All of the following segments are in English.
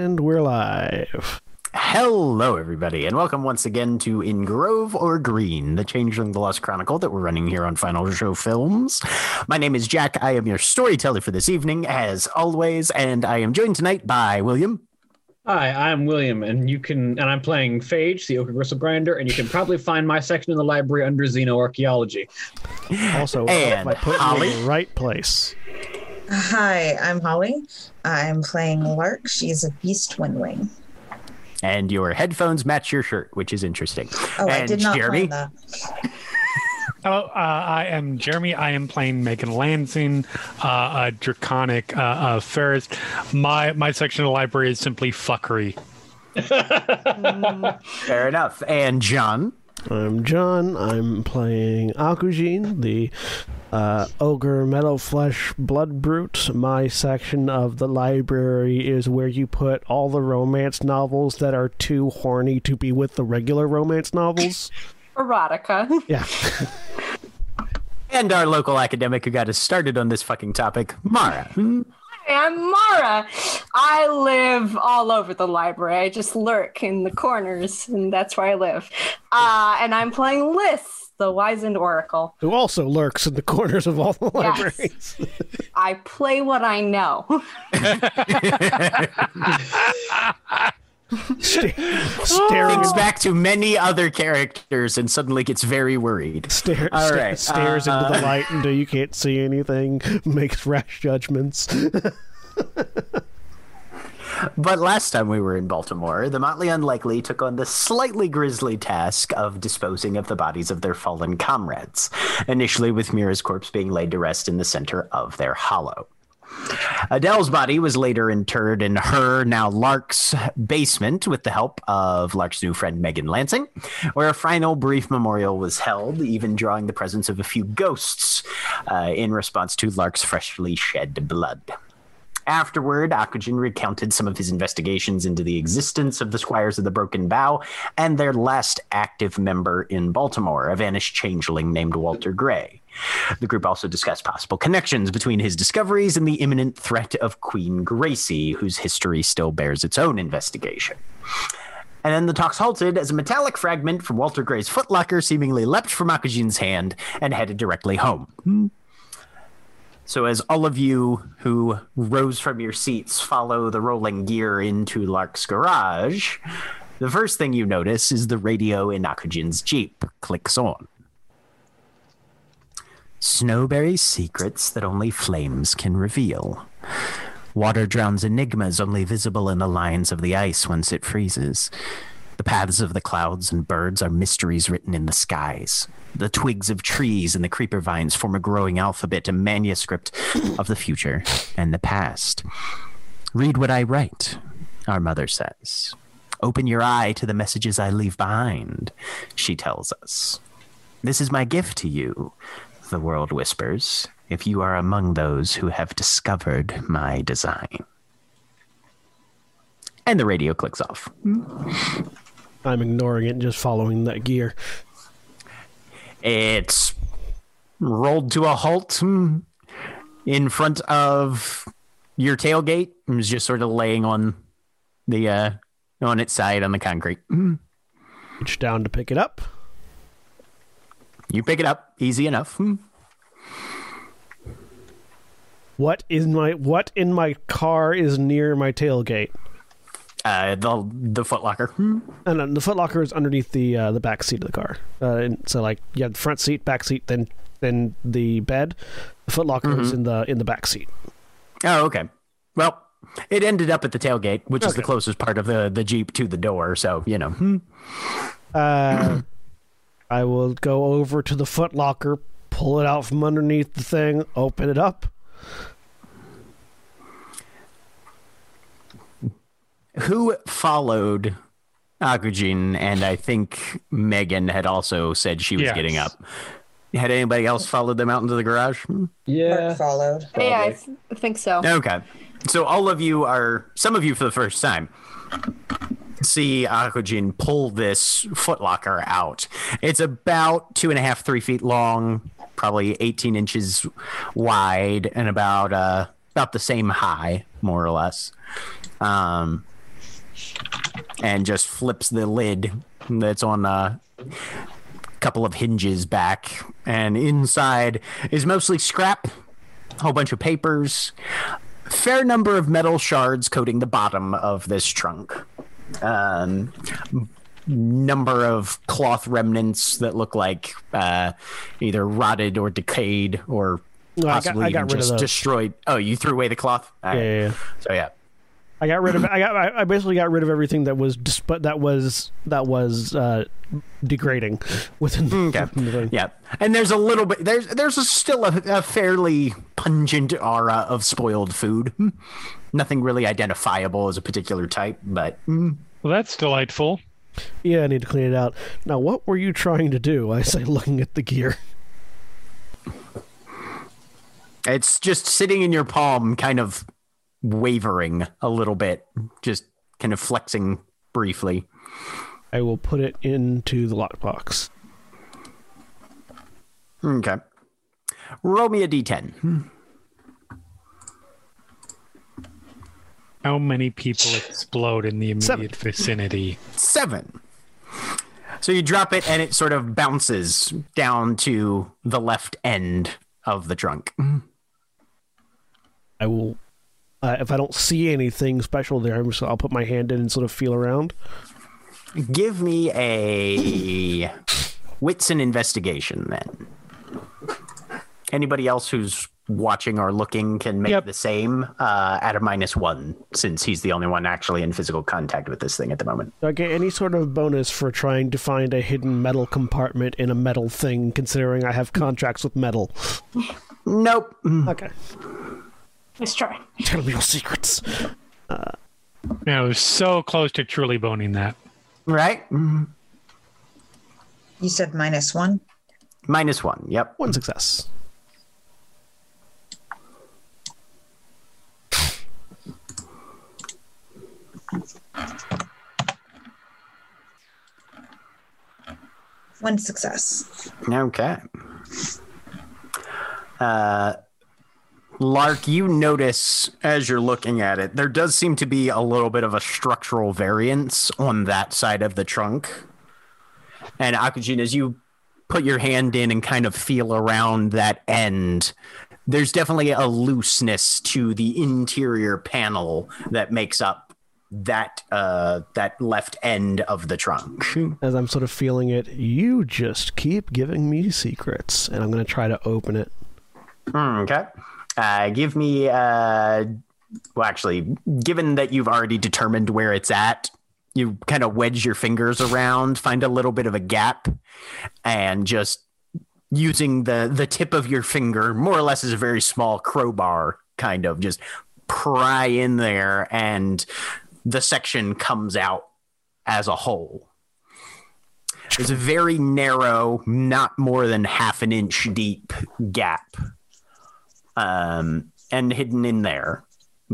And we're live. Hello, everybody, and welcome once again to In Grove or Green, the Changeling the Lost Chronicle that we're running here on Final Show Films. My name is Jack. I am your storyteller for this evening, as always, and I am joined tonight by William. Hi, I'm William, and you can, and I'm playing Phage, the Ogre Gristle Grinder, and you can probably find my section in the library under Xenoarchaeology. Also, And I put you Holly. in the right place. Hi, I'm Holly. I'm playing Lark. She's a beast windwing. And your headphones match your shirt, which is interesting. Oh, and I did not Jeremy. plan that. Hello, uh, I am Jeremy. I am playing Megan Lansing, uh, a draconic uh, uh, Fairest. My my section of the library is simply fuckery. Fair enough. And John. I'm John. I'm playing Akujin, the uh, ogre metal flesh blood brute. My section of the library is where you put all the romance novels that are too horny to be with the regular romance novels. erotica. yeah. And our local academic who got us started on this fucking topic, Mara. Hi, I'm Mara. I live all over the library. I just lurk in the corners, and that's where I live. Uh, and I'm playing Liss, the wizened oracle. Who also lurks in the corners of all the Yes. libraries. I play what I know. Sta- staring, Thinks back to many other characters and suddenly gets very worried. stare, All sta- right, stares uh, into the light until you can't see anything, makes rash judgments. But last time we were in Baltimore, the Motley Unlikely took on the slightly grisly task of disposing of the bodies of their fallen comrades, initially with Mira's corpse being laid to rest in the center of their hollow. Adele's body was later interred in her, now Lark's, basement with the help of Lark's new friend Megan Lansing, where a final brief memorial was held, even drawing the presence of a few ghosts uh, in response to Lark's freshly shed blood. Afterward, Akujin recounted some of his investigations into the existence of the Squires of the Broken Bow and their last active member in Baltimore, a vanished changeling named Walter Gray. The group also discussed possible connections between his discoveries and the imminent threat of Queen Gracie, whose history still bears its own investigation. And then the talks halted as a metallic fragment from Walter Gray's footlocker seemingly leapt from Akujin's hand and headed directly home. Hmm. So, as all of you who rose from your seats follow the rolling gear into Lark's garage, the first thing you notice is the radio in Akujin's Jeep clicks on. Snowberry secrets that only flames can reveal. Water drowns enigmas only visible in the lines of the ice once it freezes. The paths of the clouds and birds are mysteries written in the skies. The twigs of trees and the creeper vines form a growing alphabet, a manuscript of the future and the past. Read what I write, our mother says. Open your eye to the messages I leave behind, she tells us. This is my gift to you, the world whispers, if you are among those who have discovered my design. And the radio clicks off. Hmm? I'm ignoring it and just following that gear. It's rolled to a halt in front of your tailgate and is just sort of laying on the uh, on its side on the concrete. Reach down to pick it up. You pick it up, easy enough. What is my what in my car is near my tailgate? Uh, the the footlocker. And then the footlocker is underneath the uh, the back seat of the car. Uh, and so like you have the front seat, back seat, then then the bed. The footlocker is in the in the back seat. Oh, okay. Well, it ended up at the tailgate, which is the closest part of the the jeep to the door. So you know. mm. Uh, I will go over to the footlocker, pull it out from underneath the thing, open it up. Who followed Akujin? And I think Megan had also said she was Yes. getting up. Had anybody else followed them out into the garage? Yeah. Mark followed. Yeah, I, Probably. th- I think so. Okay. So all of you are, some of you for the first time, see Akujin pull this footlocker out. It's about two and a half, three feet long, probably 18 inches wide, and about uh, about the same high, more or less. Um, and just flips the lid that's on a couple of hinges back, and inside is mostly scrap, a whole bunch of papers, fair number of metal shards coating the bottom of this trunk. Um, number of cloth remnants that look like uh, either rotted or decayed or No, I got- possibly I got even just destroyed. Oh, you threw away the cloth? All Yeah, yeah, yeah. So yeah. I got rid of I got I I basically got rid of everything that was disp- that was that was uh, degrading within the, Okay. within the thing. Yeah, and there's a little bit. There's there's a, still a, a fairly pungent aura of spoiled food. Nothing really identifiable as a particular type, but hmm. Well, that's delightful. Yeah, I need to clean it out. Now, what were you trying to do? I say, looking at the gear. it's just sitting in your palm, kind of wavering a little bit, just kind of flexing briefly. I will put it into the lockbox. Okay. Roll me a d10. How many people explode in the Seven. immediate vicinity? Seven. So you drop it, and it sort of bounces down to the left end of the trunk. I will. Uh, if I don't see anything special there, I'm just, I'll put my hand in and sort of feel around. Give me a wits and investigation then. Anybody else who's watching or looking can make Yep. the same uh, at a minus one, since he's the only one actually in physical contact with this thing at the moment. Do I get any sort of bonus for trying to find a hidden metal compartment in a metal thing, considering I have contracts with metal? Nope. Okay. Let's try. Tell me your secrets. Man, I was so close to truly boning that. Right? You said minus one. Minus one. Yep. One success. One success. Okay. Uh, Lark, you notice as you're looking at it, there does seem to be a little bit of a structural variance on that side of the trunk. And Akujin, as you put your hand in and kind of feel around that end, there's definitely a looseness to the interior panel that makes up that uh, that left end of the trunk. As I'm sort of feeling it, you just keep giving me secrets, and I'm going to try to open it. Hmm, Okay. Uh, give me, uh, well, actually, given that you've already determined where it's at, you kind of wedge your fingers around, find a little bit of a gap, and just using the the tip of your finger, more or less as a very small crowbar, kind of just pry in there, and the section comes out as a whole. There's a very narrow, not more than half an inch deep gap um, and hidden in there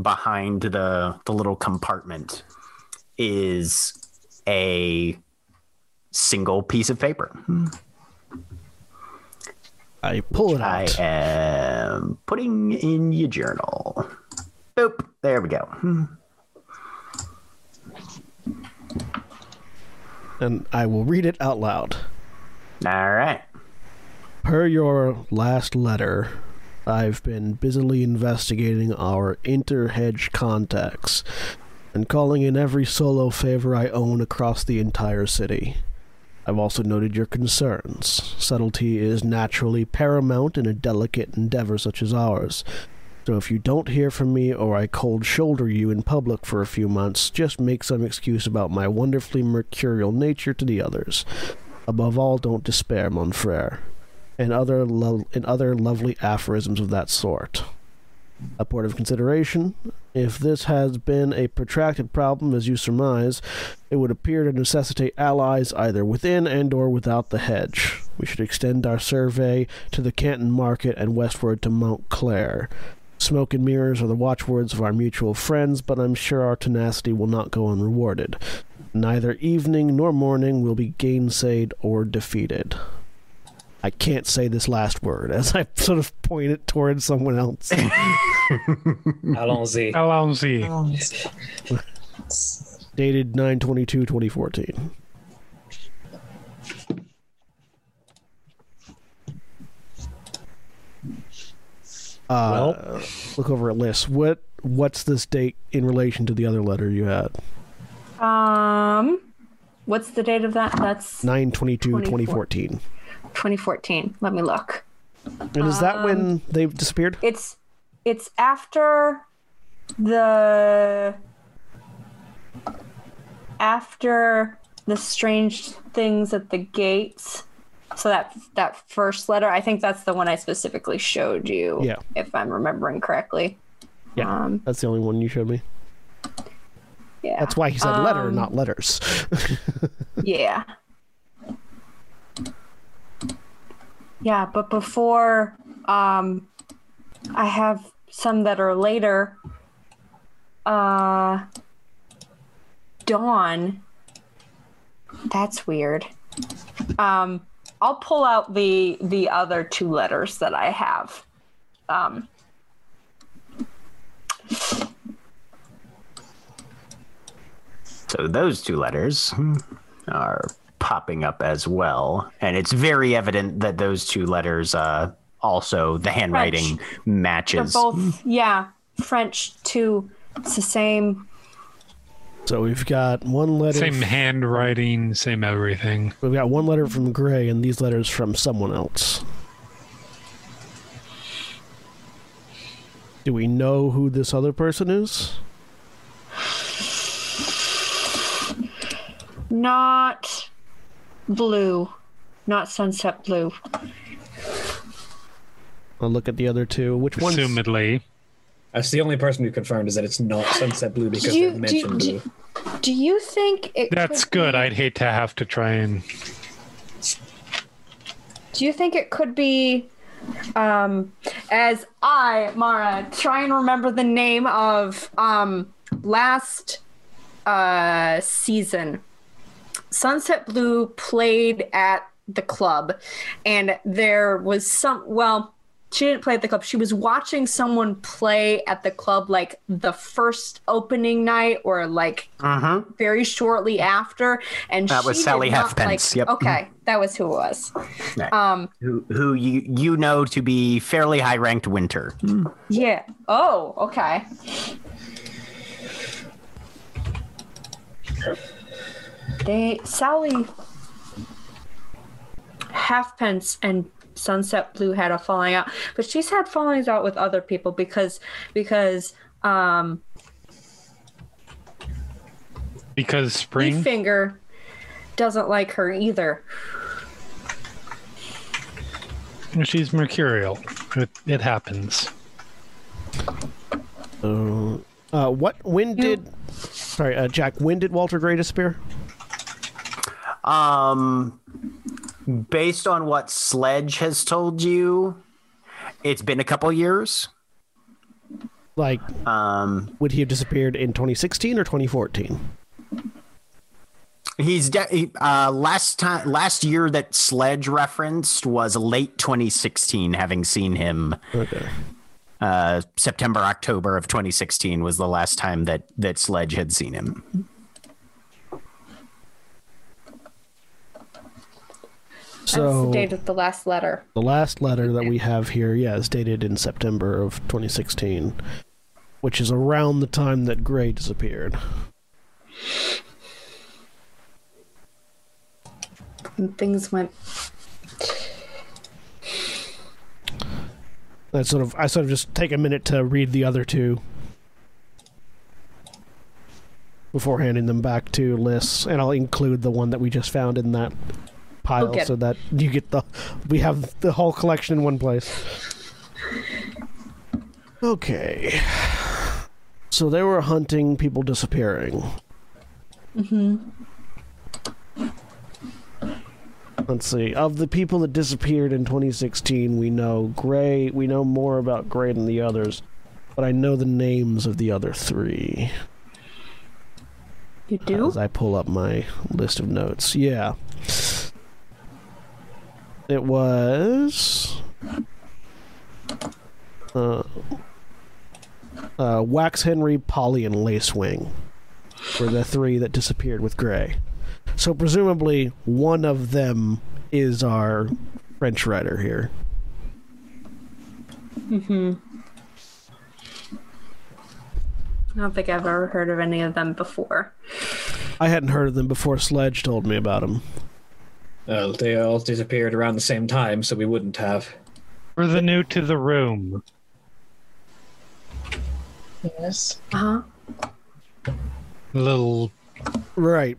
behind the the little compartment is a single piece of paper. I pull it I am putting in your journal. Boop. There we go. and I will read it out loud. All right. Per your last letter, I've been busily investigating our interhedge contacts and calling in every solo favor I own across the entire city. I've also noted your concerns. Subtlety is naturally paramount in a delicate endeavor such as ours. So if you don't hear from me or I cold shoulder you in public for a few months, just make some excuse about my wonderfully mercurial nature to the others. Above all, don't despair, mon frere and other lo- and other lovely aphorisms of that sort. A point of consideration: if this has been a protracted problem, as you surmise, it would appear to necessitate allies either within and/or without the hedge. We should extend our survey to the Canton Market and westward to Mount Clare. Smoke and mirrors are the watchwords of our mutual friends, but I'm sure our tenacity will not go unrewarded. Neither evening nor morning will be gainsaid or defeated. I can't say this last word as I sort of point it towards someone else. Allons-y. Allons-y. Um, Dated 922 2014. Uh, look over at Liss. What what's this date in relation to the other letter you had? Um, what's the date of that? That's 922 2014. 2014. Let me look. And is that when they disappeared? It's it's after the after the strange things at the gates. So that that first letter, I think that's the one I specifically showed you. Yeah. If I'm remembering correctly. Yeah. Um, That's the only one you showed me. yeah. That's why he said letter, Um, not letters. Yeah. Yeah, but before um I have some that are later. Uh Dawn. That's weird. Um I'll pull out the the other two letters that I have. Um So those two letters hmm, are popping up as well, and it's very evident that those two letters, uh, also the handwriting they're matches. both yeah, French too. It's the same so we've got one letter. Same handwriting, same everything. We've got one letter from Gray and these letters from someone else. Do we know who this other person is? Not blue. Not sunset blue. I'll look at the other two. Which one? Assumedly. That's the only person we've confirmed is that it's not Sunset Blue because you- they've mentioned do- blue. Do you think it That's could good. be- I'd hate to have to try and. Do you think it could be um as I, Mara, try and remember the name of um last uh season. Sunset Blue played at the club and there was some well she didn't play at the club. She was watching someone play at the club like the first opening night or like Mhm. very shortly after. And That was Sally not, Halfpence, Like, yep. Okay, that was who it was. Right. Um, who, who you you know to be fairly high ranked Winter. yeah. Oh, okay. They Sally Halfpence and Sunset Blue had a falling out, but she's had fallings out with other people because because um Because spring. Finger doesn't like her either. She's mercurial. It, it happens. Uh, uh, what? When did? Sorry, uh, Jack. When did Walter Gray disappear? Um, based on what Sledge has told you, it's been a couple years. Like, Um, would he have disappeared in 2016 or 2014? he's de- he- uh, last time last year that Sledge referenced was late 2016. Having seen him, Okay. uh, September October of 2016 was the last time that that Sledge had seen him. So the date the last letter. the last letter that we have here, yeah, is dated in September of 2016, which is around the time that Gray disappeared. And things went. I sort of, I sort of just take a minute to read the other two before handing them back to Liss, and I'll include the one that we just found in that pile, so that you get the, we have the whole collection in one place. Okay, so they were hunting people disappearing. Mhm. Let's see. Of the people that disappeared in 2016, we know Gray. We know more about Gray than the others, but I know the names of the other three You do? as I pull up my list of notes. Yeah. It was. Uh, uh, Wax Henry, Polly, and Lacewing were the three that disappeared with Gray. So presumably one of them is our French writer here. I don't think I've ever heard of any of them before. I hadn't heard of them before Sledge told me about them. Uh, they all disappeared around the same time, so we wouldn't have. For the new to the room. Yes. Uh huh. Little Right.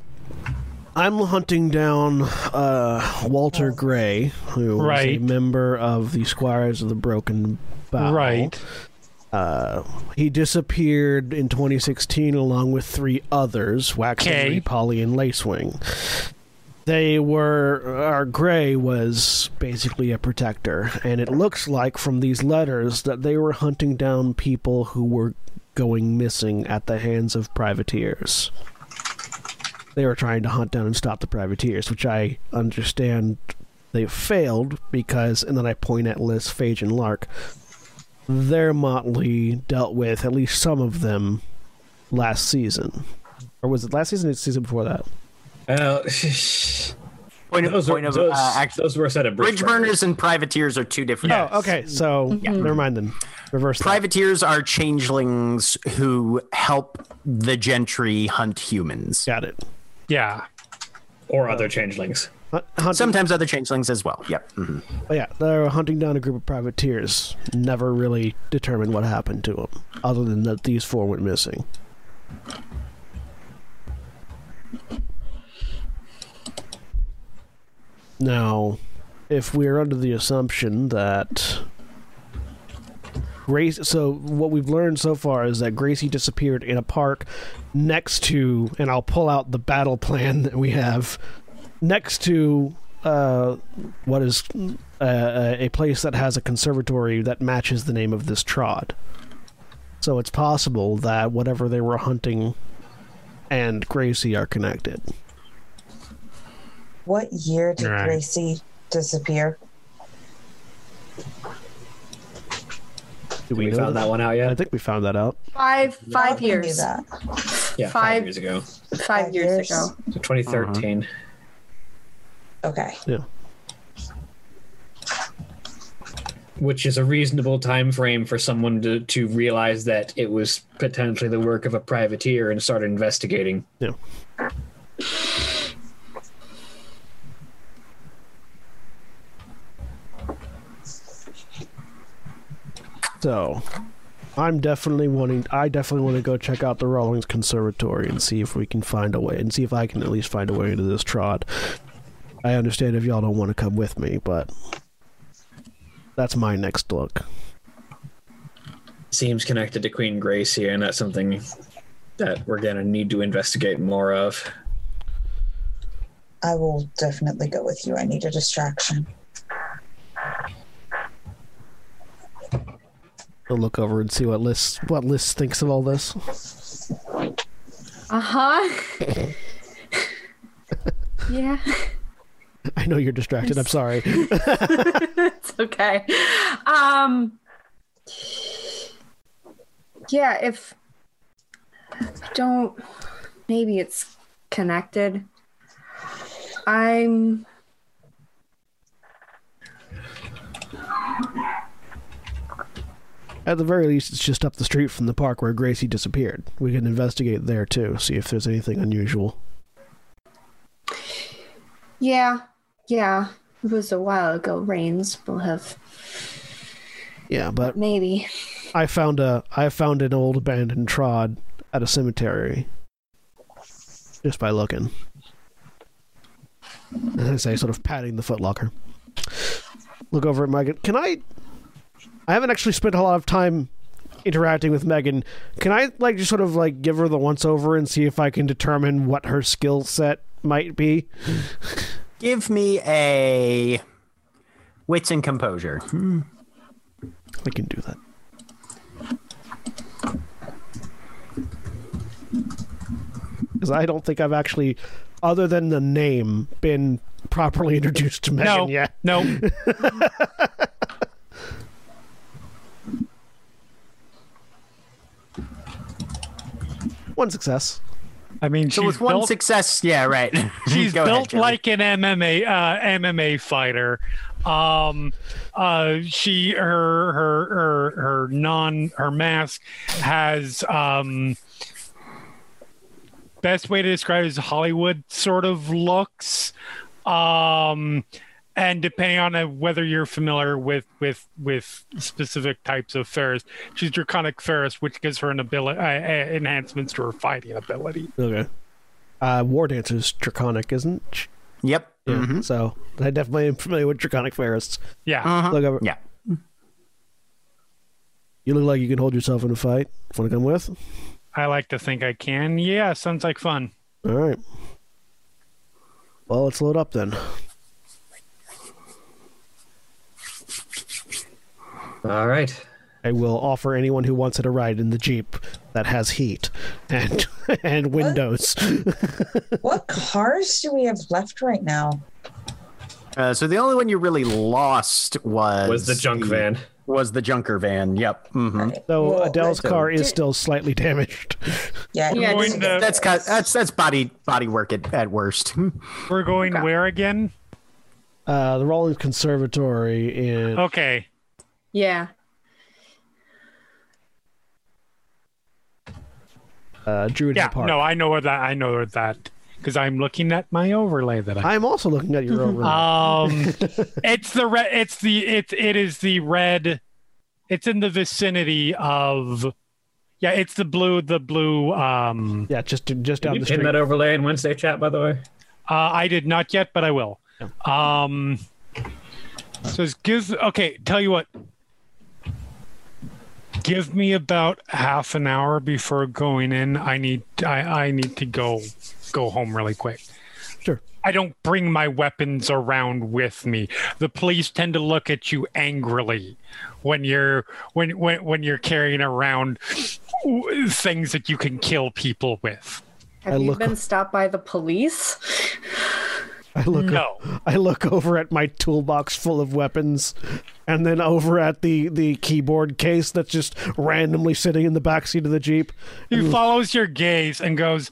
I'm hunting down uh, Walter Gray, who was a member of the Squires of the Broken Bow. right. Uh, he disappeared in 2016 along with three others, Wax Okay. Polly, and Lacewing. They were. Our Gray was basically a protector, and it looks like from these letters that they were hunting down people who were going missing at the hands of privateers. They were trying to hunt down and stop the privateers, which I understand they failed because, and then I point at Liss, Phage, and Lark. Their motley dealt with at least some of them last season, or was it last season? Or season before that? Uh, Point of, those, are, point of those, uh, actually, those were a set of bridge burners and privateers are two different. Oh, okay. So never mind then. Reverse. that. Privateers are changelings who help the gentry hunt humans. Got it. Yeah. or other changelings. Hunting- Sometimes other changelings as well. Yep. mhm. Oh, yeah, they're hunting down a group of privateers. Never really determined what happened to them, other than that these four went missing. Now, if we're under the assumption that Grace, so what we've learned so far is that Gracie disappeared in a park next to, and I'll pull out the battle plan that we have next to uh, what is uh, a place that has a conservatory that matches the name of this trod. So it's possible that whatever they were hunting and Gracie are connected. What year did Right. Gracie disappear? Did We, know found that one out yet? I think we found that out. Five five I years. that. Yeah, five, five- years ago. Five, Five years, years. ago. So 2013. Uh-huh. Okay. Yeah. which is a reasonable time frame for someone to, to realize that it was potentially the work of a privateer and start investigating. Yeah. So, I'm definitely wanting. I definitely want to go check out the Rawlings Conservatory and see if we can find a way, and see if I can at least find a way into this trod. I understand if y'all don't want to come with me, but that's my next look. Seems connected to Queen Grace here, and that's something that we're gonna need to investigate more of. I will definitely go with you. I need a distraction. I'll look over and see what Liss what Liss thinks of all this. Uh huh. yeah, I know you're distracted. I'm sorry. it's okay. Um, yeah, if I don't, maybe it's connected. I'm At the very least, it's just up the street from the park where Gracie disappeared. We can investigate there too, see if there's anything unusual. Yeah, yeah. It was a while ago. Rains will have Yeah, but maybe. I found a I found an old abandoned trod at a cemetery just by looking. And I say, sort of patting the footlocker. Look over at Megan. Can I? I haven't actually spent a lot of time interacting with Megan. Can I like just sort of like give her the once over and see if I can determine what her skill set might be? Give me a wits and composure. Hmm. I can do that. Because I don't think I've actually, other than the name, been properly introduced to Megan No, yet. no. One success. I mean, So she's with one built, success, yeah, right. she's Go ahead, built like an MMA uh, MMA fighter. Um, uh, she her her her her non her mask has um. Best way to describe it is Hollywood sort of looks. Um, and depending on uh, whether you're familiar with with with specific types of Fairest, she's Draconic Fairest, which gives her an ability uh, uh, enhancements to her fighting ability. Okay. Uh, War Dancer's Draconic, isn't she? Yep. Yeah. Mhm. So I definitely am familiar with Draconic Fairest. Yeah. Uh-huh. Look over. Yeah. You look like you can hold yourself in a fight. Want to come with? I like to think I can. Yeah, sounds like fun. All right. Well, let's load up then. All right. I will offer anyone who wants it a ride in the Jeep that has heat and and windows. What cars do we have left right now? Uh, so the only one you really lost was Was the junk van. Was the junker van? Yep. hmm Though Well, Adele's car is still slightly damaged. Yeah, Yeah, this- Going to- That's got, that's that's body body work at, at worst. We're going Okay. where again? Uh, the Rawlings Conservatory in Okay. Yeah. uh, Druid Yeah. Park. No, I know where that. I know where that because I'm looking at my overlay that I. I'm also looking at your overlay. Um, it's the red. It's the it. It is the red. It's in the vicinity of. Yeah, it's the blue. The blue. Um, yeah, just just Did down you the pin street. that overlay in Wednesday chat, by the way? Uh, I did not yet, but I will. Um, so it's give. Okay, tell you what. Give me about half an hour before going in. I need. I, I need to go go home really quick. Sure. I don't bring my weapons around with me. The police tend to look at you angrily when you're when when when you're carrying around things that you can kill people with. Have I you look- been stopped by the police? I look No. I look over at my toolbox full of weapons and then over at the the keyboard case that's just randomly sitting in the backseat of the Jeep. He follows your gaze and goes,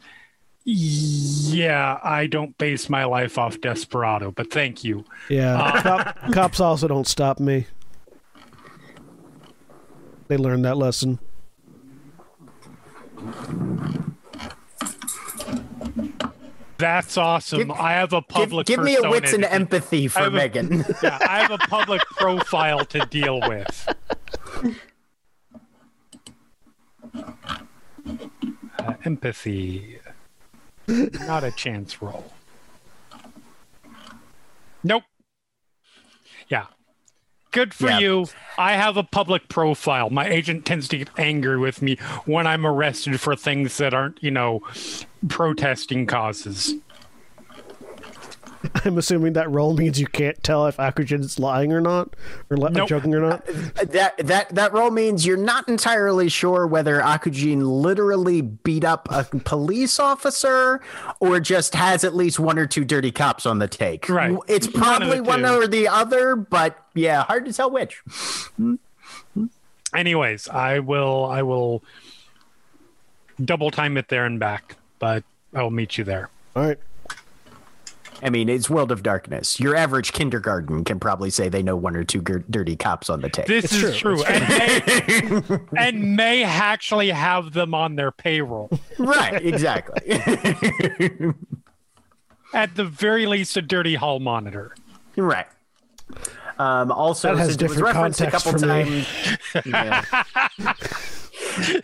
Yeah, I don't base my life off Desperado, but thank you. Yeah. Uh, cop, cops also don't stop me. They learned that lesson. That's awesome. Give- I have a Give, public give me a wits and empathy I for a- Megan. Yeah, I have a public profile to deal with. Uh, empathy. Not a chance roll. Nope. Yeah. Good for Yeah. you. I have a public profile. My agent tends to get angry with me when I'm arrested for things that aren't, you know, protesting causes. I'm assuming that roll means you can't tell if Akujin's lying or not, or li- Nope. joking or not. Uh, that that that role means you're not entirely sure whether Akujin literally beat up a police officer or just has at least one or two dirty cops on the take. Right. It's probably the one or the other, but yeah, hard to tell which. anyways i will i will double time it there and back but i'll meet you there All right. I mean, it's World of Darkness. Your average kindergarten can probably say they know one or two gir- dirty cops on the tape. This It's is true, true, and may, and may actually have them on their payroll. right, exactly. At the very least, a dirty hall monitor. right. Um, also, That has since it was different referenced a couple times, Yeah.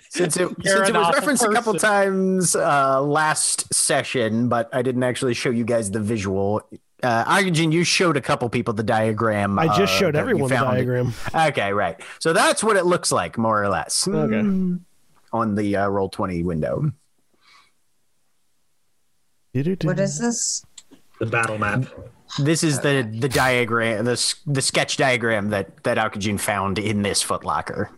Since it, since it was awful referenced a couple times uh, last session, but I didn't actually show you guys the visual. Uh, Akujin, you showed a couple people the diagram. I just uh, showed everyone the diagram. Okay, right. So that's what it looks like, more or less. Okay. On the uh, roll twenty window. What is this? The battle map. This is the the diagram, the the sketch diagram that that Akujin found in this footlocker,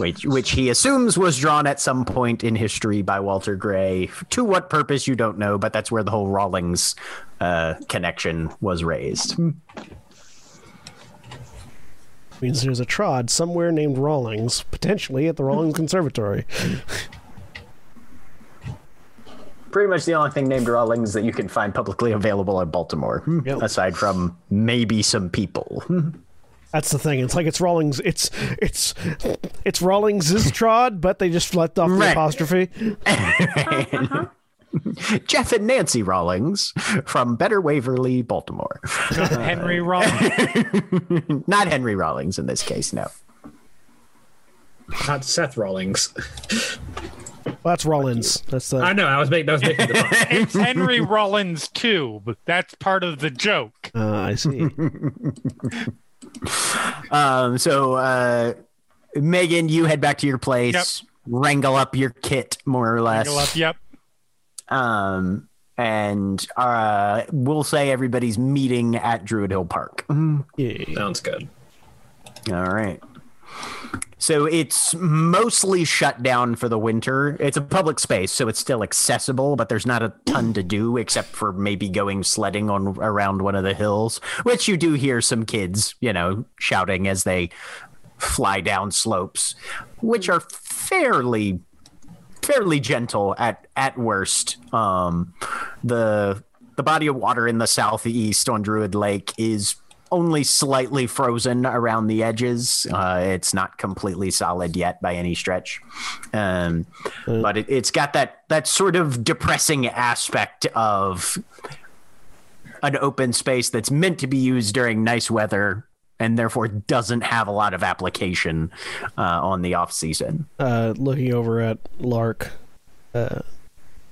which which he assumes was drawn at some point in history by Walter Gray. To what purpose you don't know, but that's where the whole Rawlings uh, connection was raised. Means there's a trod somewhere named Rawlings, potentially at the Rawlings Conservatory. Pretty much the only thing named Rawlings that you can find publicly available in Baltimore, Yep. aside from maybe some people. That's the thing. It's like it's Rawlings. It's it's it's Rawlings's trod, but they just left off the Right. apostrophe. Jeff and Nancy Rawlings from Better Waverly, Baltimore. Not Henry Rollins. Not Henry Rawlings in this case, no. Not Seth Rawlings. Well, that's Rollins. That's I know. I was making. I was making the. It's Henry Rollins too, but that's part of the joke. Uh, I see. Um, so, uh, Megan, you head back to your place, wrangle up your kit, more or less. Go up, yep. Um, and uh, we'll say everybody's meeting at Druid Hill Park. Yeah. Sounds good. All right. So it's mostly shut down for the winter. It's a public space, so it's still accessible, but there's not a ton to do except for maybe going sledding on around one of the hills, which you do hear some kids, you know, shouting as they fly down slopes, which are fairly fairly gentle at at worst. Um, the the body of water in the southeast on Druid Lake is only slightly frozen around the edges. Uh, it's not completely solid yet by any stretch, um, but it, it's got that that sort of depressing aspect of an open space that's meant to be used during nice weather and therefore doesn't have a lot of application uh, on the off season. Uh, looking over at Lark. Uh,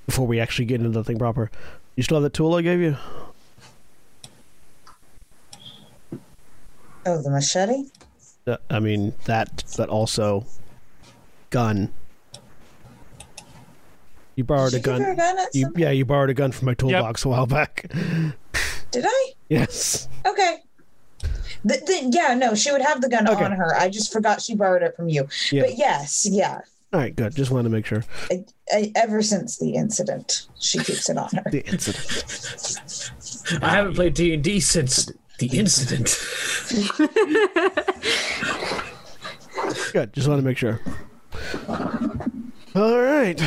before we actually get into the thing proper, you still have that tool I gave you? Oh, the machete? Uh, I mean that, but also gun. You borrowed a Did you give her gun. a gun at You, some- yeah, you borrowed a gun from my toolbox a while back. Did I? yes. Okay. The, the, yeah, no, she would have the gun Okay. on her. I just forgot she borrowed it from you. Yeah. But yes, yeah. All right, good. Just wanted to make sure. I, I, ever since the incident, she keeps it on her. The incident. I haven't played D and D since the incident. Good. Just want to make sure. All right.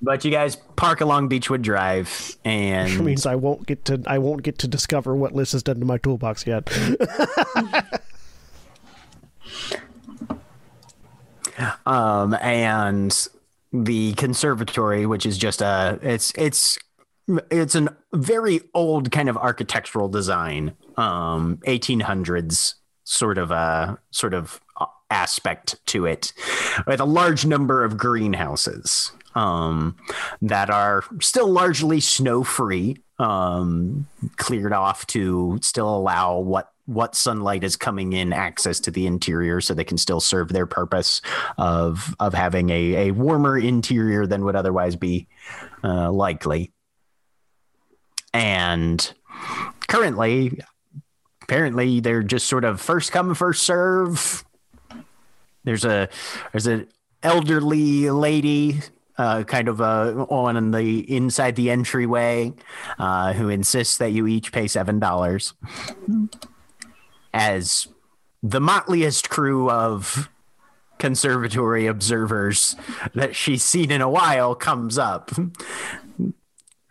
But you guys park along Beechwood Drive, and Which means I won't get to I won't get to discover what Liss has done to my toolbox yet. um, and the conservatory, which is just a it's it's it's a very old kind of architectural design, um, 1800s sort of a sort of aspect to it, with a large number of greenhouses um, that are still largely snow free, um, cleared off to still allow what what sunlight is coming in access to the interior so they can still serve their purpose of of having a, a warmer interior than would otherwise be uh, likely. And currently apparently they're just sort of first come first serve. There's a there's an elderly lady uh, kind of uh, on the inside the entryway uh, who insists that you each pay seven dollars as the motliest crew of conservatory observers that she's seen in a while comes up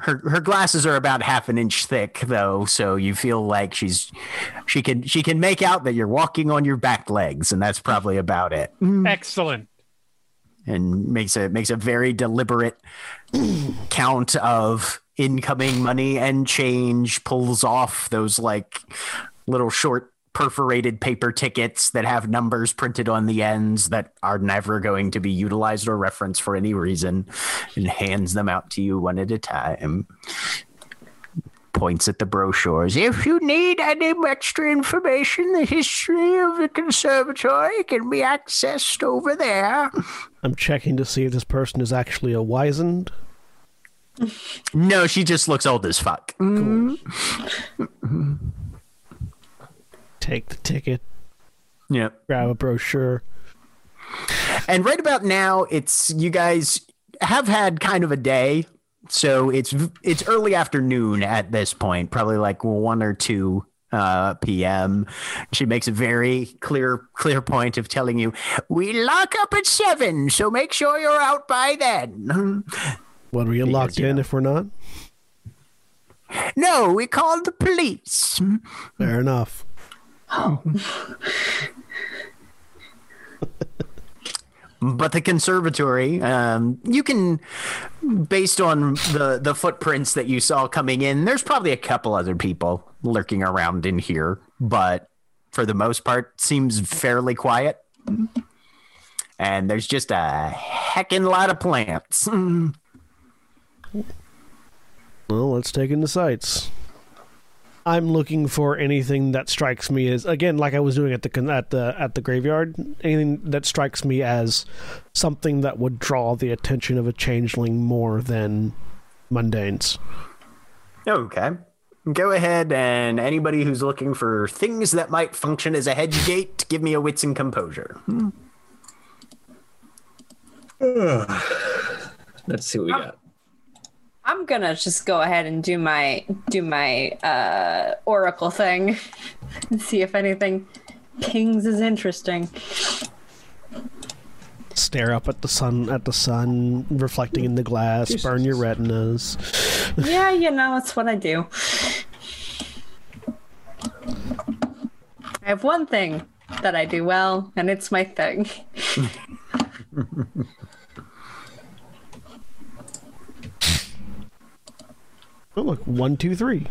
her her glasses are about half an inch thick though, so you feel like she's she can she can make out that you're walking on your back legs, and that's probably about it. Mm. Excellent. And makes a makes a very deliberate count of incoming money and change. Pulls off those like little short perforated paper tickets that have numbers printed on the ends that are never going to be utilized or referenced for any reason, and hands them out to you one at a time points at the brochures. If you need any extra information, the history of the conservatory can be accessed over there. I'm checking to see if this person is actually a wizened. No, she just looks old as fuck. Take the ticket, Yeah. grab a brochure. And right about now, it's you guys have had kind of a day, so it's it's early afternoon at this point, probably like one or two uh, p.m. She makes a very clear clear point of telling you we lock up at seven, so make sure you're out by then. What are we Because, locked you in know. if we're not? no, we called the police. Fair enough. But the conservatory, um, you can, based on the the footprints that you saw coming in, there's probably a couple other people lurking around in here, but for the most part, seems fairly quiet. And there's just a heckin' lot of plants. Well, let's take in the sights. I'm looking for anything that strikes me as again, like I was doing at the at the at the graveyard. Anything that strikes me as something that would draw the attention of a changeling more than mundanes. Okay. Go ahead, and anybody who's looking for things that might function as a hedge gate, give me a wits and composure. Hmm. Let's see what we ah. got. I'm gonna just go ahead and do my do my uh, oracle thing and see if anything pings is interesting. Stare up at the sun at the sun reflecting in the glass, burn your retinas. yeah, you know, that's what I do. I have one thing that I do well, and it's my thing. Oh look, one, two, three.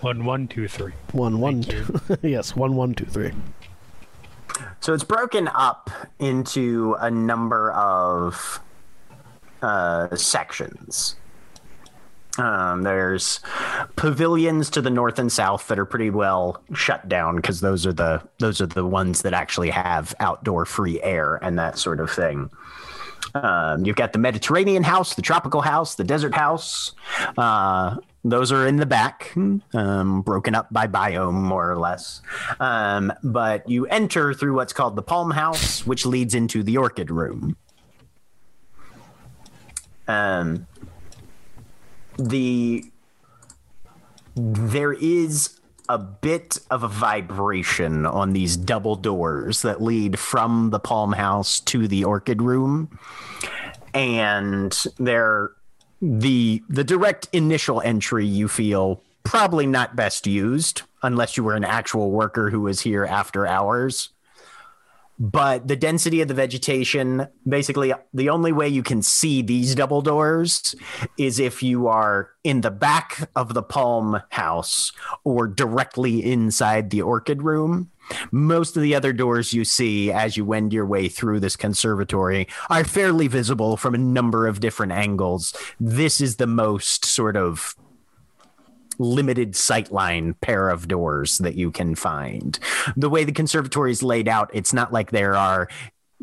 One, one, two, three. One, one, two. yes, one, one, two, three. So it's broken up into a number of uh, sections. Um, there's pavilions to the north and south that are pretty well shut down because those are the those are the ones that actually have outdoor free air and that sort of thing. Um, you've got the Mediterranean house, the tropical house, the desert house. Uh, those are in the back, um, broken up by biome, more or less. Um, but you enter through what's called the Palm House, which leads into the Orchid Room. Um, the there is a bit of a vibration on these double doors that lead from the Palm House to the Orchid Room, and they're the the direct initial entry you feel probably not best used unless you were an actual worker who was here after hours but the density of the vegetation basically the only way you can see these double doors is if you are in the back of the palm house or directly inside the orchid room. Most of the other doors you see as you wend your way through this conservatory are fairly visible from a number of different angles. This is the most sort of limited sightline pair of doors that you can find. The way the conservatory is laid out, it's not like there are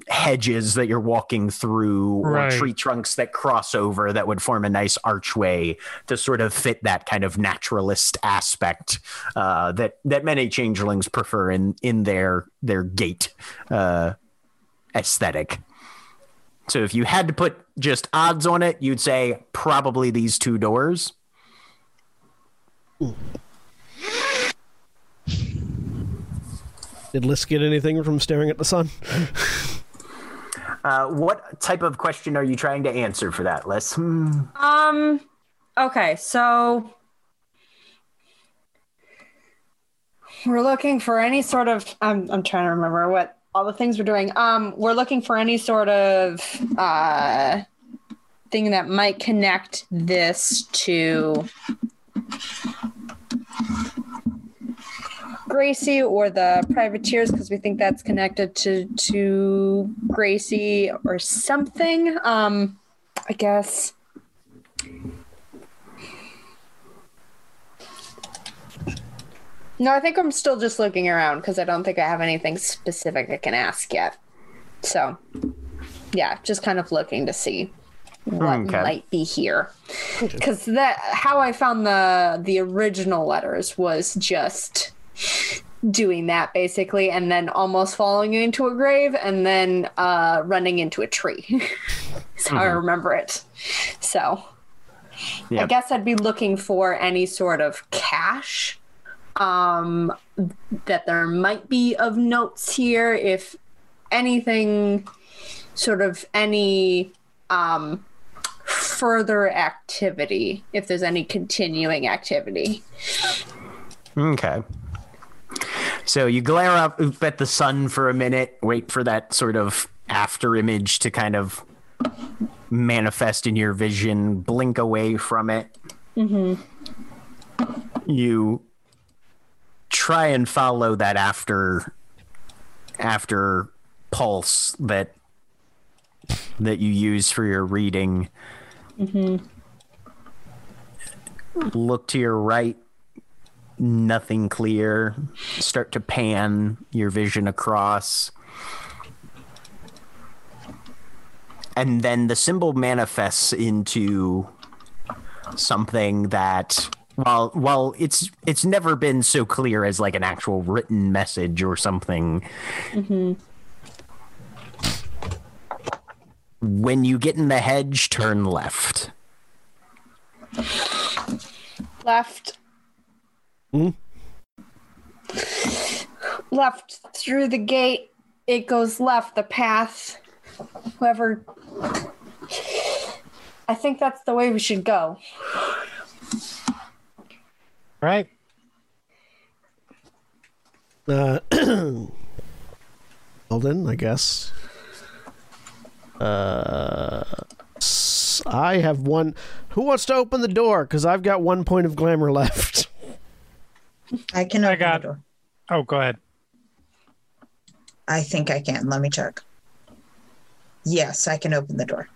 hedges that you're walking through Right. or tree trunks that cross over that would form a nice archway to sort of fit that kind of naturalist aspect uh, that that many changelings prefer in in their their gate uh, aesthetic. So if you had to put just odds on it, you'd say probably these two doors. Did Liss get anything from staring at the sun? Uh, what type of question are you trying to answer for that, Liss? Hmm. Um. Okay, so we're looking for any sort of. I'm I'm trying to remember what all the things we're doing. Um, we're looking for any sort of uh thing that might connect this to Gracie or the privateers because we think that's connected to to Gracie or something. Um, I guess. No, I think I'm still just looking around because I don't think I have anything specific I can ask yet. So, yeah, just kind of looking to see what Okay. might be here. Because that how I found the the original letters was just doing that basically, and then almost falling into a grave, and then uh, running into a tree. How I remember it. So. I guess I'd be looking for any sort of cache um, that there might be of notes here. If anything, sort of any um, further activity, if there's any continuing activity. Okay. So you glare up at the sun for a minute, wait for that sort of after image to kind of manifest in your vision, blink away from it. Mm-hmm. You try and follow that after after pulse that that you use for your reading. Look to your right nothing clear. Start to pan your vision across. And then the symbol manifests into something that while while it's it's never been so clear as like an actual written message or something. Mm-hmm. When you get in the hedge, turn left. Left. Left through the gate. It goes left, the path. Whoever. I think that's the way we should go. Right? Uh, Eldon, I guess. Uh, s- I have one. Who wants to open the door? Because I've got one point of glamour left. I can I open got- the door. Oh, go ahead. I think I can. Let me check. Yes, I can open the door.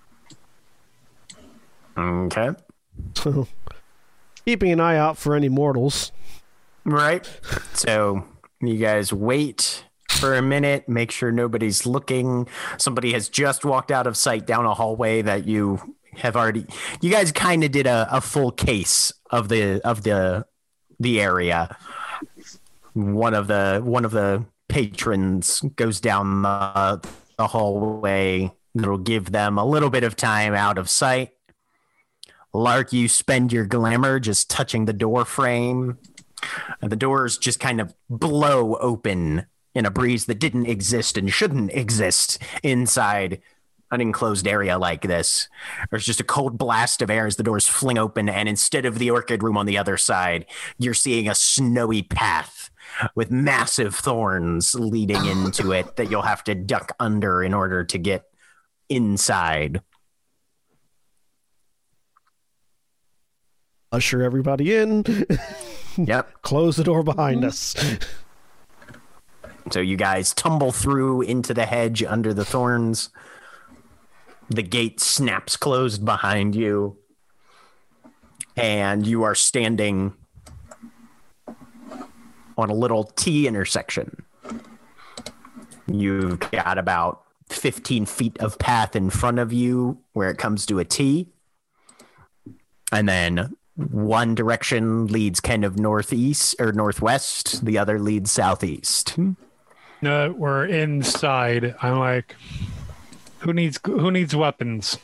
Okay. So, Keeping an eye out for any mortals. Right. So you guys wait for a minute, make sure nobody's looking. Somebody has just walked out of sight down a hallway that you have already you guys kind of did a, a full case of the of the the area. One of the one of the patrons goes down the, the hallway. It'll give them a little bit of time out of sight. Lark, you spend your glamour just touching the door frame. And the doors just kind of blow open in a breeze that didn't exist and shouldn't exist inside an enclosed area like this. There's just a cold blast of air as the doors fling open, and instead of the orchid room on the other side, you're seeing a snowy path with massive thorns leading into it that you'll have to duck under in order to get inside. Usher everybody in. Yep. Close the door behind us. So you guys tumble through into the hedge under the thorns. The gate snaps closed behind you. And you are standing on a little T intersection. You've got about 15 feet of path in front of you where it comes to a T. And then one direction leads kind of northeast or northwest, the other leads southeast. No, we're inside. I'm like, who needs who needs weapons?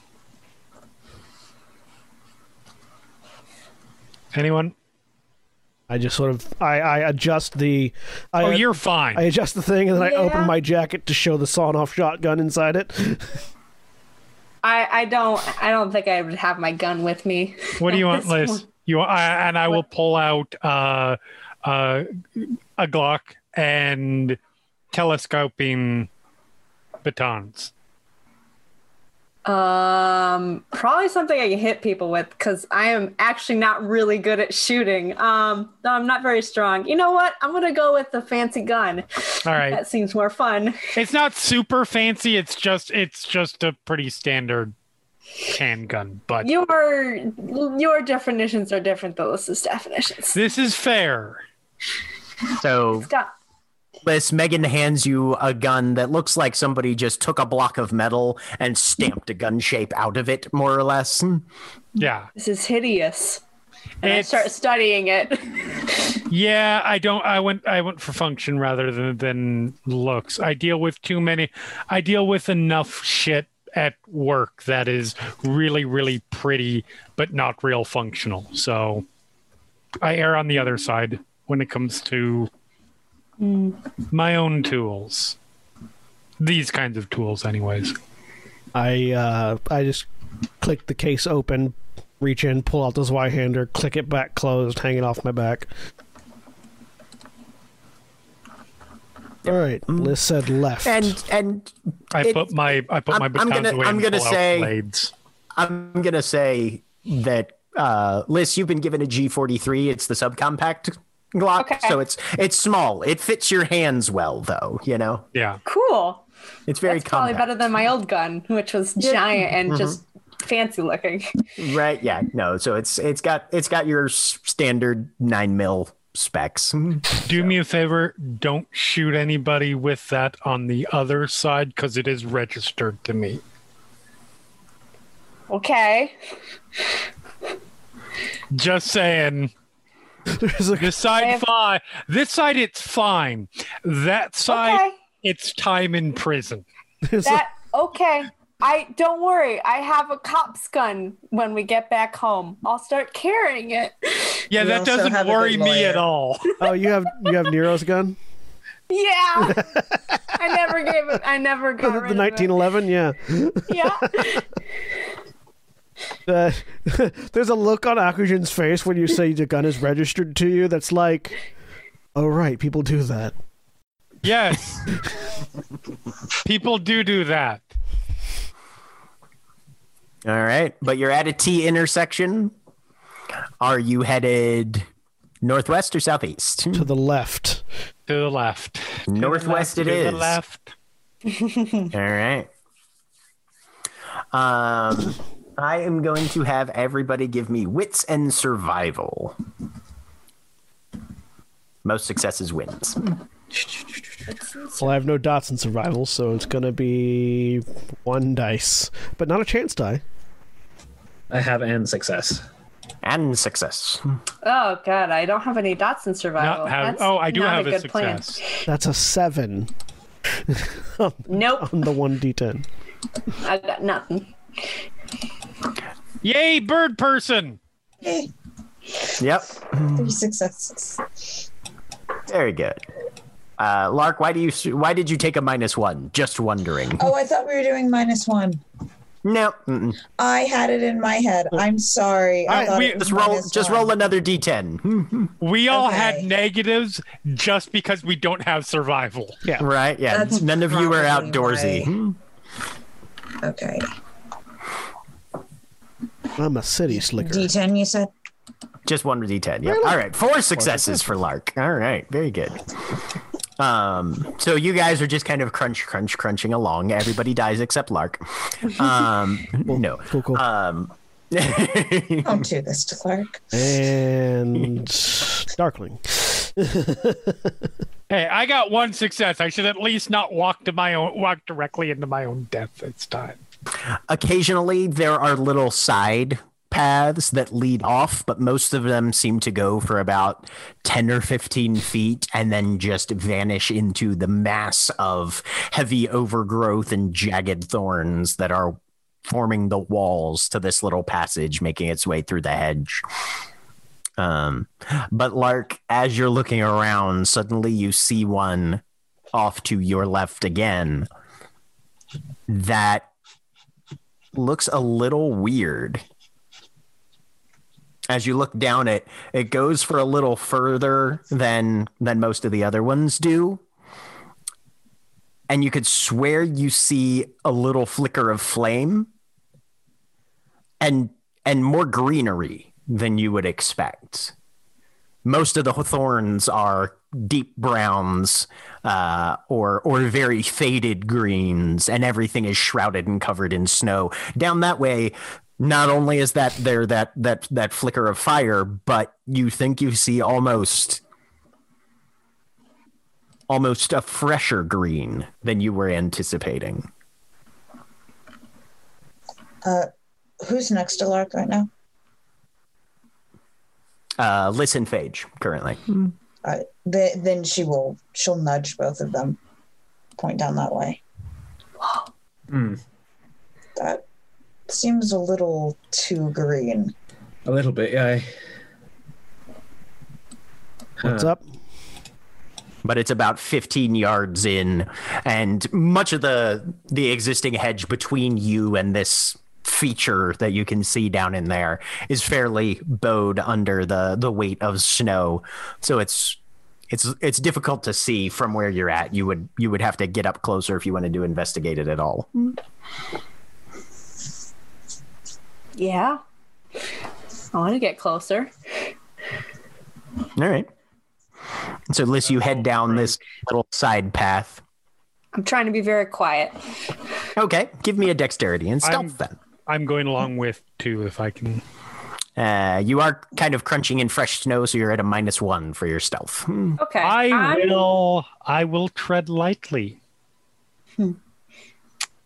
Anyone? I just sort of I, I adjust the I, Oh, you're fine. I adjust the thing and then I open my jacket to show the sawn off shotgun inside it. I, I don't I don't think I would have my gun with me. What do you want, Liss? point. You I, and I will pull out uh, uh, a Glock and telescoping batons. Um, probably something I can hit people with because I am actually not really good at shooting. Um, no, I'm not very strong. You know what? I'm gonna go with the fancy gun. All right. That seems more fun. It's not super fancy. It's just it's just a pretty standard handgun. But Your your definitions are different than Alyssa's definitions. this is fair. So Stop. Liss, Megan hands you a gun that looks like somebody just took a block of metal and stamped a gun shape out of it, more or less. Yeah. This is hideous. And It's- I start studying it. Yeah, I don't. I went. I went for function rather than than looks. I deal with too many. I deal with enough shit at work that is really, really pretty, but not real functional. So I err on the other side when it comes to my own tools. These kinds of tools, anyways. I uh, I just click the case open, reach in, pull out the Zweihander, click it back closed, hang it off my back. All right, Liss said left. And and I It- put my I put I'm- my I'm gonna- away I'm gonna say- blades. I'm gonna say that uh Liss, you've been given a G43. It's the subcompact Glock, Okay. so it's it's small. It fits your hands well, though. You know, Yeah. cool. it's very That's probably better than my old gun, which was giant and mm-hmm. just fancy looking. right? Yeah, no. So it's it's got it's got your standard nine mil specs. Mm-hmm. Do me a favor, don't shoot anybody with that on the other side because it is registered to me. Okay. Just saying. There's a- This side have- fine. This side it's fine. That side Okay. it's time in prison. there's a- That okay. I don't worry. I have a cop's gun when we get back home. I'll start carrying it. Yeah, We that doesn't worry me at all. oh, you have you have Nero's gun, Yeah. I never gave it. I never got the rid of 1911. Yeah. Yeah. Uh, there's a look on Akujin's face when you say the gun is registered to you. That's like, oh right, people do that. Yes. People do do that. All right, but you're at a T intersection. Are you headed northwest or southeast? To the left. To the left. To the Northwest left, it to is. The left. All right. Um, I am going to have everybody give me wits and survival. Most successes wins. Well, I have no dots in survival, so it's gonna be one dice, but not a chance die. I have and success. And success. Oh god, I don't have any dots in survival. Not have, That's oh, I do not have a, good plan. That's a seven Nope, on the one d10. I got nothing. Yay, bird person! Hey, Yep. three successes. Very good. Uh, Lark, why do you why did you take a minus one? Just wondering. Oh, I thought we were doing minus one. No. mm-mm. I had it in my head. I'm sorry. I I- thought we- it was Just roll. minus Just one. roll another d10. We all had negatives just because we don't have survival. Yeah. Right? Yeah. That's None of you are probably outdoorsy. Okay. I'm a city slicker. D10, you said? Just one d10. Yeah. All right. Four successes for Lark. All right. Very good. Um, so you guys are just kind of crunch, crunch, crunching along. Everybody dies except Lark. Um, no. Cool, cool. Um, Don't do this to Clark. and Darkling. Hey, I got one success. I should at least not walk to my own walk directly into my own death this time. Occasionally there are little side paths that lead off, but most of them seem to go for about 10 or 15 feet and then just vanish into the mass of heavy overgrowth and jagged thorns that are forming the walls to this little passage, making its way through the hedge. Um, but Lark, as you're looking around, suddenly you see one off to your left again that looks a little weird. As you look down it, it goes for a little further than than most of the other ones do. And you could swear you see a little flicker of flame and and more greenery than you would expect. Most of the thorns are deep browns uh, or or very faded greens, and everything is shrouded and covered in snow. Down that way, not only is that there that that that flicker of fire, but you think you see almost almost a fresher green than you were anticipating. Uh, who's next to Lark right now? Uh, listen, Phage, currently. Uh, th- then she will she'll nudge both of them, point down that way. Hmm. That seems a little too green. A little bit, yeah. What's Huh. up? but it's about 15 yards in and much of the the existing hedge between you and this feature that you can see down in there is fairly bowed under the the weight of snow. So it's it's it's difficult to see from where you're at. You would you would have to get up closer if you wanted to investigate it at all. Yeah. I want to get closer. all right. So Liss, you head down this little side path. I'm trying to be very quiet. okay. Give me a dexterity and stealth I'm- then I'm going along with two if I can. Uh, you are kind of crunching in fresh snow, so you're at a minus one for your stealth. Hmm. Okay. I I'm- will. I will tread lightly. Hmm.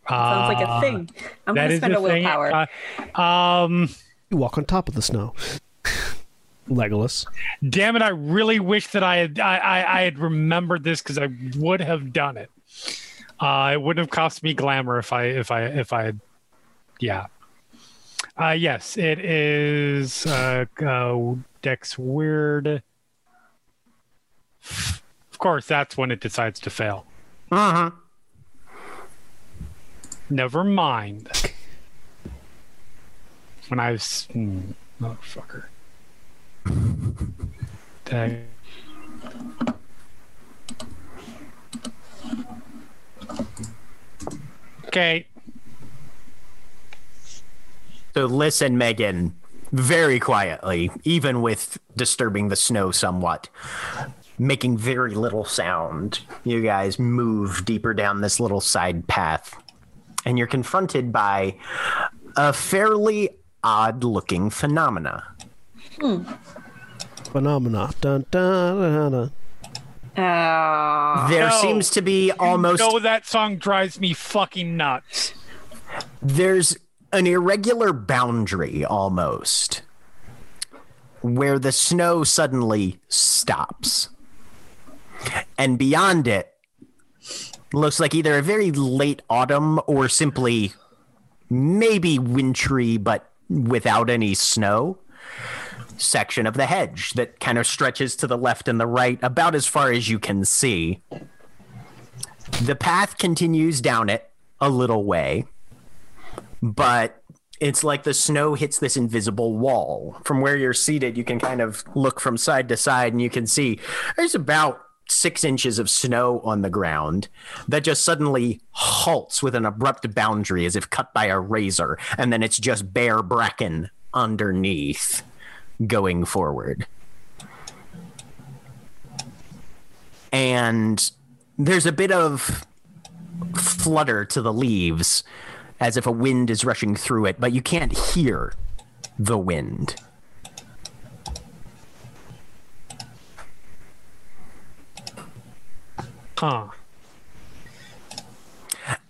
Sounds like a Uh, thing. I'm going to spend a a willpower. Uh, um, You walk on top of the snow. Legolas. damn it! I really wish that I had. I, I, I had remembered this because I would have done it. Uh, it wouldn't have cost me glamour if I if I if I had. Yeah. Uh, yes, it is. Uh, uh, Dex weird. Of course, that's when it decides to fail. Uh-huh. Never mind. When I was. Hmm, motherfucker. Dang. Okay. So listen, Megan, very quietly, even with disturbing the snow somewhat, making very little sound. You guys move deeper down this little side path, and you're confronted by a fairly odd looking phenomena. Phenomena. Dun, dun, dun, dun. Uh, There No. seems to be almost No, that song drives me fucking nuts. there's an irregular boundary almost where the snow suddenly stops. And beyond it looks like either a very late autumn or simply maybe wintry but without any snow section of the hedge that kind of stretches to the left and the right about as far as you can see. The path continues down it a little way but it's like the snow hits this invisible wall. From where you're seated, you can kind of look from side to side and you can see there's about six inches of snow on the ground that just suddenly halts with an abrupt boundary as if cut by a razor. And then it's just bare bracken underneath going forward. And there's a bit of flutter to the leaves as if a wind is rushing through it, but you can't hear the wind. Huh.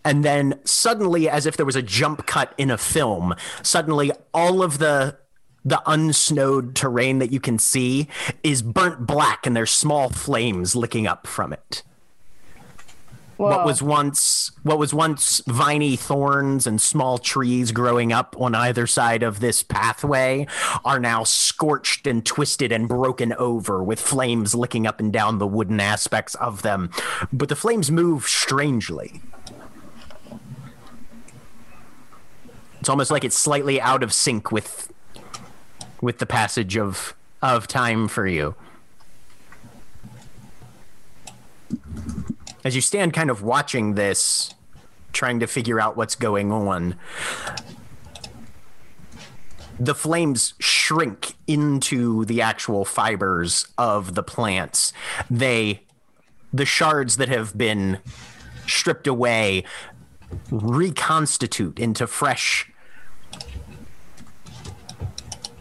And then suddenly, as if there was a jump cut in a film, suddenly all of the the unsnowed terrain that you can see is burnt black and there's small flames licking up from it. What was once what was once viney thorns and small trees growing up on either side of this pathway are now scorched and twisted and broken over with flames licking up and down the wooden aspects of them but the flames move strangely It's almost like it's slightly out of sync with with the passage of of time for you. As you stand kind of watching this, trying to figure out what's going on, the flames shrink into the actual fibers of the plants. They the shards that have been stripped away reconstitute into fresh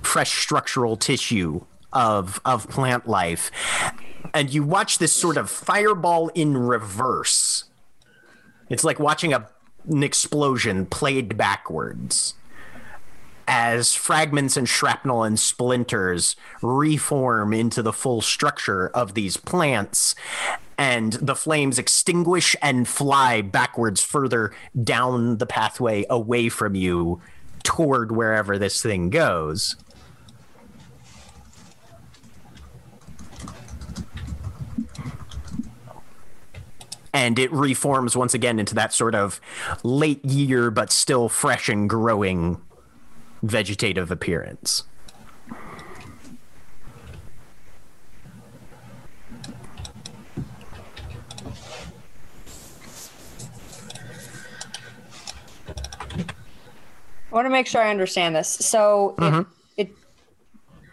fresh structural tissue of of plant life and you watch this sort of fireball in reverse it's like watching a, an explosion played backwards as fragments and shrapnel and splinters reform into the full structure of these plants and the flames extinguish and fly backwards further down the pathway away from you toward wherever this thing goes. And it reforms once again into that sort of late year, but still fresh and growing vegetative appearance. I want to make sure I understand this. So it, mm-hmm. it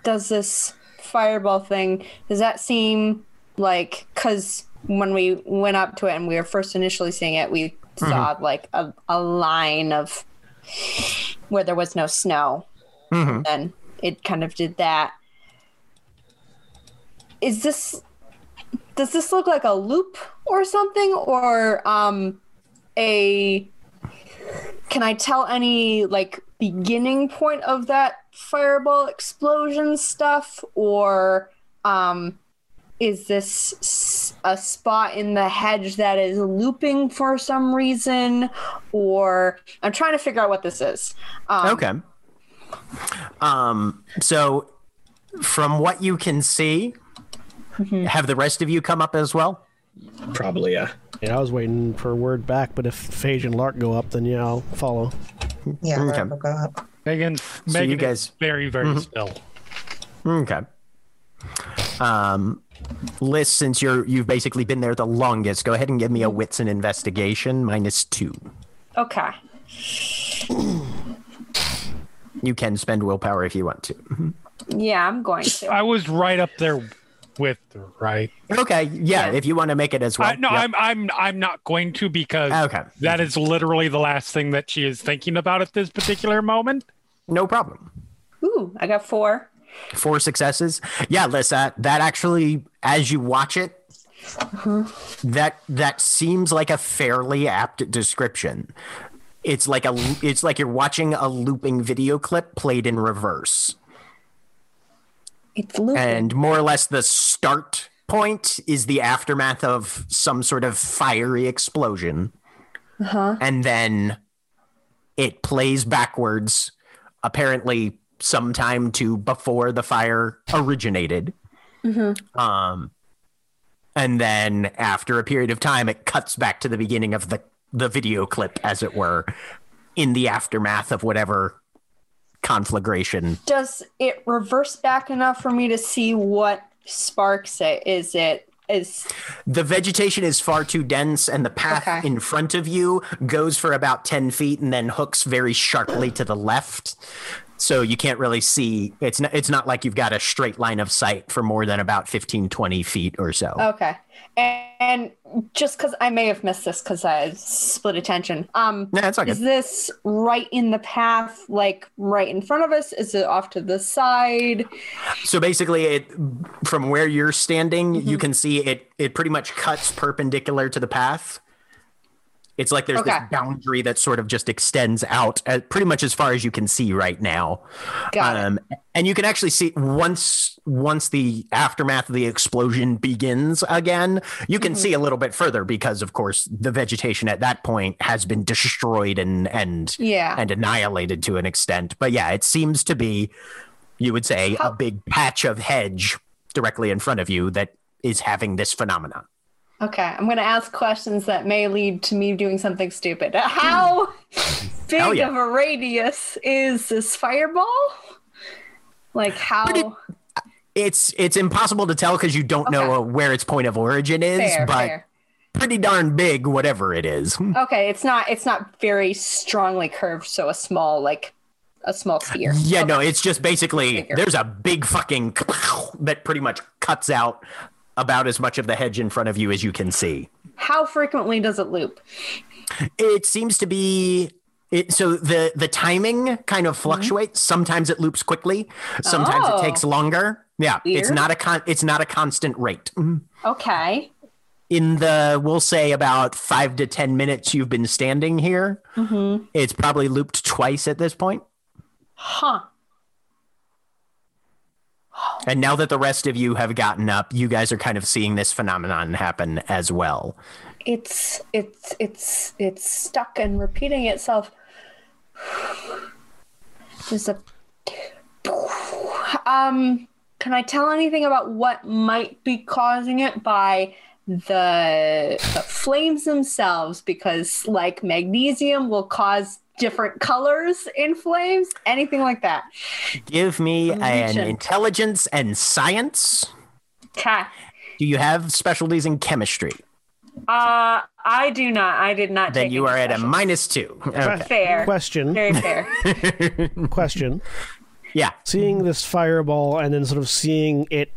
does this fireball thing. Does that seem like because when we went up to it and we were first initially seeing it, we saw like a, a line of where there was no snow. Mhm. And it kind of did that. Is this does this look like a loop or something or um a can I tell any like beginning point of that fireball explosion stuff or um is this a spot in the hedge that is looping for some reason or I'm trying to figure out what this is. Um, Okay. Um, so from what you can see, have the rest of you come up as well? Probably, yeah. Yeah, I was waiting for a word back, but if Phage and Lark go up, then yeah, I'll follow. Yeah, Okay. that will go up. Megan, you Megan guys- is very, very still. Okay. Um, Liss, since you're you've basically been there the longest, go ahead and give me a wits and investigation minus two. Okay. You can spend willpower if you want to. Yeah, I'm going to. I was right up there with her, right? Okay, yeah, Yeah. if you want to make it as well. I, no, Yep. I'm I'm I'm not going to because Okay. that is literally the last thing that she is thinking about at this particular moment. no problem. Ooh, I got four. Four successes. Yeah, Lisa, that actually, as you watch it, that that seems like a fairly apt description. It's like a it's like you're watching a looping video clip played in reverse. It's looping. and more or less the start point is the aftermath of some sort of fiery explosion uh-huh. and then it plays backwards apparently sometime to before the fire originated um and then after a period of time it cuts back to the beginning of the the video clip as it were in the aftermath of whatever conflagration Does it reverse back enough for me to see what sparks it? Is it is The vegetation is far too dense, and the path Okay. in front of you goes for about 10 feet and then hooks very sharply to the left. So you can't really see. It's not, it's not like you've got a straight line of sight for more than about 15, 20 feet or so. okay? And just because I may have missed this because I split attention. Um, Yeah, it's all is this right in the path, like right in front of us? Is it off to the side? So basically, it from where you're standing, you Mm-hmm. can see it. It pretty much cuts perpendicular to the path. It's like there's Okay. this boundary that sort of just extends out, uh, pretty much as far as you can see right now. Got it. um, and you can actually see once once the aftermath of the explosion begins again, you can Mm-hmm. see a little bit further because, of course, the vegetation at that point has been destroyed and and Yeah. and annihilated to an extent. But yeah, it seems to be, you would say, How- a big patch of hedge directly in front of you that is having this phenomenon. Okay, I'm gonna ask questions that may lead to me doing something stupid. How big yeah. of a radius is this fireball? Like how Pretty- It's it's impossible to tell because you don't know Okay. uh, where its point of origin is, fair, but fair. pretty darn big, whatever it is. Okay, it's not it's not very strongly curved, so a small like a small sphere. Yeah, Okay. no, it's just basically Figure. there's a big fucking that pretty much cuts out about as much of the hedge in front of you as you can see. How frequently does it loop? It seems to be it, so the the timing kind of fluctuates. Sometimes it loops quickly, sometimes Mm-hmm. Oh. it takes longer. Yeah, it's not a con- it's not a constant rate. Mhm. Okay. In the we'll say about 5 to 10 minutes you've been standing here, Mm-hmm. it's probably looped twice at this point. Huh. And now that the rest of you have gotten up, you guys are kind of seeing this phenomenon happen as well. It's it's it's it's stuck and repeating itself. Just a um can I tell anything about what might be causing it by the, the flames themselves? Because like magnesium will cause different colors in flames, anything like that. Give me an intelligence and science. Okay. Do you have specialties in chemistry? Uh I do not. I did not Then take you any are at a minus two. Okay. fair. Question. Very fair. Question. Yeah. Seeing this fireball and then sort of seeing it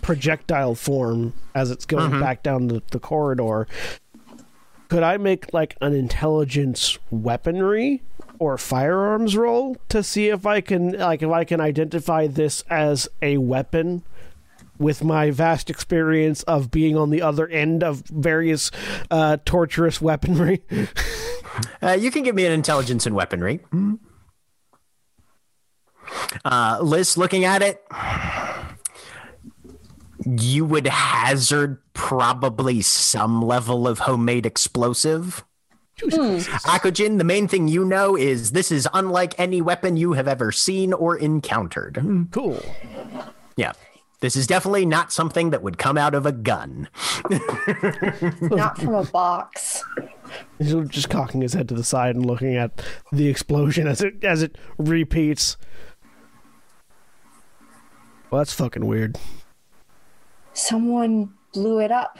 projectile form as it's going Mm-hmm. back down the, the corridor, could I make like an intelligence weaponry or firearms roll to see if I can like if I can identify this as a weapon? With my vast experience of being on the other end of various uh, torturous weaponry, Uh, you can give me an intelligence and weaponry. Uh, Liss, looking at it, you would hazard probably some level of homemade explosive. Hmm. Akujin, the main thing you know is this is unlike any weapon you have ever seen or encountered. cool. Yeah. This is definitely not something that would come out of a gun. not from a box. He's just cocking his head to the side and looking at the explosion as it as it repeats. Well, that's fucking weird. Someone blew it up.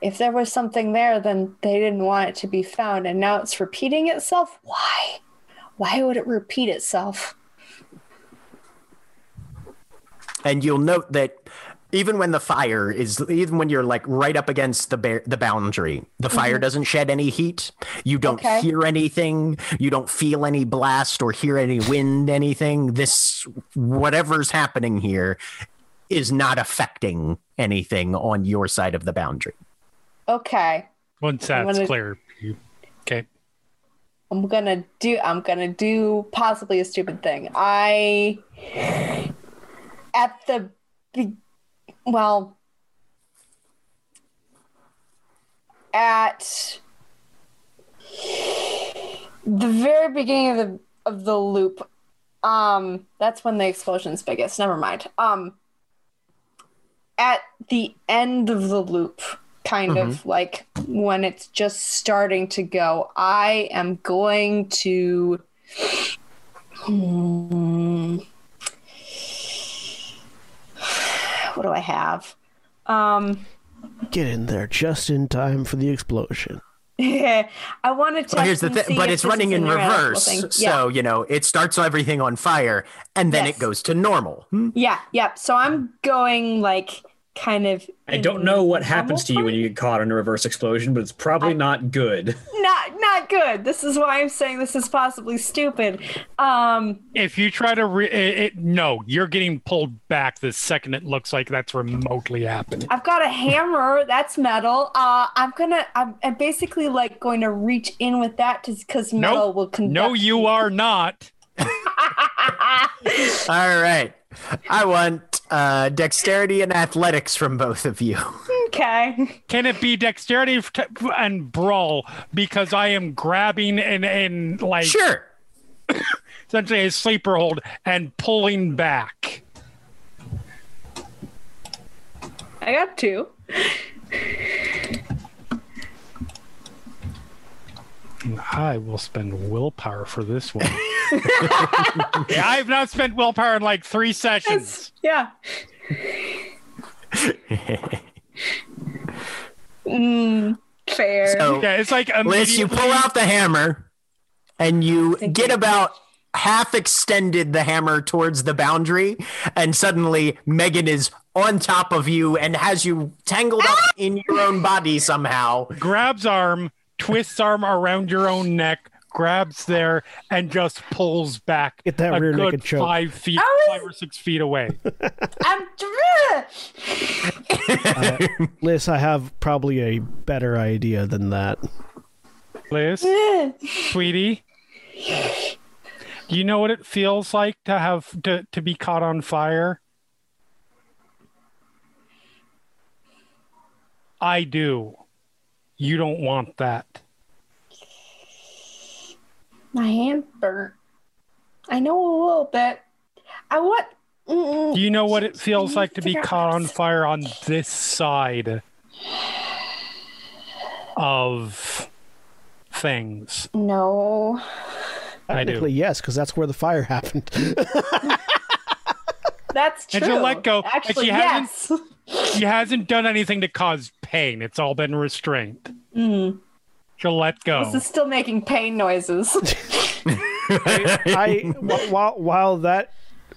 If there was something there, then they didn't want it to be found, and now it's repeating itself. Why? Why would it repeat itself? and you'll note that even when the fire is even when you're like right up against the ba- the boundary the fire mm-hmm. doesn't shed any heat you don't Okay. hear anything you don't feel any blast or hear any wind anything this whatever's happening here is not affecting anything on your side of the boundary Okay, Once that's gonna- clear. Okay. I'm gonna do. I'm gonna do possibly a stupid thing. I at the well at the very beginning of the of the loop. Um, that's when the explosion's biggest. Never mind. Um, at the end of the loop, kind of like when it's just starting to go, I am going to. Hmm. what do I have? Um, Get in there just in time for the explosion. I want to. well here's the thing but it's running in reverse so you know it starts everything on fire and then Yes. it goes to normal Hmm? Yeah, yeah. So I'm going like kind of. I don't know what happens almost to you when you get caught in a reverse explosion, but it's probably not good. Not not good. This is why I'm saying this is possibly stupid. Um, If you try to, re- it, it, no, you're getting pulled back the second it looks like that's remotely happening. I've got a hammer that's metal. Uh, I'm gonna. I'm, I'm basically like going to reach in with that because metal Nope. will conduct. No, you are not. all right i want uh dexterity and athletics from both of you okay. Can it be dexterity and brawl because I am grabbing and and like sure essentially a sleeper hold and pulling back? I got two. I will spend willpower for this one. Yeah, I've not spent willpower in like three sessions. Yeah. Mm, fair. So, Yeah, it's like Liss, you pull out the hammer and you Thank get you. about half extended the hammer towards the boundary, and suddenly Megan is on top of you and has you tangled up in your own body somehow. grabs arm, twists arm around your own neck, grabs there, and just pulls back Get that a rear good naked choke. five feet, I was- five or six feet away. I'm. Uh, Liss, I have probably a better idea than that. Liss, sweetie, do you know what it feels like to have to, to be caught on fire? I do. You don't want that. My hand burnt. I know a little bit. I want. Mm, Do you know what it feels like to to be caught on fire on this side of things? no. I do. Technically, yes, because that's where the fire happened. That's true. And she'll let go, and Actually, she yes. He hasn't done anything to cause pain. It's all been restraint. Mm. She'll let go. This is still making pain noises. I wh- while while that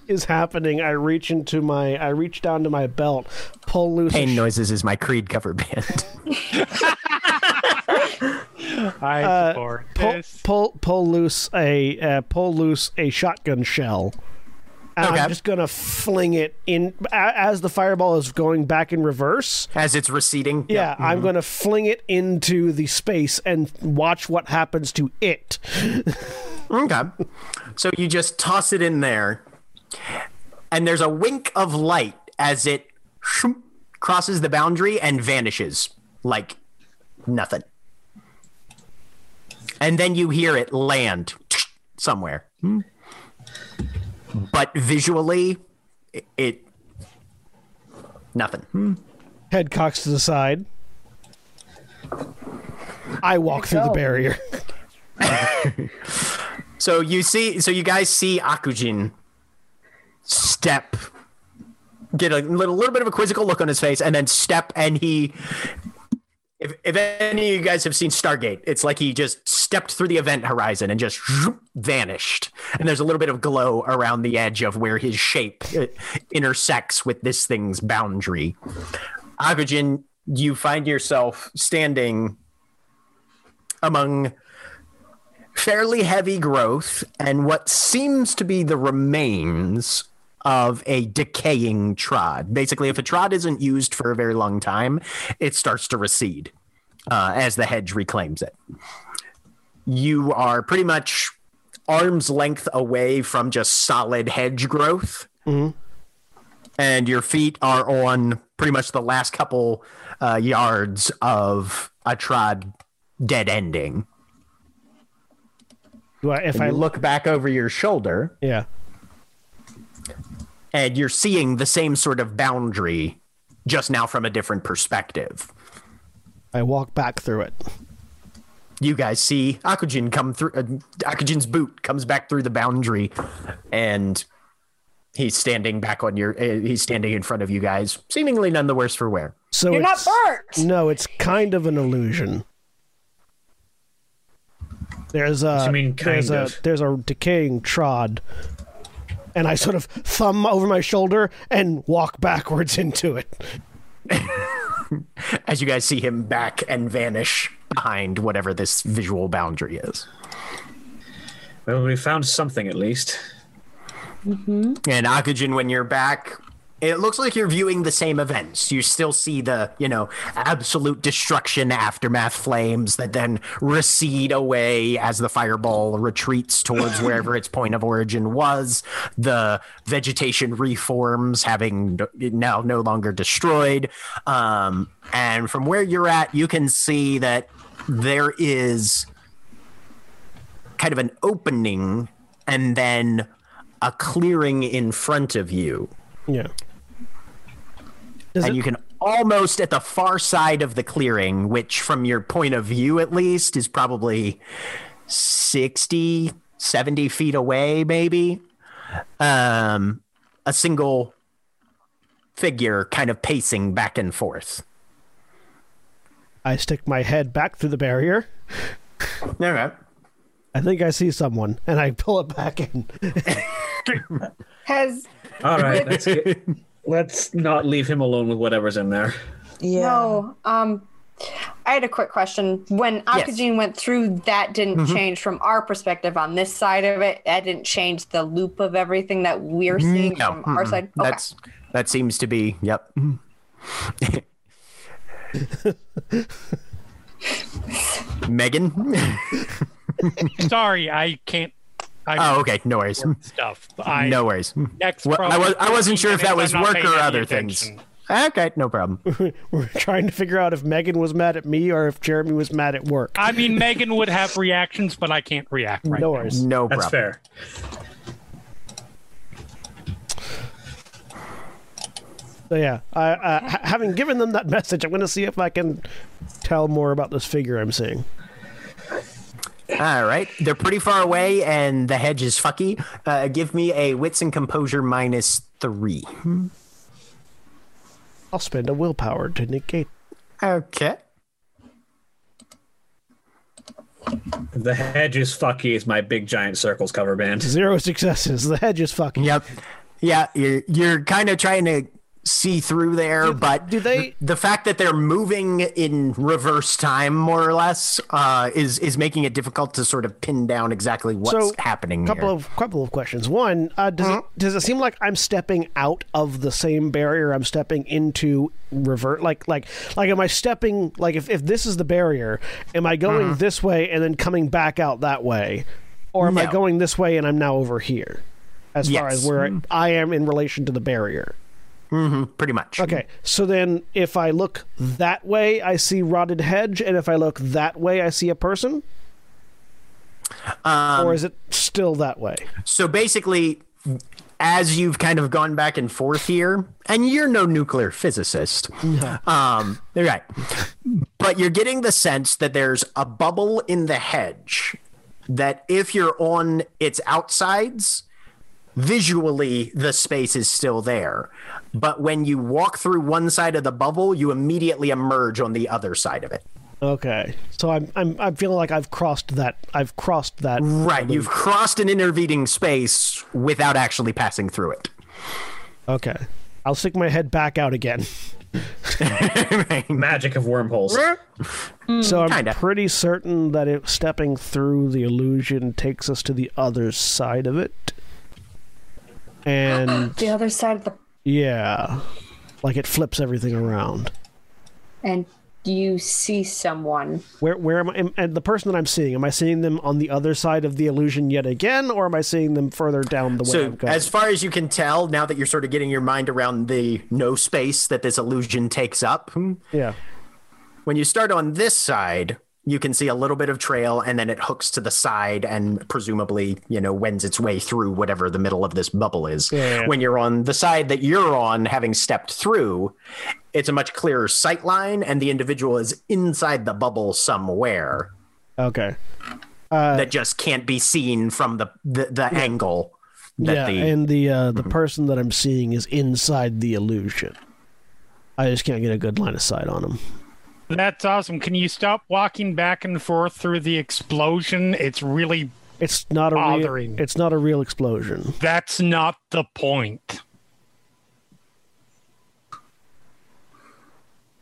is happening, I reach into my I reach down to my belt, pull loose. Pain sh- Noises is my Creed cover band. I uh, pull, this. pull pull loose a uh, pull loose a shotgun shell. And Okay. I'm just gonna fling it in as the fireball is going back in reverse. As it's receding. Yeah, I'm mm-hmm. gonna fling it into the space and watch what happens to it. Okay. So you just toss it in there, and there's a wink of light as it crosses the boundary and vanishes like nothing. And then you hear it land somewhere. Hmm? But visually, it, it nothing. Hmm. Head cocks to the side. I walk through the barrier. So you see, so you guys see Akujin step, get a little, little bit of a quizzical look on his face, and then step, and he. If, if any of you guys have seen Stargate, it's like he just stepped through the event horizon and just vanished. And there's a little bit of glow around the edge of where his shape uh, intersects with this thing's boundary. Akujin, you find yourself standing among fairly heavy growth and what seems to be the remains of a decaying trod. Basically, if a trod isn't used for a very long time, it starts to recede uh, as the hedge reclaims it. You are pretty much arm's length away from just solid hedge growth. And your feet are on pretty much the last couple uh, yards of a trod dead ending. I, if And I look back over your shoulder yeah. And you're seeing the same sort of boundary just now from a different perspective. I walk back through it. You guys see Akujin come through, uh, Akujin's boot comes back through the boundary and he's standing back on your, uh, he's standing in front of you guys, seemingly none the worse for wear. So You're not burnt. No, it's kind of an illusion. There's a mean there's kind a of? there's a decaying trod, and I sort of thumb over my shoulder and walk backwards into it. As you guys see him back and vanish behind whatever this visual boundary is. Well, we found something at least. Mm-hmm. And Akujin, when you're back, it looks like you're viewing the same events. You still see the, you know, absolute destruction, aftermath flames that then recede away as the fireball retreats towards wherever its point of origin was. The vegetation reforms, having now no longer destroyed. Um, and from where you're at, you can see that there is kind of an opening and then a clearing in front of you Yeah. Does and it, you can almost at the far side of the clearing, which, from your point of view at least, is probably 60, 70 feet away, maybe. Um, a single figure kind of pacing back and forth. I stick my head back through the barrier. All right. I think I see someone, and I pull it back in. Has All right, let's, get, let's not leave him alone with whatever's in there. Yeah. no. Um, I had a quick question. When Akujin went through, that didn't change from our perspective on this side of it. That didn't change the loop of everything that we're seeing No, from our mm-mm. side. Okay. That's that seems to be. Yep. Megan. Sorry, I can't. I Oh, okay. No worries. stuff. I No worries. next. Well, I was I wasn't sure if that was work or any other things. Okay, no problem. We're trying to figure out if Megan was mad at me or if Jeremy was mad at work. I mean, Megan would have reactions, but I can't react right no now. worries. No That's problem. fair. So yeah, I, uh, having given them that message, I'm going to see if I can tell more about this figure I'm seeing. All right, they're pretty far away, and the hedge is fucky. Uh, give me a wits and composure minus three. I'll spend a willpower to negate. Okay. The hedge is fucky is my big giant circles cover band. Zero successes. The hedge is fucking. Yep. Yeah, you're you're kind of trying to see through there, but do they- the, the fact that they're moving in reverse time, more or less, uh, is is making it difficult to sort of pin down exactly what's So, happening. Couple here. of couple of questions. One, uh, does it does it seem like I'm stepping out of the same barrier? I'm stepping into revert. Like like like am I stepping like if if this is the barrier, am I going this way and then coming back out that way, or am I going this way and I'm now over here? As far as where I am in relation to the barrier. Pretty much. Okay, so then if I look that way, I see rotted hedge, and if I look that way, I see a person. Um, or is it still that way? So basically, as you've kind of gone back and forth here, and you're no nuclear physicist, um, right? But you're getting the sense that there's a bubble in the hedge that if you're on its outsides, visually the space is still there. But when you walk through one side of the bubble, you immediately emerge on the other side of it. Okay, so I'm I'm I'm feeling like I've crossed that. I've crossed that. Right. You've crossed an intervening space without actually passing through it. Okay, I'll stick my head back out again. Magic of wormholes. Hmm. So I'm Kinda. pretty certain that it, stepping through the illusion takes us to the other side of it. And The other side of the yeah, like it flips everything around. and you see someone. Where where am I? am- And the person that I'm seeing, am I seeing them on the other side of the illusion yet again, or am I seeing them further down the way So, I'm going? as far as you can tell, now that you're sort of getting your mind around the no space that this illusion takes up, yeah. when you start on this side, you can see a little bit of trail and then it hooks to the side and presumably, you know, wends its way through whatever the middle of this bubble is. Yeah, yeah. When you're on the side that you're on, having stepped through, it's a much clearer sight line and the individual is inside the bubble somewhere Okay. that just can't be seen from the, the, the angle. That yeah, the, and the uh, the person that I'm seeing is inside the illusion. I just can't get a good line of sight on him. That's awesome. Can you stop walking back and forth through the explosion? It's really It's not a real. It's not a real explosion. that's not the point.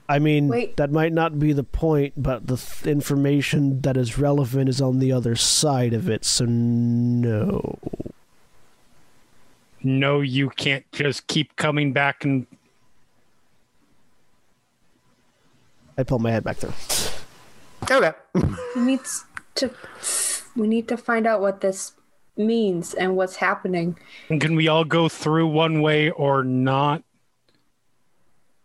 I mean, Wait. that might not be the point, but the th- information that is relevant is on the other side of it. So no. No, you can't just keep coming back and I pull my head back through. okay. We need to. We need to find out what this means and what's happening. can we all go through one way or not?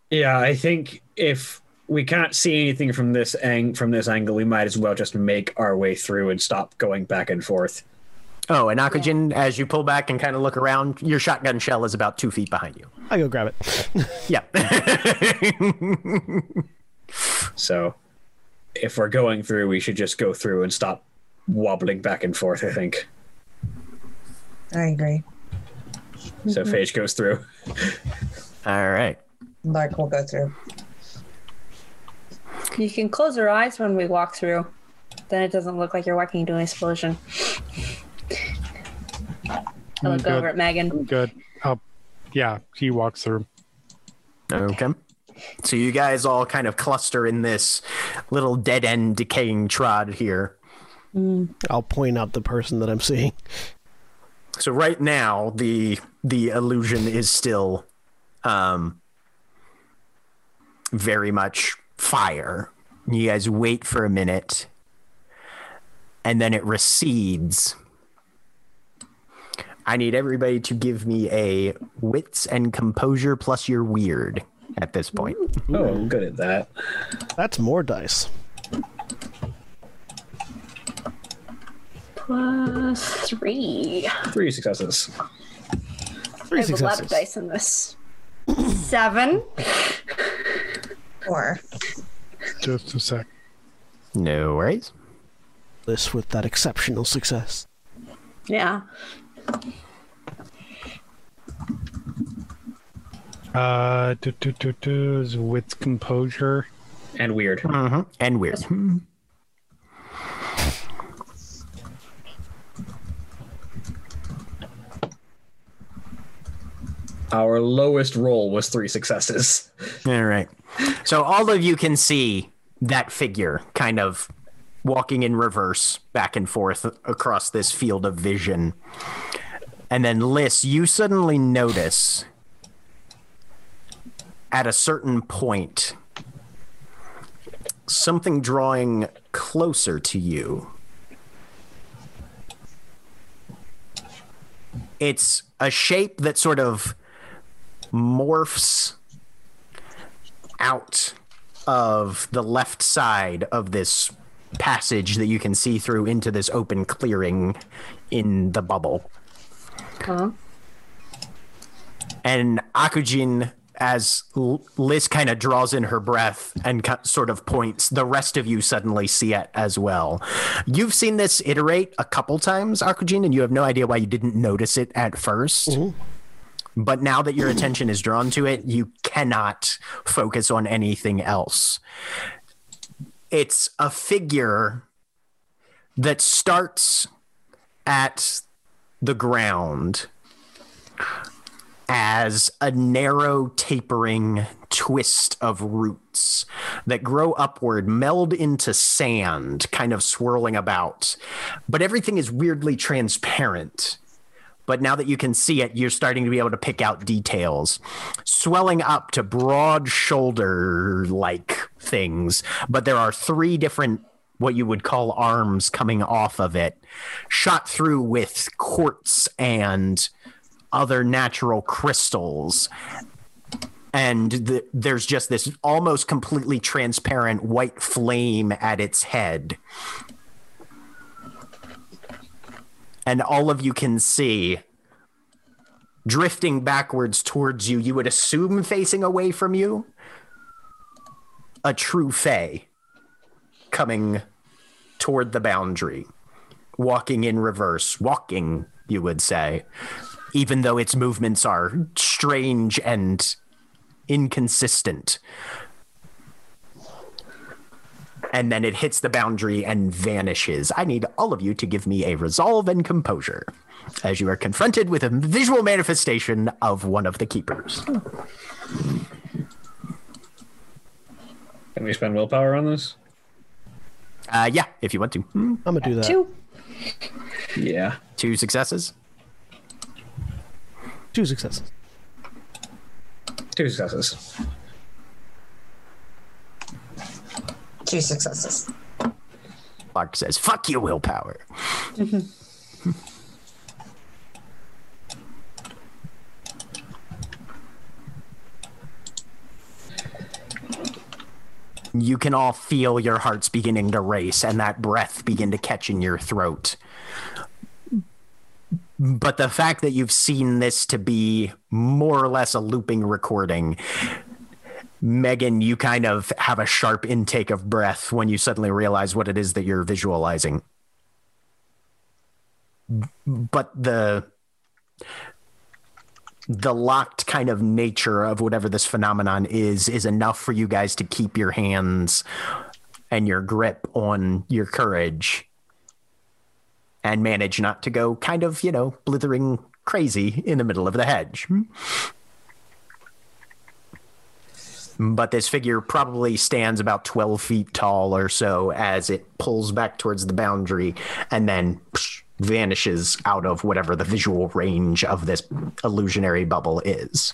Yeah, I think if we can't see anything from this ang- from this angle, we might as well just make our way through and stop going back and forth. Oh, and Akujin, as you pull back and kind of look around, your shotgun shell is about two feet behind you. I go grab it. Yeah. So, if we're going through, we should just go through and stop wobbling back and forth. I think. I agree. So mm-hmm. Phage goes through. All right. Lark will go through. You can close your eyes when we walk through. Then it doesn't look like you're walking into an explosion. I look mm, good. over at Megan. Good. Oh, yeah, he walks through. Okay. So you guys all kind of cluster in this little dead end decaying trod here. I'll point out the person that I'm seeing. So right now the the illusion is still um very much fire. You guys wait for a minute and then it recedes. I need everybody to give me a wits and composure plus your weird at this point. Oh, I'm good at that. That's more dice. Plus three. Three successes. Three I have a lot of dice in this. Seven. Four. Just a sec. No worries. This with that exceptional success. Yeah. Uh, do, do, do, do, is with composure. And weird. Mhm. And weird. Our lowest roll was three successes. All right. So all of you can see that figure kind of walking in reverse back and forth across this field of vision. And then Liss, you suddenly notice at a certain point something drawing closer to you. It's a shape that sort of morphs out of the left side of this passage that you can see through into this open clearing in the bubble. Huh? And Akujin, as Liss kind of draws in her breath and sort of points, the rest of you suddenly see it as well. You've seen this iterate a couple times, Akujin, and you have no idea why you didn't notice it at 1st mm-hmm. But now that your attention is drawn to it, you cannot focus on anything else. It's a figure that starts at the ground as a narrow, tapering twist of roots that grow upward, meld into sand, kind of swirling about. But everything is weirdly transparent. But now that you can see it, you're starting to be able to pick out details. Swelling up to broad shoulder like things, but there are three different what you would call arms coming off of it, shot through with quartz and other natural crystals. And the, there's just this almost completely transparent white flame at its head. And all of you can see drifting backwards towards you, you would assume facing away from you, a true Fae coming toward the boundary, walking in reverse, walking, you would say, even though its movements are strange and inconsistent. And then it hits the boundary and vanishes. I need all of you to give me a resolve and composure as you are confronted with a visual manifestation of one of the keepers. Can we spend willpower on this? Uh, yeah, if you want to. Hmm. I'm gonna do that. Two. Yeah. Two successes. Two successes. Two successes. two successes. Mark says, fuck your willpower. you can all feel your hearts beginning to race and that breath begin to catch in your throat. But the fact that you've seen this to be more or less a looping recording Megan, you kind of have a sharp intake of breath when you suddenly realize what it is that you're visualizing. But the the locked kind of nature of whatever this phenomenon is is enough for you guys to keep your hands and your grip on your courage and manage not to go kind of, you know, blithering crazy in the middle of the hedge. But this figure probably stands about 12 feet tall or so as it pulls back towards the boundary and then psh, vanishes out of whatever the visual range of this illusionary bubble is.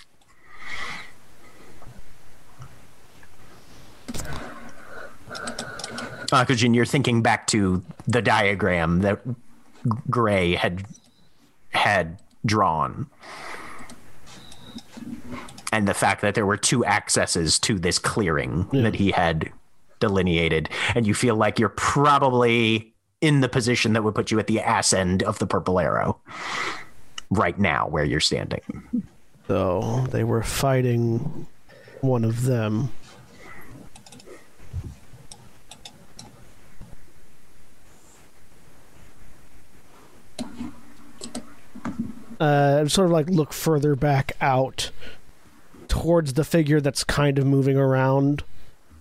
Akujin, you're thinking back to the diagram that Gray had had drawn, and the fact that there were two accesses to this clearing that he had delineated, and you feel like you're probably in the position that would put you at the ass end of the purple arrow right now, where you're standing. So they were fighting one of them. Uh, sort of like look further back out towards the figure that's kind of moving around.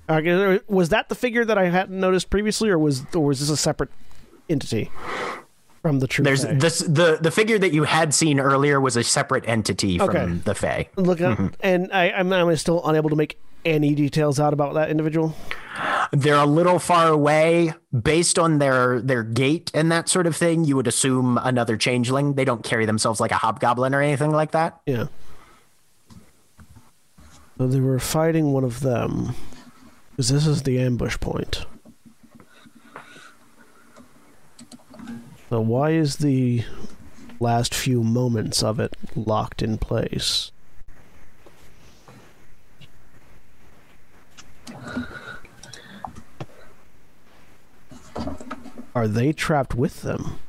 Uh, was that the figure that I hadn't noticed previously, or was or was this a separate entity from the true? There's Fae? this the the figure that you had seen earlier was a separate entity from Okay. the Fae. look up, and I, I'm, I'm still unable to make any details out about that individual. They're a little far away. Based on their their gait and that sort of thing, you would assume another changeling. They don't carry themselves like a hobgoblin or anything like that. Yeah. So they were fighting one of them. Because this is the ambush point. So why is the last few moments of it locked in place? Are they trapped with them?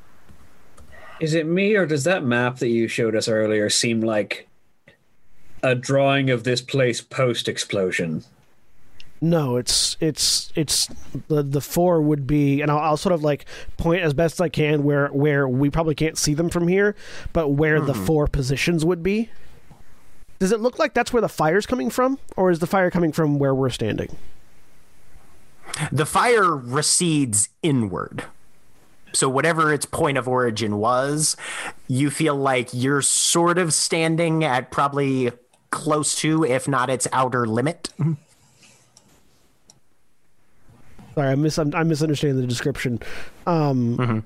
Is it me or does that map that you showed us earlier seem like a drawing of this place post explosion? No, it's it's it's the the four would be, and I'll, I'll sort of like point as best I can where where we probably can't see them from here, but where the hmm. four positions would be. Does it look like that's where the fire's coming from, or is the fire coming from where we're standing? The fire recedes inward. So whatever its point of origin was, you feel like you're sort of standing at probably close to, if not its outer limit. Sorry, I'm, mis- misunderstanding the description. Um,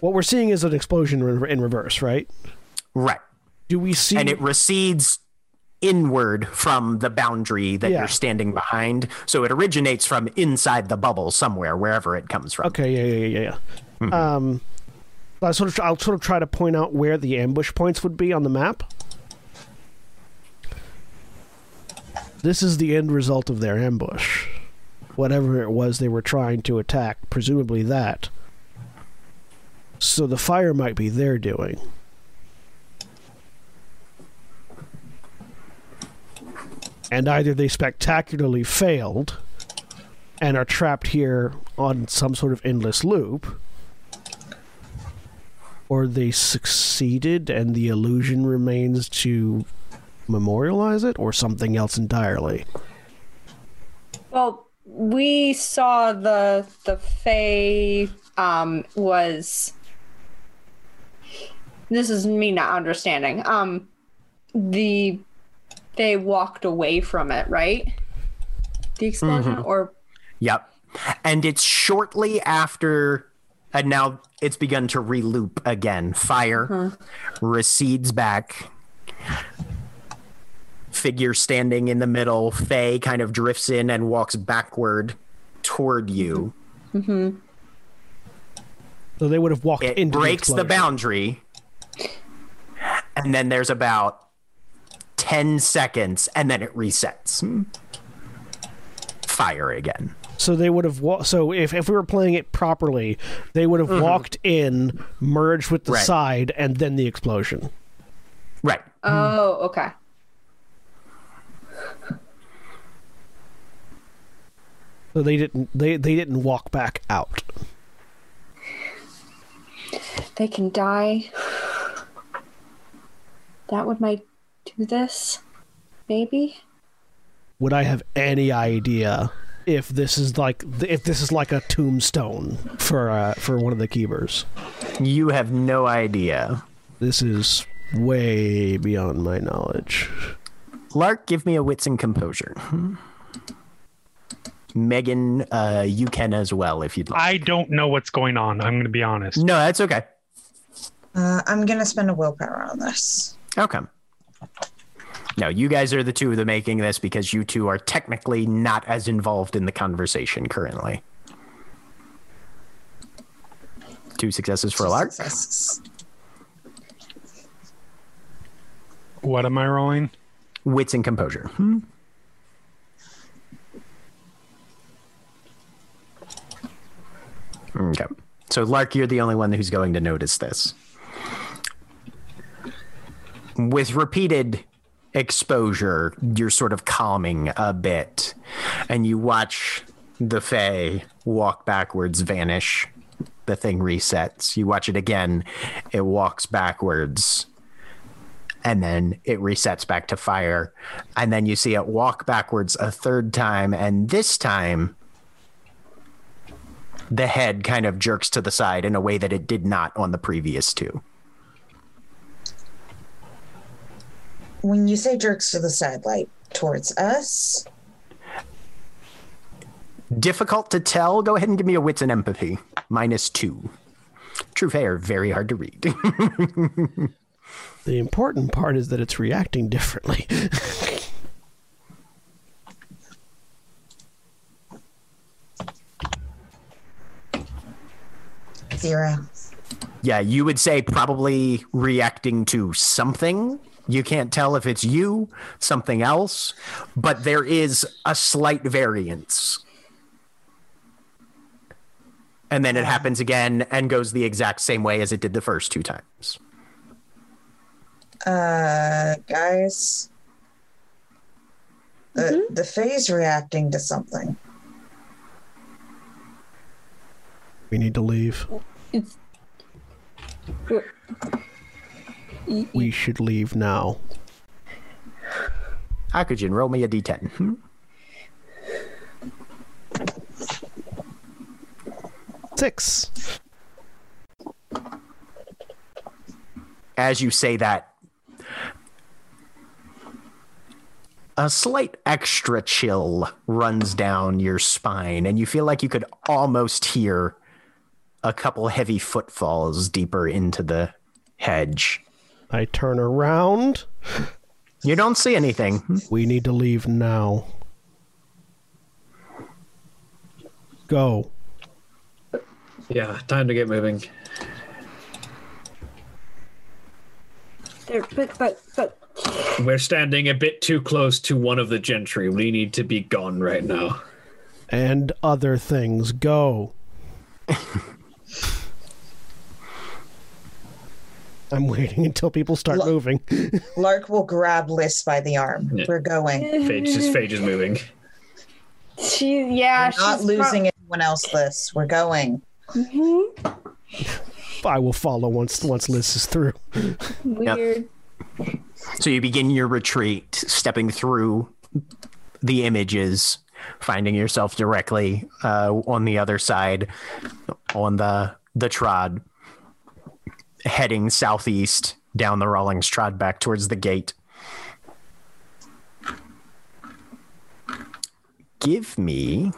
What we're seeing is an explosion in reverse, right? Right. Do we see? and it recedes inward from the boundary that Yeah. you're standing behind. So it originates from inside the bubble somewhere, wherever it comes from. Okay, yeah, yeah, yeah, yeah. Um, I sort of, I'll sort of try to point out where the ambush points would be on the map. This is the end result of their ambush. Whatever it was they were trying to attack, presumably that. So the fire might be their doing. And either they spectacularly failed and are trapped here on some sort of endless loop, or they succeeded and the illusion remains to memorialize it, or something else entirely. Well, we saw the the Fae um was this is me not understanding. Um the they walked away from it, right? The explosion mm-hmm. or Yep. And it's shortly after, and now it's begun to reloop again. Fire uh-huh. recedes back. Figure standing in the middle. Fae kind of drifts in and walks backward toward you. Mm-hmm. So they would have walked It into breaks the, the, boundary. And then there's about 10 seconds, and then it resets. Hmm. Fire again. So they would have wa- so if if we were playing it properly, they would have mm-hmm. walked in, merged with the Right. side, and then the explosion. Right. Oh, hmm. okay. So they didn't they they didn't walk back out. They can die. That would might do this. Maybe. Would I have any idea if this is like if this is like a tombstone for uh, for one of the keepers? You have no idea. This is way beyond my knowledge. Lark, give me a wits and composure. Megan, uh, you can as well if you'd like. I don't know what's going on. I'm going to be honest. No, that's okay. Uh, I'm gonna spend a willpower on this. Okay. No, you guys are the two of the making this because you two are technically not as involved in the conversation currently. Two successes for Lark. Successes. What am I rolling? Wits and composure. Hmm. Okay. So, Lark, you're the only one who's going to notice this. With repeated exposure, you're sort of calming a bit, and you watch the Fae walk backwards, vanish. The thing resets. You watch it again, it walks backwards, and then it resets back to fire. And then you see it walk backwards a third time, and this time the head kind of jerks to the side in a way that it did not on the previous two. When you say jerks to the side, like towards us, Difficult to tell. Go ahead and give me a wits and empathy. Minus two. True Fae, very hard to read. The important part is that it's reacting differently. zero. yeah, you would say probably reacting to something. You can't tell if it's you, something else, but there is a slight variance. And then it happens again and goes the exact same way as it did the first two times. Uh, guys, the the Fae's reacting to something. we need to leave. It's. We should leave now. Akujin, roll me a d10. Hmm? Six. as you say that, a slight extra chill runs down your spine, and you feel like you could almost hear a couple heavy footfalls deeper into the hedge. I turn around. You don't see anything. We need to leave now. Go. Yeah, time to get moving. There, but but but We're standing a bit too close to one of the gentry. We need to be gone right now. And other things. Go. I'm waiting until people start Look. moving. Lark will grab Liss by the arm. Yeah. We're going. Phage is, Phage is moving. she yeah We're not she's losing anyone else, Liss. We're going. I will follow once once Liss is through. weird. So you begin your retreat, stepping through the images, finding yourself directly uh, on the other side, on the the trod, heading southeast down the Rawlings trod back towards the gate. Give me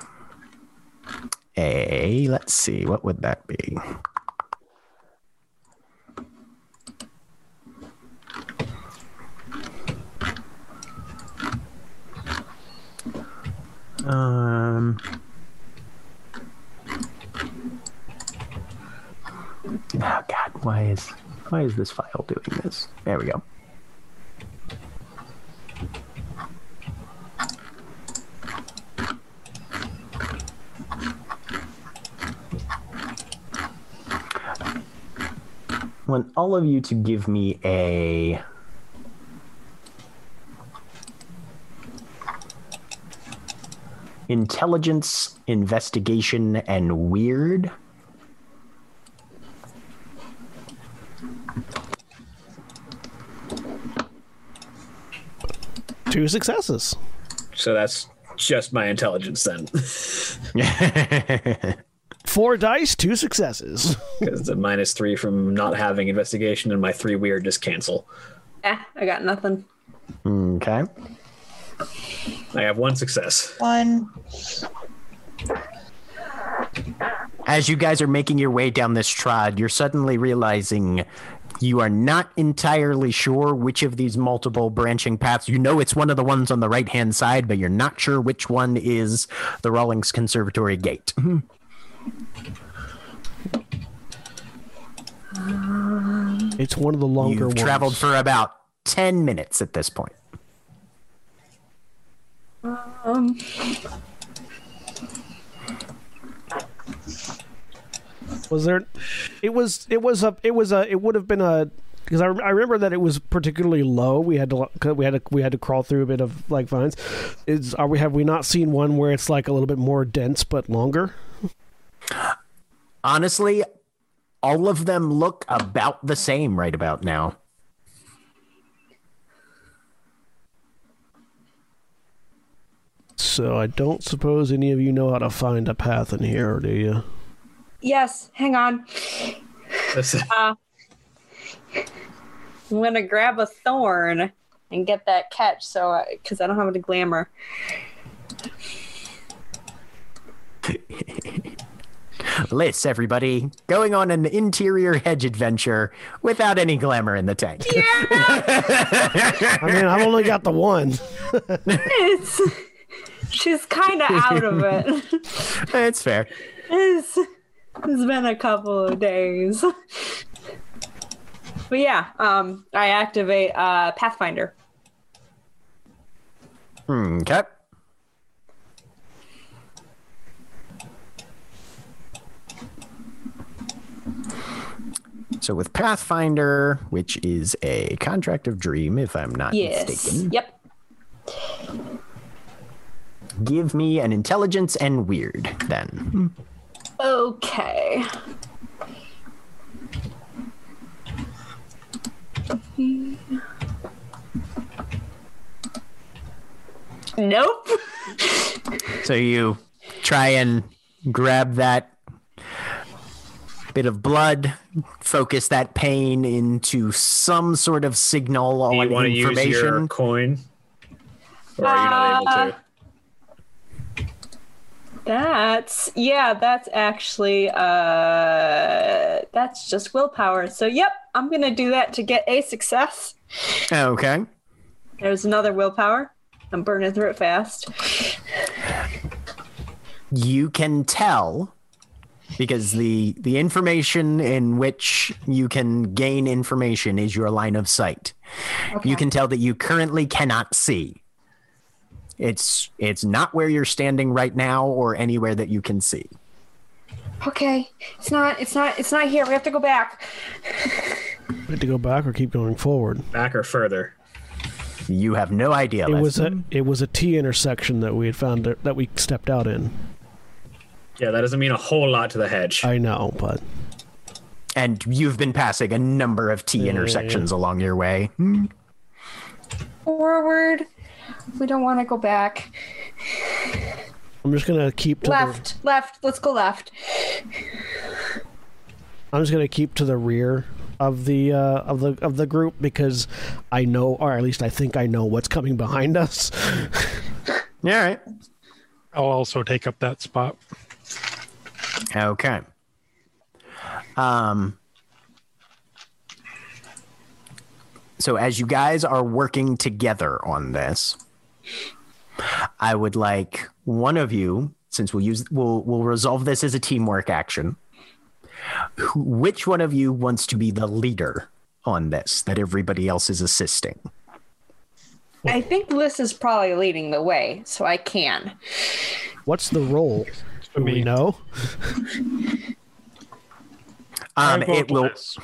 a let's see, what would that be? Um. Oh God, why is why is this file doing this? There we go. I want all of you to give me a intelligence, investigation, and weird. Two successes. So that's just my intelligence then. Four dice, two successes. Because the minus three from not having investigation and my three weird just cancel. Eh, I got nothing. okay. I have one success. One. As you guys are making your way down this trod, you're suddenly realizing you are not entirely sure which of these multiple branching paths. You know it's one of the ones on the right hand side, but you're not sure which one is the Rawlings Conservatory gate. It's one of the longer You've ones. traveled for about 10 minutes at this point. Um, Was there? It was. It was a. It was a. It would have been a. Because I, I remember that it was particularly low. We had to we had to we had to crawl through a bit of like vines. Is are we have we not seen one where it's like a little bit more dense but longer? Honestly, all of them look about the same right about now. So I don't suppose any of you know how to find a path in here, do you? Yes, hang on. This- uh, I'm gonna grab a thorn and get that catch. So, because I don't have any glamour. Liss, everybody, going on an interior hedge adventure without any glamour in the tank. Yeah! I mean, I've only got the one. It's, she's kind of out of it. it's fair. It's, it's been a couple of days. But yeah, um, I activate uh, Pathfinder. Okay. So with Pathfinder, which is a contract of dream, if I'm not Yes. mistaken, Yep. give me an intelligence and weird then. Okay. Nope. So you try and grab that bit of blood, focus that pain into some sort of signal Do on you want to use information. your coin? Or are you not able Uh, to? That's yeah, that's actually uh that's just willpower. So yep, I'm gonna do that to get a success. Okay. There's another willpower. I'm burning through it fast. you can tell because the the information in which you can gain information is your line of sight. You can tell that you currently cannot see. It's it's not where you're standing right now or anywhere that you can see. Okay. It's not it's not it's not here. We have to go back. We have to go back or keep going forward. Back or further? You have no idea. It Les. was a it was a T intersection that we had found that that we stepped out in. Yeah, that doesn't mean a whole lot to the hedge. I know, but and you've been passing a number of T intersections along your way. Hmm. Forward. We don't want to go back. I'm just gonna keep to Left. Left. Let's go left. I'm just gonna keep to the rear of the uh, of the of the group because I know, or at least I think I know what's coming behind us. Yeah, all right. I'll also take up that spot. Okay. Um So as you guys are working together on this, I would like one of you, since we'll use we'll we'll resolve this as a teamwork action. Who, which one of you wants to be the leader on this that everybody else is assisting? I think Liss is probably leading the way, so I can. What's the role? Do we me. know? Um it will Liss.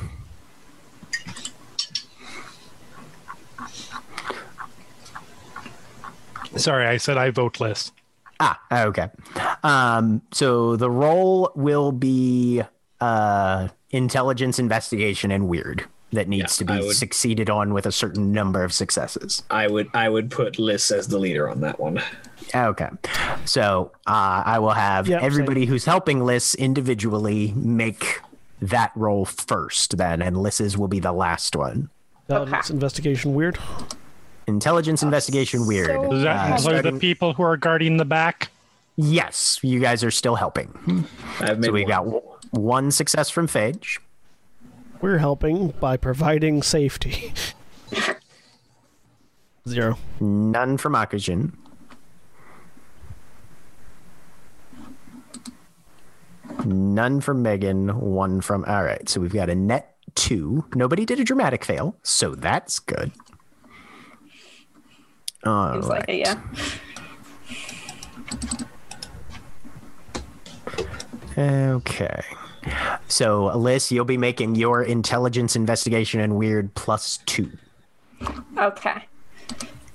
Sorry, I said I vote list. Ah, okay. Um, so the role will be uh, intelligence, investigation, and weird. That needs Yeah, to be would- succeeded on with a certain number of successes. I would I would put Liss as the leader on that one. Okay. So uh, I will have Yep, everybody who's helping Liss individually make that role first, then, and Liss's will be the last one. Intelligence investigation weird. Intelligence, investigation, weird. so- Does that Uh, include starting- the people who are guarding the back? Yes, you guys are still helping. I've made So we one. got one success from Phage. We're helping by providing safety. Zero. None from Akujin. None from Megan. One from. All right. So we've got a net two. Nobody did a dramatic fail. So that's good. All Seems right. like it, yeah. Okay. So, Alyss, you'll be making your intelligence investigation and weird plus two Okay.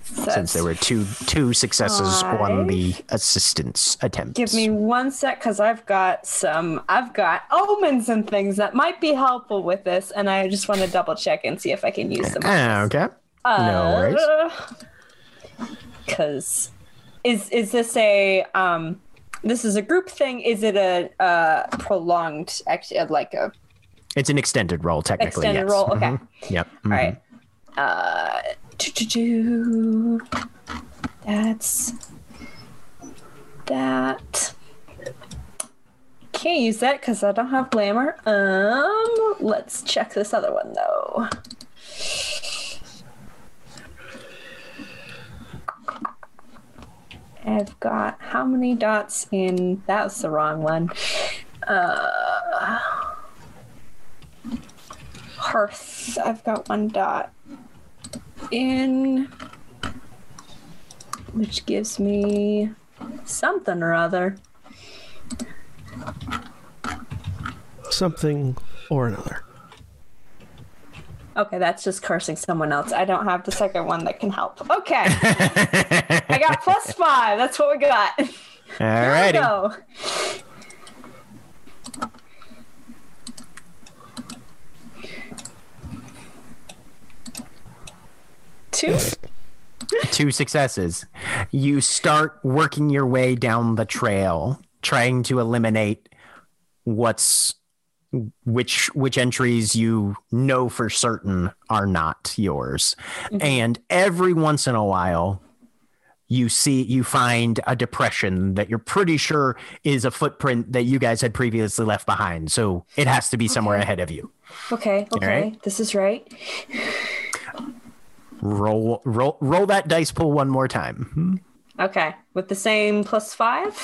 So since there were two two successes on the assistance attempt. Give me one sec because I've got some I've got omens and things that might be helpful with this, and I just want to double check and see if I can use them. Ah, okay. no worries. Because is is this a um this is a group thing? Is it a uh prolonged actually like a It's an extended roll, technically. extended yes. roll? Okay. Mhm. Yep. All right. Uh, do, do, do. That's that. Can't use that because I don't have glamour. Um, let's check this other one though. I've got how many dots in? That was the wrong one. Uh, hearth. I've got one dot in, which gives me something or other. Something or another. Okay, that's just cursing someone else. I don't have the second one that can help. Okay. I got plus five. That's what we got. Here we go. Two. Two successes. You start working your way down the trail, trying to eliminate what's which which entries you know for certain are not yours. Mm-hmm. And every once in a while you see you find a depression that you're pretty sure is a footprint that you guys had previously left behind. So it has to be somewhere Okay. ahead of you. Okay, okay. right. This is right. Roll roll roll that dice pool one more time. Okay. With the same plus five.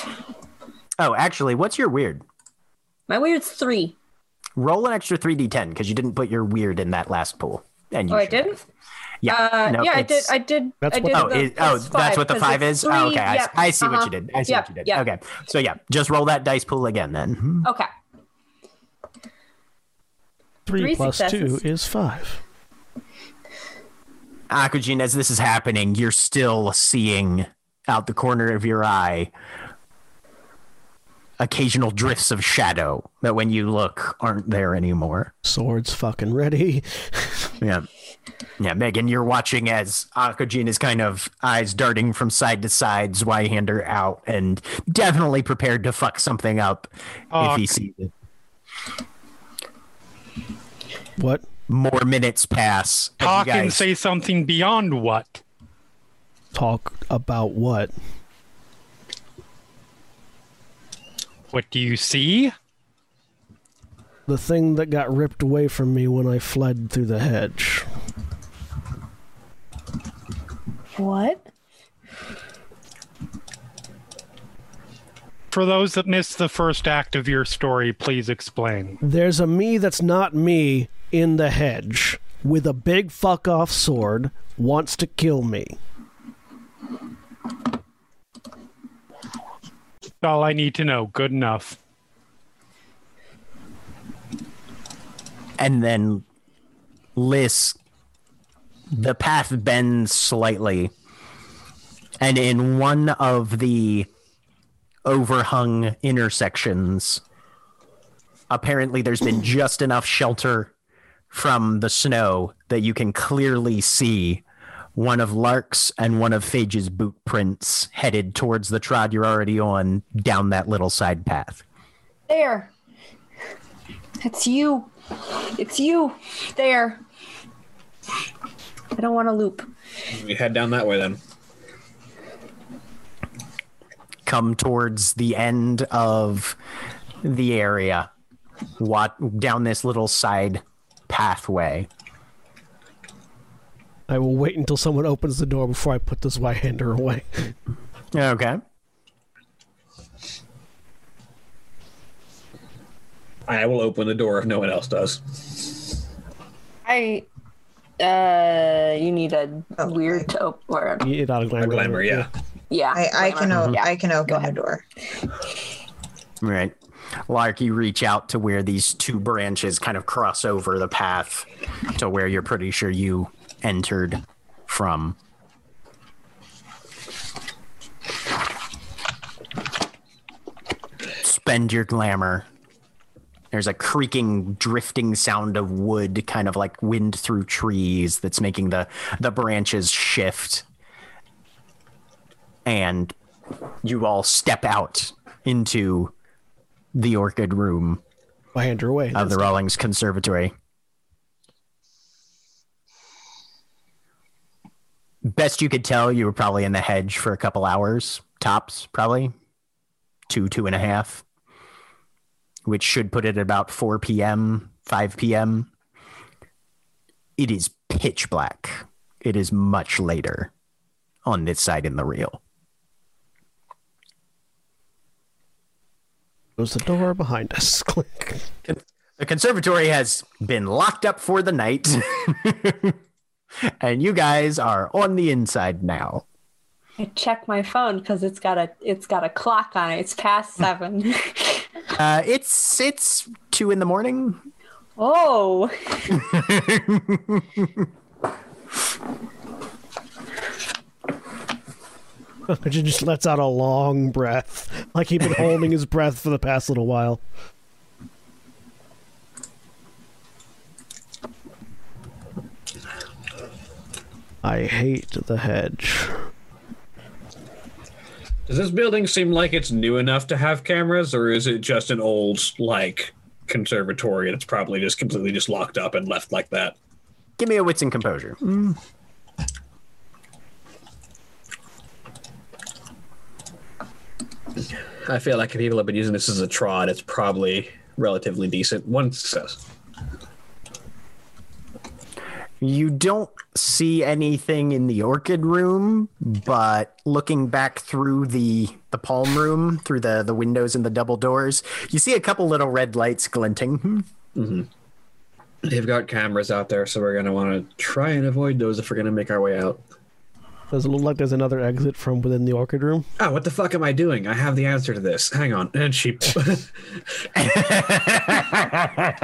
Oh, actually, what's your weird? My weird's three. Roll an extra 3d10 because you didn't put your weird in that last pool. And you Oh, I didn't? have. Yeah. Uh, no, yeah, I did. I did. That's I what- did Oh, the it, oh, plus that's what the 'cause five is. oh, three- okay, I, yep, I see what uh-huh. you did. I see Yep, what you did. yep. Okay, so yeah, just roll that dice pool again then. Hmm. Okay. Three, Three plus successes. two is five. Akujin, as this is happening, you're still seeing out the corner of your eye occasional drifts of shadow that, when you look, aren't there anymore. Swords fucking ready. Yeah. Yeah, Megan, you're watching as Akujin is kind of eyes darting from side to side, Zweihander out, and definitely prepared to fuck something up if he sees it. What? More minutes pass. as you Talk and say something beyond what? Talk about what? What do you see? The thing that got ripped away from me when I fled through the hedge. What? For those that missed the first act of your story, please explain. There's a me that's not me in the hedge with a big fuck off sword wants to kill me. All I need to know. Good enough. and then Liss the path bends slightly, and in one of the overhung intersections, apparently there's been just enough shelter from the snow that you can clearly see one of Lark's and one of Phage's boot prints headed towards the trod you're already on down that little side path. There. It's you. It's you. There. I don't want to loop. We head down that way then. come towards the end of the area what down this little side pathway I will wait until someone opens the door before I put this Zweihander away. okay I will open the door if no one else does. I. Uh, you need a Oh, weird to open. Or, You not a A glamour. glamour, yeah. yeah. I, I can o- Yeah. I can open the door. right lark you reach out to where these two branches kind of cross over the path to where you're pretty sure you entered from spend your glamour There's a creaking, drifting sound of wood, kind of like wind through trees, that's making the the branches shift. And you all step out into the orchid room Zweihander away. of the Rawlings Conservatory. Best you could tell, you were probably in the hedge for a couple hours, tops, probably two, two and a half, which should put it at about 4 p.m., 5 p.m. It is pitch black. It is much later on this side in the reel. Close the door behind us. Click. The conservatory has been locked up for the night. and you guys are on the inside now. I check my phone because it's got a it's got a clock on it. It's past seven. Uh, it's it's two in the morning. oh, He just lets out a long breath, like he'd been holding his breath for the past little while. I hate the hedge. Does this building seem like it's new enough to have cameras, or is it just an old like conservatory and it's probably just completely just locked up and left like that? Give me a wits and composure. Hmm. I feel like if people have been using this as a trod, it's probably relatively decent. One success. You don't see anything in the orchid room, but looking back through the the palm room, through the the windows and the double doors, you see a couple little red lights glinting. Mm-hmm. They've got cameras out there, so we're gonna want to try and avoid those if we're gonna make our way out. Does it look like there's another exit from within the orchid room? Oh, what the fuck am I doing? I have the answer to this. Hang on. And she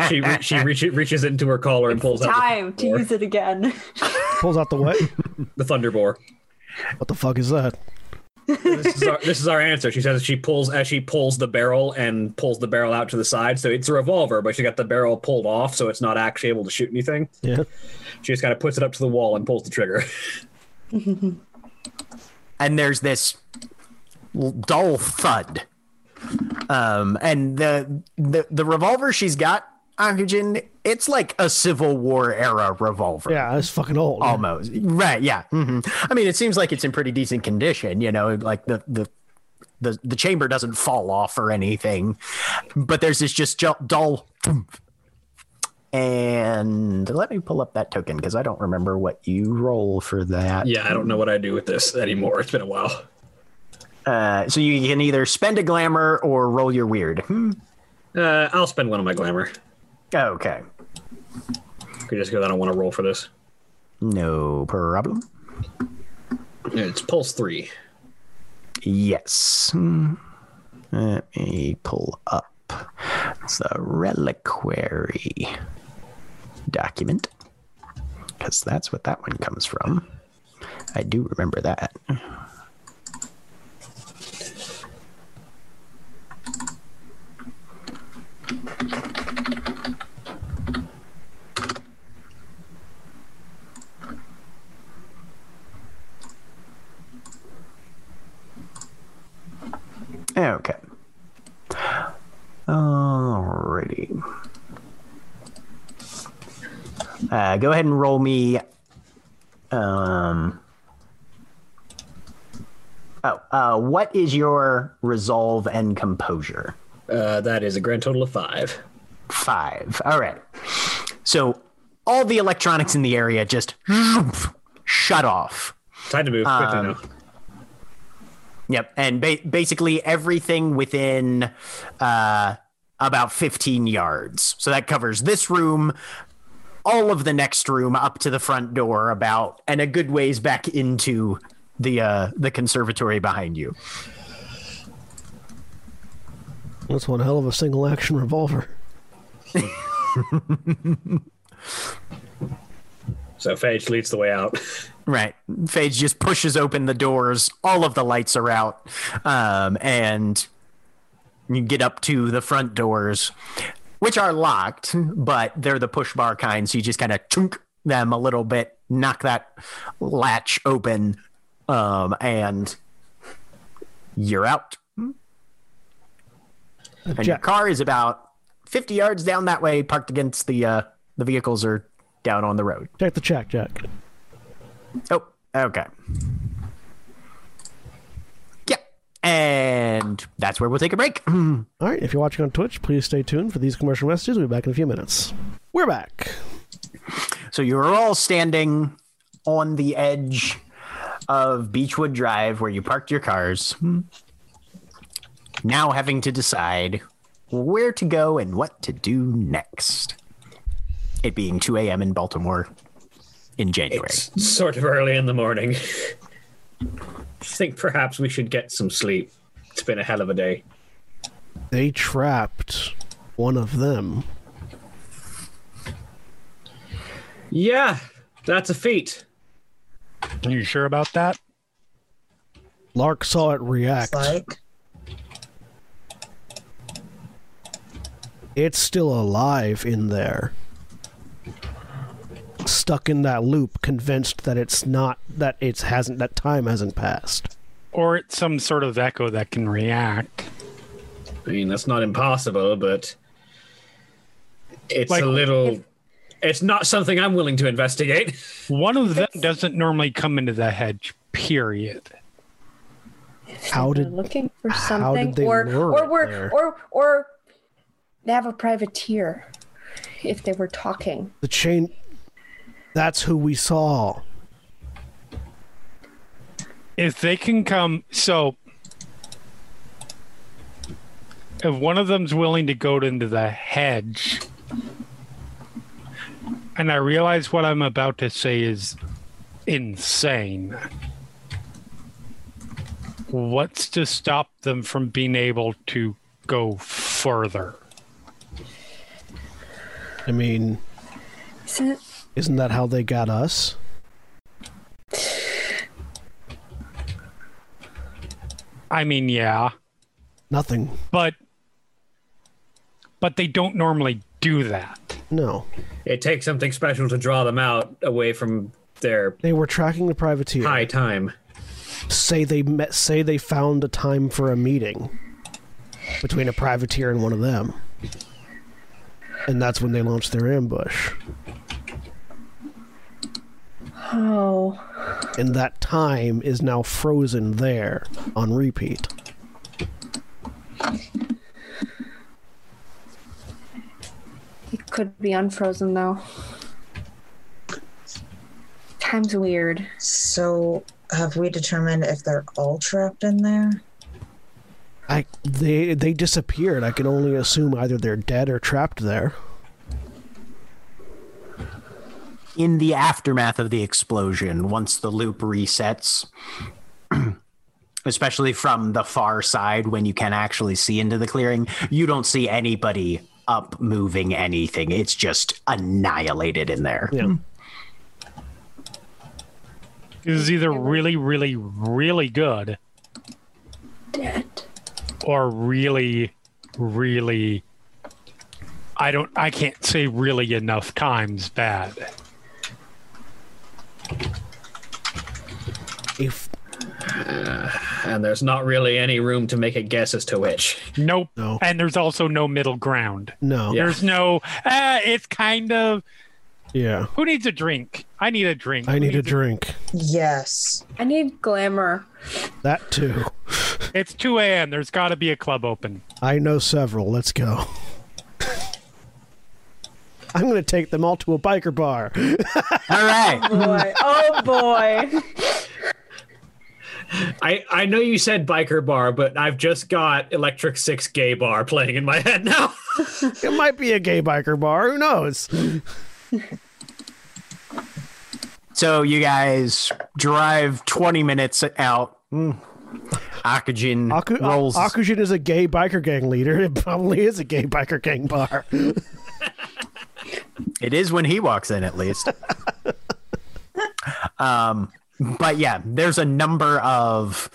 she re- she reaches reaches into her collar and pulls out time to use it again. Pulls out the what? the thunder bore. what the fuck is that? This is, our, this is our answer. She says she pulls as she pulls the barrel and pulls the barrel out to the side. So it's a revolver, but she got the barrel pulled off, so it's not actually able to shoot anything. Yeah. She just kind of puts it up to the wall and pulls the trigger. and there's this dull thud. Um, and the, the the revolver she's got, Akujin, it's like a Civil War era revolver. Yeah, it's fucking old. Almost. Right, yeah. hmm I mean, it seems like it's in pretty decent condition, you know, like the the the, the chamber doesn't fall off or anything. But there's this just dull thump. And let me pull up that token because I don't remember what you roll for that. yeah, I don't know what I do with this anymore. It's been a while. Uh, so you can either spend a glamour or roll your weird. Hmm. Uh, I'll spend one of my glamour. Okay. Could Just because I don't want to roll for this. No problem. It's pulse three. Yes. Hmm. Let me pull up the reliquary document. because that's what that one comes from. I do remember that. Okay. Alrighty. Uh, go ahead and roll me. Um. Oh, uh, what is your resolve and composure? Uh, that is a grand total of five. Five. All right. So all the electronics in the area just shut off. Time to move quickly Um, now. Yep, and ba- basically everything within uh, about 15 yards. So that covers this room, all of the next room up to the front door, about and a good ways back into the uh, the conservatory behind you. That's one hell of a single action revolver. So Phage leads the way out. Right, Phage just pushes open the doors. All of the lights are out, um, and you get up to the front doors, which are locked, but they're the push bar kind. So you just kind of chunk them a little bit, knock that latch open, um, and you're out. And your car is about 50 yards down that way, parked against the uh, the vehicles are down on the road. check the check, Jack. Oh, okay. Yeah. And that's where we'll take a break. All right, if you're watching on Twitch, please stay tuned for these commercial messages. We'll be back in a few minutes. We're back. So you're all standing on the edge of Beechwood Drive where you parked your cars. Now having to decide where to go and what to do next. It being 2 a.m. in Baltimore in January. It's sort of early in the morning. I think perhaps we should get some sleep. It's been a hell of a day. They trapped one of them. Yeah, that's a feat. Are you sure about that? Lark saw it react. It's like It's still alive in there. Stuck in that loop, convinced that it's not that it hasn't that time hasn't passed. Or it's some sort of echo that can react. I mean, that's not impossible, but it's Like, a little. It's not something I'm willing to investigate. One of them doesn't normally come into the hedge, period. How They're did looking for something, they or lure or it or or they have a privateer. If they were talking, the chain? That's who we saw. If they can come, so if one of them's willing to go into the hedge, and I realize what I'm about to say is insane. What's to stop them from being able to go further? I mean, isn't it? Isn't that how they got us? I mean, yeah, Nothing. but but they don't normally do that. No. It takes something special to draw them out away from their They were tracking the privateer. high time. Say they met. Say they found a time for a meeting between a privateer and one of them, and that's when they launched their ambush. Oh, And that time is now frozen there on repeat. it could be unfrozen though. Time's weird. so. Have we determined if they're all trapped in there? I they they disappeared. I can only assume either they're dead or trapped there. In the aftermath of the explosion, once the loop resets, especially from the far side when you can actually see into the clearing, you don't see anybody up moving anything. It's just annihilated in there. Yeah. This is either really, really, really good Dead. or really, really. I don't. I can't say really enough times bad. If And there's not really any room to make a guess as to which. Nope. No. And there's also no middle ground. no, Yeah. There's no. Uh, it's kind of. yeah, Who needs a drink? I need a drink. I Who need a needs drink. Yes. I need glamour. That too. It's 2 a.m. There's got to be a club open. I know several. Let's go. I'm going to take them all to a biker bar. All right. Boy, oh boy. I, I know you said biker bar, but I've just got Electric Six Gay Bar playing in my head now. it might be a gay biker bar. Who knows? So you guys drive 20 minutes out. Mm. Akujin Aku- rolls. Akujin is a gay biker gang leader. It probably is a gay biker gang bar. It is when he walks in, at least. um, but yeah, there's a number of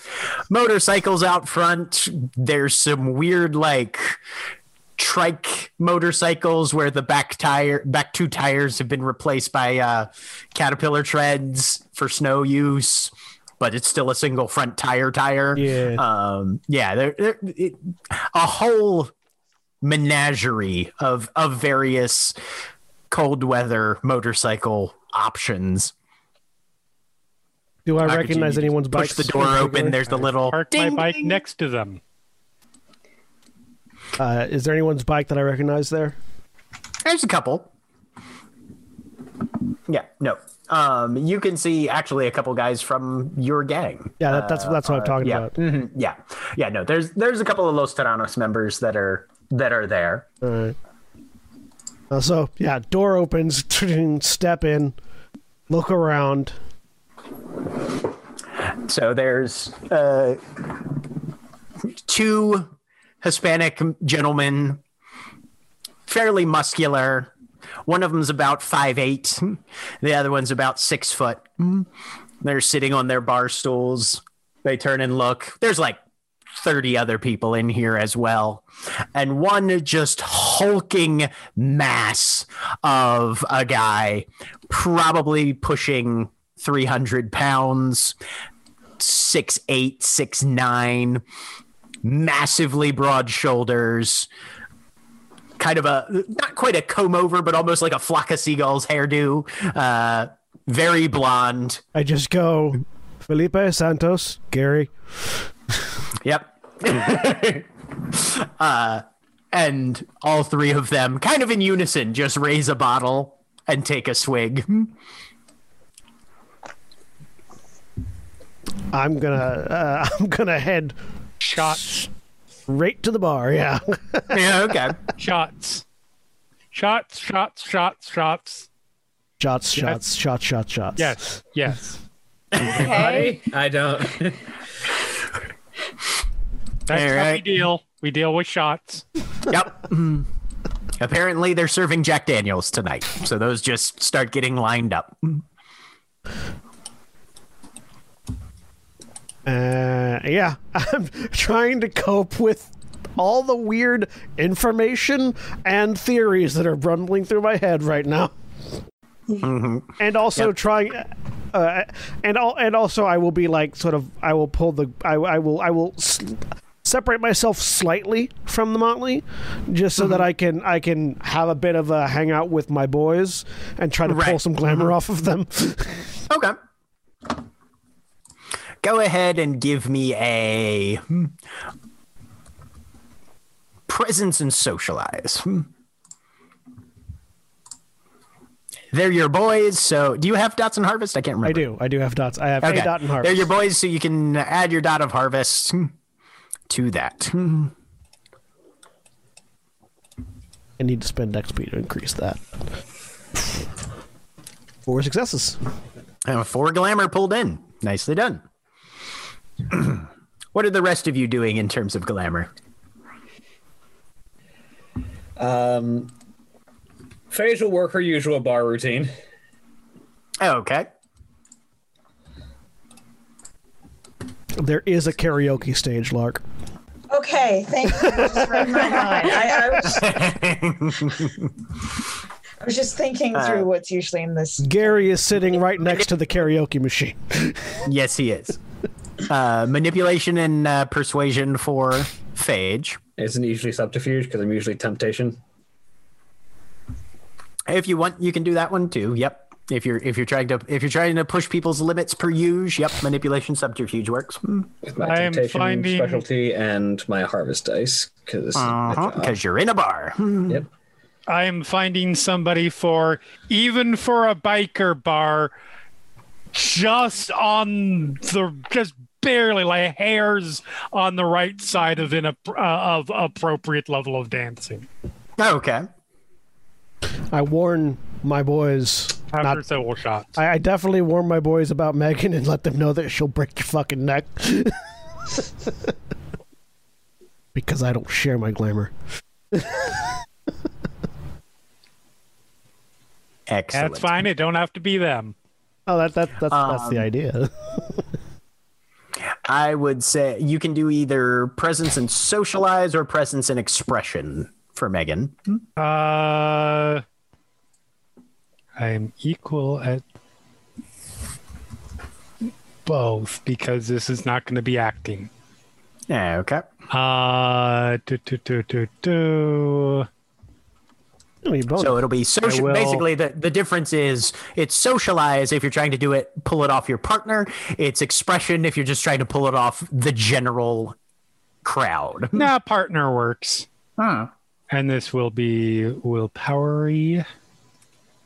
motorcycles out front. There's some weird, like, trike motorcycles where the back tire, back two tires have been replaced by uh, Caterpillar treads for snow use. But it's still a single front tire tire. Yeah. Um, yeah. There, there, it, a whole menagerie of of various cold weather motorcycle options. Do I Akujin, recognize you anyone's push bike? the door open. There's the little Park ding, my bike ding. next to them. Uh, is there anyone's bike that I recognize there? There's a couple. Yeah, no. Um, you can see actually a couple guys from your gang. Yeah, that, that's that's what I'm talking yeah, about. mhm, yeah, yeah. No, there's there's a couple of Los Tiranos members that are that are there. All right. Uh, so yeah, door opens. Step in, look around. So there's uh, two Hispanic gentlemen, fairly muscular. One of them's about five eight. The other one's about six foot. They're sitting on their bar stools. They turn and look. There's like 30 other people in here as well. And one just hulking mass of a guy, probably pushing 300 pounds, six eight, six nine, massively broad shoulders, kind of a not quite a comb over, but almost like a flock of seagulls hairdo. Uh, very blonde. I just go, Felipe Santos, Gary. Yep. uh, and all three of them, kind of in unison, just raise a bottle and take a swig. I'm gonna uh, I'm gonna head Shots. right to the bar. Yeah. yeah, okay. Shots. Shots, shots, shots, shots. shots, shots, shots, shots, shots. Yes, yes. Okay. I don't. That's All how we deal. We deal with shots. Yep. Mm. Apparently, they're serving Jack Daniels tonight, so those just start getting lined up. Uh, yeah, I'm trying to cope with all the weird information and theories that are rumbling through my head right now. And also Yep. trying, uh, and all, and also I will be like sort of I will pull the I, I will I will s- separate myself slightly from the motley, just so that I can I can have a bit of a hangout with my boys and try to pull some glamour off of them. Okay. Go ahead and give me a presence and socialize. Hmm. They're your boys, so do you have dots and harvest? I can't remember. I do I do have dots. I have Okay. a dot and harvest. They're your boys, so you can add your dot of harvest hmm, to that. I need to spend XP to increase that. Four successes. Uh, four glamour pulled in. Nicely done. what are the rest of you doing in terms of glamour? Um, Phage will work her usual bar routine. Okay. There is a karaoke stage, Lark. Okay, thank you. You just read my mind. I, I, was, I was just thinking Uh, through what's usually in this. Gary is sitting right next to the karaoke machine. yes, he is. Uh, manipulation and uh, persuasion for Phage. Isn't usually subterfuge because I'm usually temptation. If you want, you can do that one too. Yep. If you're if you're trying to if you're trying to push people's limits per use, yep, manipulation subterfuge works. With my I am temptation finding- specialty and my harvest dice because Uh-huh, because you're in a bar. yep. I am finding somebody for even for a biker bar, just on the just barely like hairs on the right side of in a uh, of appropriate level of dancing Okay. I warn my boys. After Not, several shots. I, I definitely warn my boys about Megan and let them know that she'll break your fucking neck. because I don't share my glamour. Excellent. That's fine. It don't have to be them. Oh, that that that's that's the Um, idea. I would say you can do either presence and socialize or presence and expression for Megan. Uh, I am equal at both because this is not going to be acting. Yeah, okay. Uh, do, do, do, do, do. You need. So it'll be social. will- Basically, the, the difference is it's socialize if you're trying to do it, pull it off your partner. It's expression if you're just trying to pull it off the general crowd. Nah, partner works. Huh. And this will be willpowery.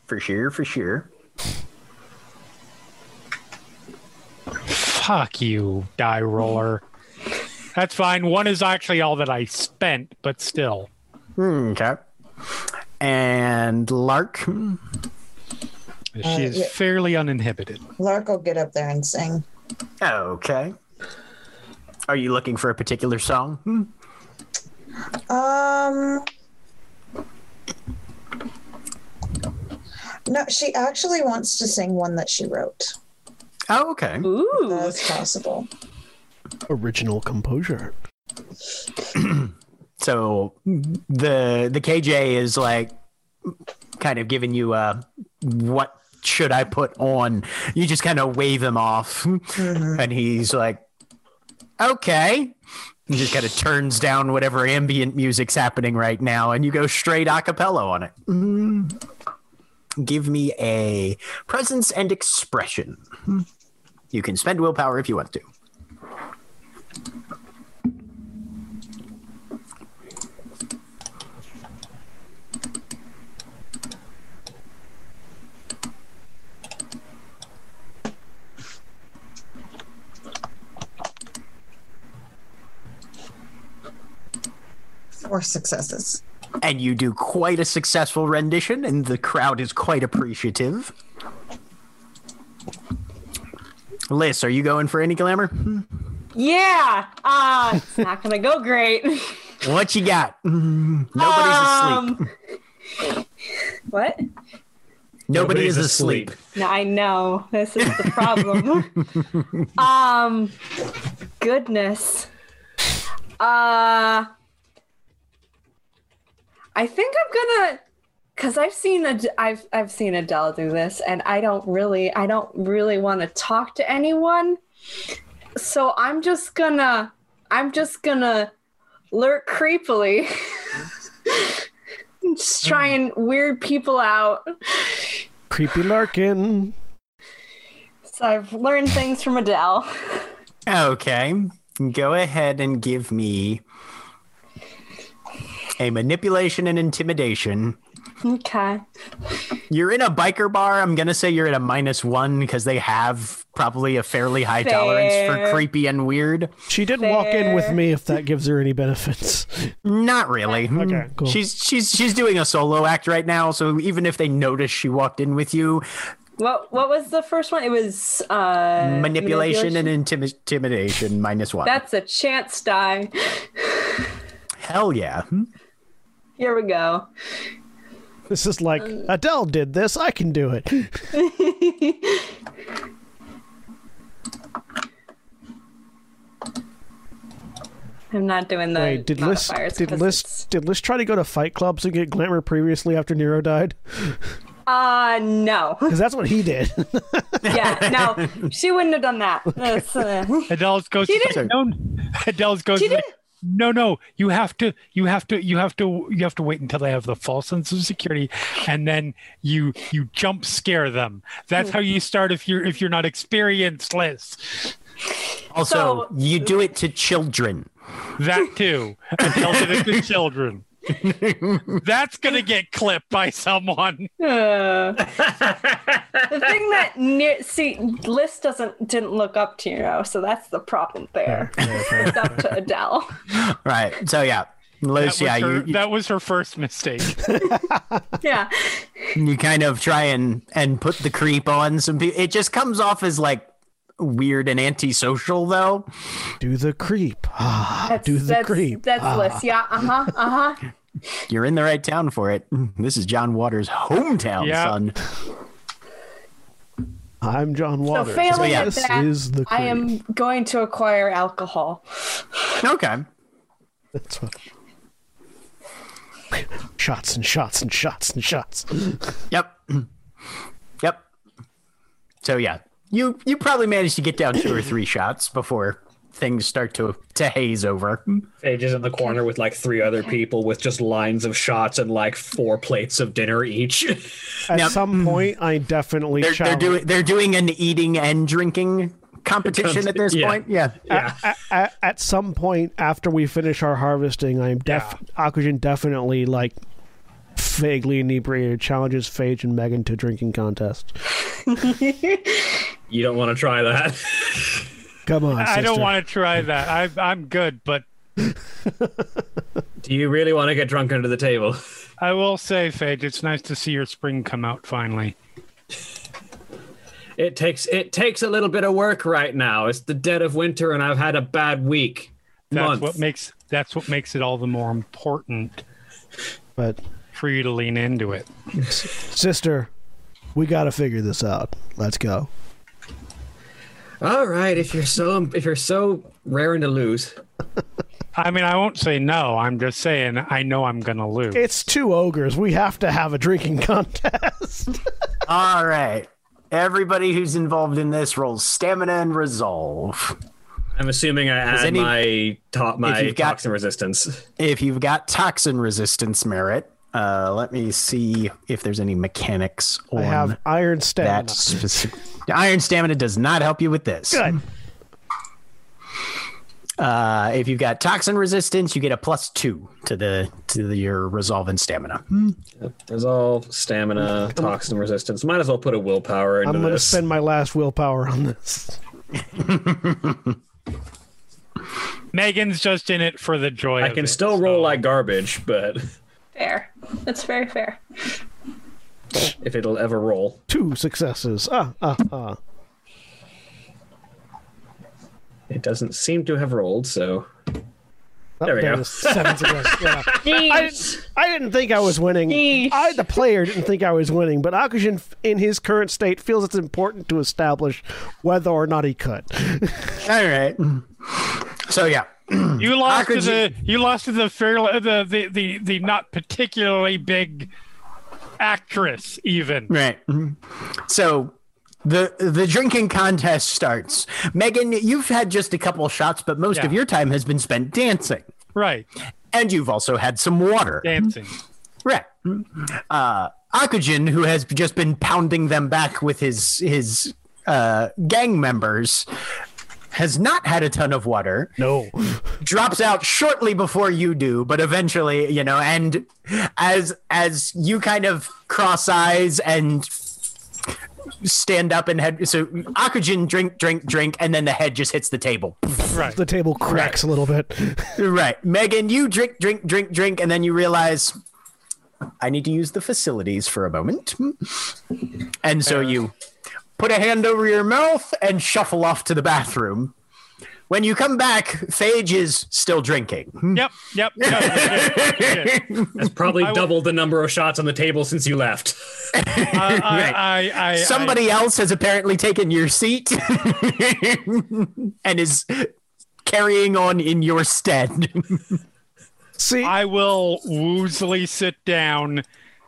For sure, for sure. Fuck you, die roller. That's fine. One is actually all that I spent, but still. Hmm, okay. And Lark. She is uh, yeah. fairly uninhibited. Lark will get up there and sing. Okay. Are you looking for a particular song? Hmm? Um. No, she actually wants to sing one that she wrote. Oh, okay. Ooh. That's possible. Original composure. So the the KJ is like kind of giving you a what should I put on? You just kind of wave him off, and he's like, okay. He just kind of turns down whatever ambient music's happening right now, and you go straight a cappella on it. Mm. Give me a presence and expression. You can spend willpower if you want to. Four successes. And you do quite a successful rendition, and the crowd is quite appreciative. Liss, are you going for any glamour? Yeah. Uh, it's not gonna go great. What you got? Nobody's asleep. Um, What? Nobody nobody's is asleep. No, I know. This is the problem. um goodness. Uh I think I'm gonna cuz I've seen Ad- I've I've seen Adele do this and I don't really I don't really want to talk to anyone. So I'm just gonna I'm just gonna lurk creepily. just try and weird people out. Creepy Larkin. So I've learned things from Adele. Okay. Go ahead and give me a manipulation and intimidation. Okay. You're in a biker bar. I'm going to say you're at a minus one because they have probably a fairly high tolerance for creepy and weird. She didn't walk in with me if that gives her any benefits. Not really. Okay, cool. She's she's she's doing a solo act right now, so even if they notice she walked in with you, What what was the first one? It was uh manipulation, and intimi- intimidation minus one. That's a chance die. Hell yeah. Here we go. This is like Adele did this. I can do it. I'm not doing the Wait, did List modifiers did 'cause Liss it's- did Liss try to go to fight clubs and get glamour previously after Nero died? Uh, no. Because that's what he did. yeah, no. She wouldn't have done that. That's, uh, Adele's ghost. She didn't- No, Adele's ghost. She didn't- no, no. You have to. You have to. You have to. You have to wait until they have the false sense of security, and then you you jump scare them. That's how you start if you're if you're not experienced, Liss. Also, So- you do it to children. That too. And tell it to children. That's gonna get clipped by someone. uh, the thing that ne- see Liss doesn't didn't look up to Nero, so that's the problem there. It's up to Adele. Right. So yeah, That Liss, was, yeah, her, you, you that was her first mistake. Yeah. you kind of try and and put the creep on some people. It just comes off as like weird and antisocial though. do the creep. Ah, That's, do the that's, creep. That's Ah. Liss. Yeah. Uh huh. Uh huh. You're in the right town for it. This is John Waters' hometown, Yeah. son. I'm John So Waters. failing yeah. at this that, is the creep. I am going to acquire alcohol. Okay. That's what. Shots and shots and shots and shots. Yep. Yep. So yeah, you you probably managed to get down two or three shots before things start to to haze over. Phage is in the corner with like three other people with just lines of shots and like four plates of dinner each. At Yep. some hmm. point, I definitely They're, they're doing they're doing an eating and drinking competition at this Yeah. point. Yeah. yeah. at, at, at some point after we finish our harvesting, I'm def Akujin definitely like vaguely inebriated challenges Phage and Megan to drinking contest. You don't want to try that. Come on, I don't want to try that. I, I'm good, but Do you really want to get drunk under the table? I will say, Phage, it's nice to see your spring come out finally. It takes it takes a little bit of work right now. It's the dead of winter and I've had a bad week. That's month. what makes that's what makes it all the more important But for you to lean into it. sister, we got to figure this out. Let's go. All right, if you're so if you're so raring to lose. I mean, I won't say no. I'm just saying I know I'm gonna lose. It's two ogres. We have to have a drinking contest. All right. Everybody who's involved in this rolls stamina and resolve. I'm assuming I add any- my top my you've got- toxin resistance. If you've got toxin resistance merit, uh, let me see if there's any mechanics on I have iron stamina. that specific. Iron stamina does not help you with this. Good. Uh, if you've got toxin resistance, you get a plus two to the to the, your resolve and stamina. Resolve, stamina, toxin resistance. Might as well put a willpower into I'm going to this. spend my last willpower on this. Megan's just in it for the joy. I of can it, still roll so- like garbage, but Fair. That's very fair. If it'll ever roll. Two successes. Ah, ah, ah. It doesn't seem to have rolled, so Oh, There we go. Seven successes. Yeah. I, didn't, I didn't think I was winning. Yeesh. I, the player, didn't think I was winning, but Akujin, in his current state, feels it's important to establish whether or not he could. All right. So yeah, You lost to the you lost to the fairly the, the the the not particularly big actress even. right. So the the drinking contest starts. Megan, you've had just a couple shots, but most of your time has been spent dancing, Right. and you've also had some water. Dancing. Right. Uh, Akujin, who has just been pounding them back with his his uh, gang members, has not had a ton of water. No. Drops out shortly before you do, but eventually, you know, and as as you kind of cross eyes and stand up and head so Akujin drink drink drink and then the head just hits the table. Right. The table cracks a little bit. Right. Megan, you drink, drink, drink, drink, and then you realize I need to use the facilities for a moment. And so uh, you put a hand over your mouth and shuffle off to the bathroom. When you come back, Phage is still drinking. Hmm. Yep. Yep. yep, yep, yep, yep. That's probably I will- doubled the number of shots on the table since you left. Uh, I, I, I, I, Somebody else has apparently taken your seat and is carrying on in your stead. See, I will woozily sit down,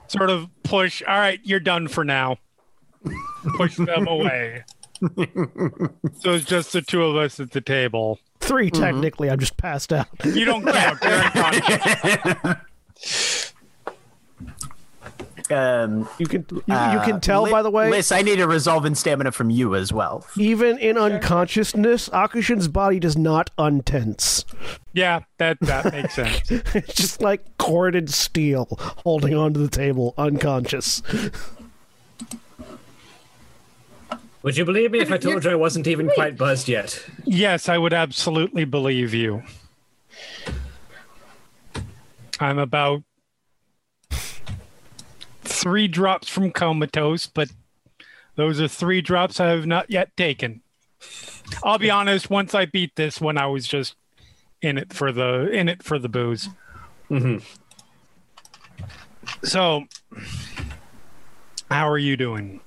sort of push. All right, you're done for now. Push them away. so it's just the two of us at the table. 3 technically. I'm just passed out. You don't count. You're unconscious. um, You can you, you uh, can tell Li- by the way. Liss, I need a resolve in stamina from you as well. Even in unconsciousness, Akujin's body does not untense. Yeah, that that makes sense. It's just like corded steel holding onto the table, unconscious. Would you believe me if I told you I wasn't even quite buzzed yet? Yes, I would absolutely believe you. I'm about three drops from comatose, but those are three drops I have not yet taken. I'll be honest. Once I beat this one, I was just in it for the in it for the booze. Mm-hmm. So, how are you doing?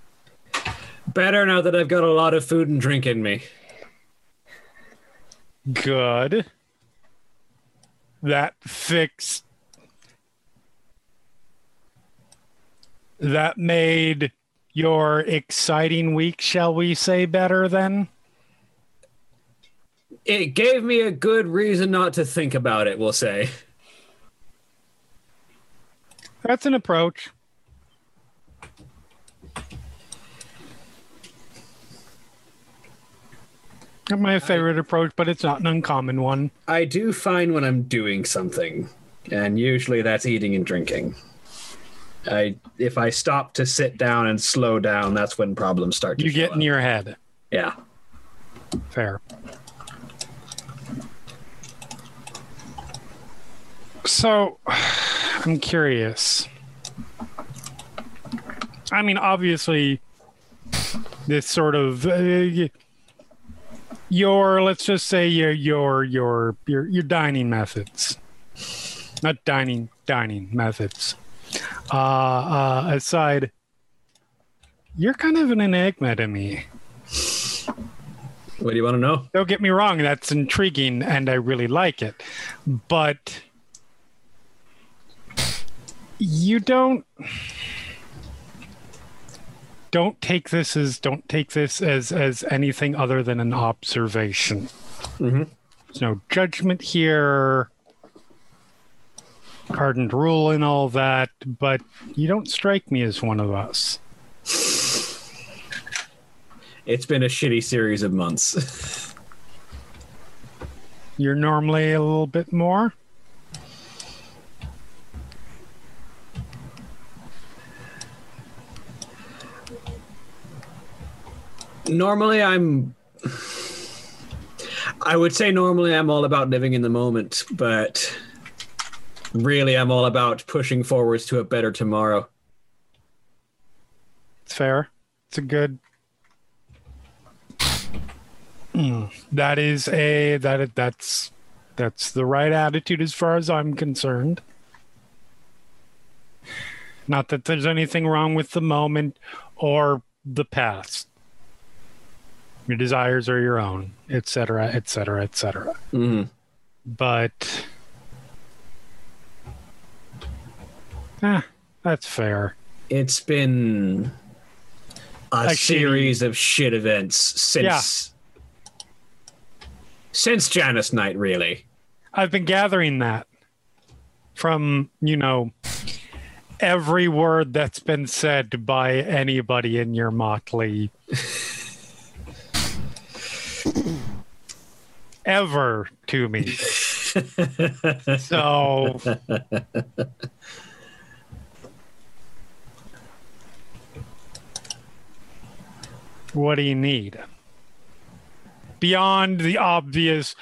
Better now that I've got a lot of food and drink in me. Good. That fixed. That made your exciting week, shall we say, better then? It gave me a good reason not to think about it, we'll say. That's an approach. My favorite approach, but it's not an uncommon one. I do find when I'm doing something, and usually that's eating and drinking. I if I stop to sit down and slow down, that's when problems start to You get in up. your head. Yeah. Fair. So, I'm curious. I mean, obviously, this sort of uh, your let's just say your your your your your dining methods, not dining dining methods. Uh, uh, aside, you're kind of an enigma to me. What do you want to know? Don't get me wrong, that's intriguing and I really like it. But you don't don't take this as don't take this as as anything other than an observation. Mhm. There's no judgment here. Ardent rule and all that, but you don't strike me as one of us. It's been a shitty series of months. You're normally a little bit more. Normally I'm I would say normally I'm all about living in the moment, but really I'm all about pushing forwards to a better tomorrow. It's fair. It's a good. Mm, that is a that that's that's the right attitude as far as I'm concerned. Not that there's anything wrong with the moment or the past. Your desires are your own, etc., etc., etc. But ah, that's fair. It's been a, series of shit events since since Janus Night, really. I've been gathering that from, you know, every word that's been said by anybody in your motley ever to me. so what do you need? Beyond the obvious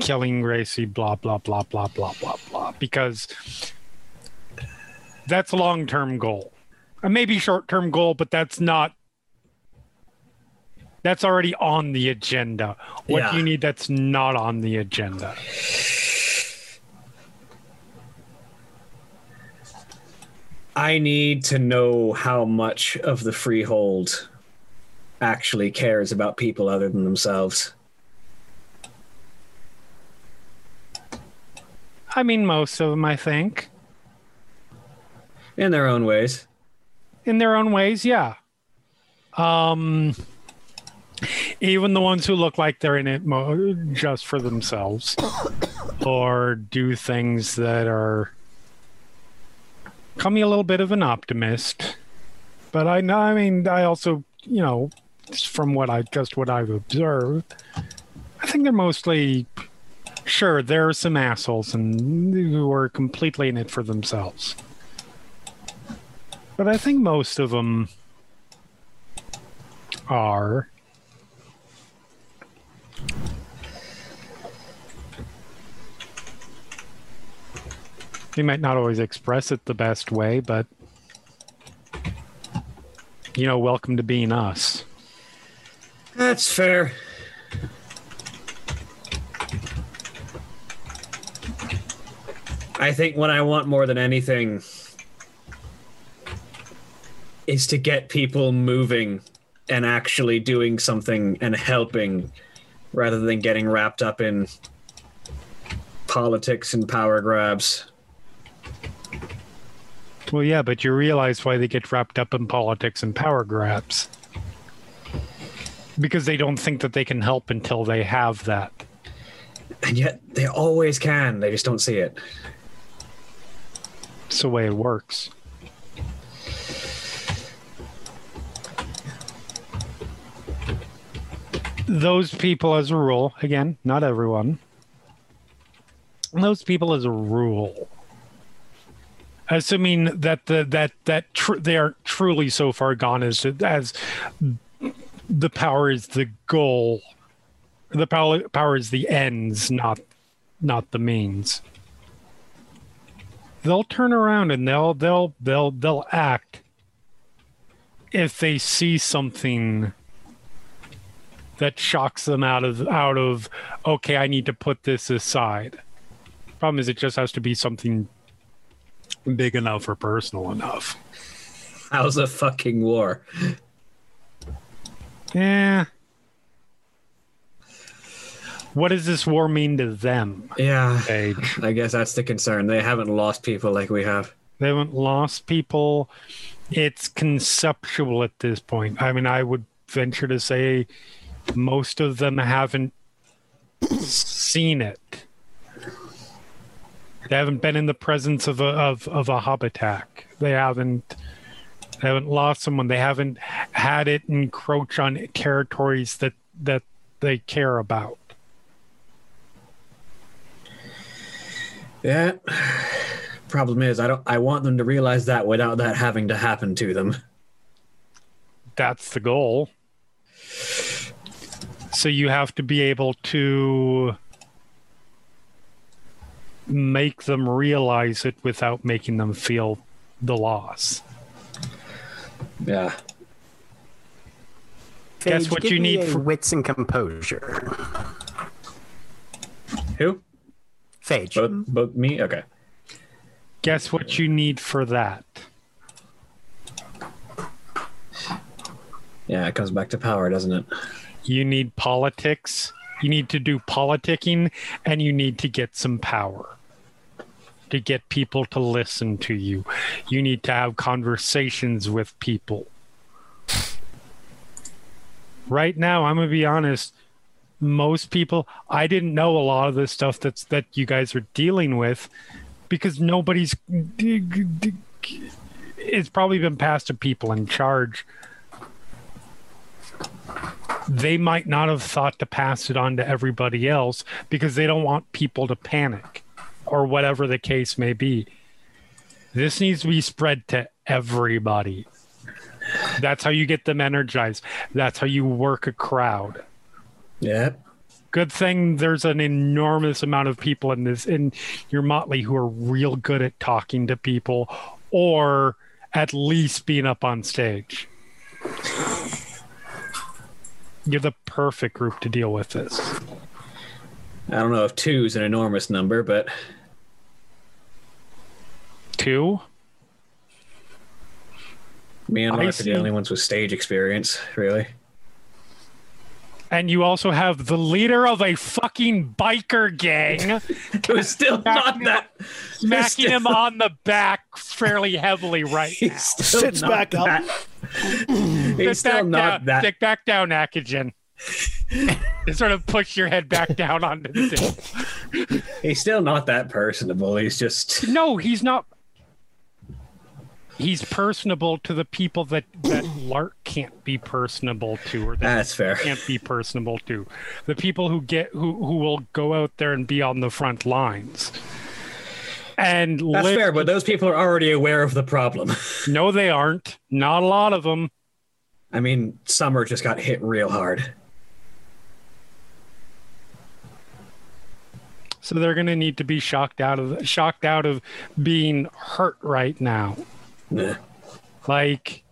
killing Gracie, blah, blah, blah, blah, blah, blah, blah, because that's a long term goal. Maybe short term goal, but that's not. That's already on the agenda. What Yeah. do you need that's not on the agenda? I need to know how much of the freehold actually cares about people other than themselves. I mean, most of them, I think. In their own ways. In their own ways, yeah. Um, even the ones who look like they're in it mo- just for themselves or do things that are call me a little bit of an optimist. But i know i mean i also you know from what i just what i've observed i think they're mostly sure there are some assholes and who are completely in it for themselves. But i think most of them are They might not always express it the best way, but you know, welcome to being us. That's fair. I think what I want more than anything is to get people moving and actually doing something and helping rather than getting wrapped up in politics and power grabs. Well, yeah, but you realize why they get wrapped up in politics and power grabs. Because they don't think that they can help until they have that. And yet they always can, they just don't see it. It's the way it works. Those people, as a rule, again, not everyone, those people, as a rule, assuming that the that that tr- they are truly so far gone as as the power is the goal, the power power is the ends, not not the means. They'll turn around and they'll they'll they'll they'll act if they see something that shocks them out of out of okay i need to put this aside problem is it just has to be something big enough or personal enough How's a fucking war? yeah what does this war mean to them Yeah? I guess that's the concern. They haven't lost people like we have. They haven't lost people. It's conceptual at this point. I mean, I would venture to say most of them haven't seen it. They haven't been in the presence of a of, of a hob attack. They haven't they haven't lost someone. They haven't had it encroach on territories that that they care about. Yeah. Problem is, I don't. I want them to realize that without that having to happen to them. that's the goal. So you have to be able to make them realize it without making them feel the loss. Yeah. Guess Phage, what you need for- wits and composure. Who? Phage. Both. Both me. Okay. Guess what you need for that? Yeah, it comes back to power, doesn't it? You need politics. You need to do politicking and you need to get some power to get people to listen to you. You need to have conversations with people. Right now, I'm going to be honest, most people I didn't know a lot of the stuff that's that you guys are dealing with because nobody's it's probably been passed to people in charge they might not have thought to pass it on to everybody else because they don't want people to panic or whatever the case may be. This needs to be spread to everybody. That's how you get them energized. That's how you work a crowd. Yeah. Good thing there's an enormous amount of people in this in your motley who are real good at talking to people or at least being up on stage. You're the perfect group to deal with this. I don't know if two is an enormous number, but Two? me and I Mark are see. the only ones with stage experience, really. And you also have the leader of a fucking biker gang Who's still not that. smacking him on the back fairly heavily right now. He's still Sits not back up. that- Sit He's still back not down, that. Stick back down, Akujin. and sort of push your head back down onto the table. He's still not that personable. He's just. No, he's not. He's personable to the people that that Lark can't be personable to, or that That's fair. can't be personable to. The people who get who who will go out there and be on the front lines. And That's li- fair, but those people are already aware of the problem. no, they aren't. Not a lot of them. I mean, Summer just got hit real hard. So they're going to need to be shocked out of shocked out of being hurt right now. Like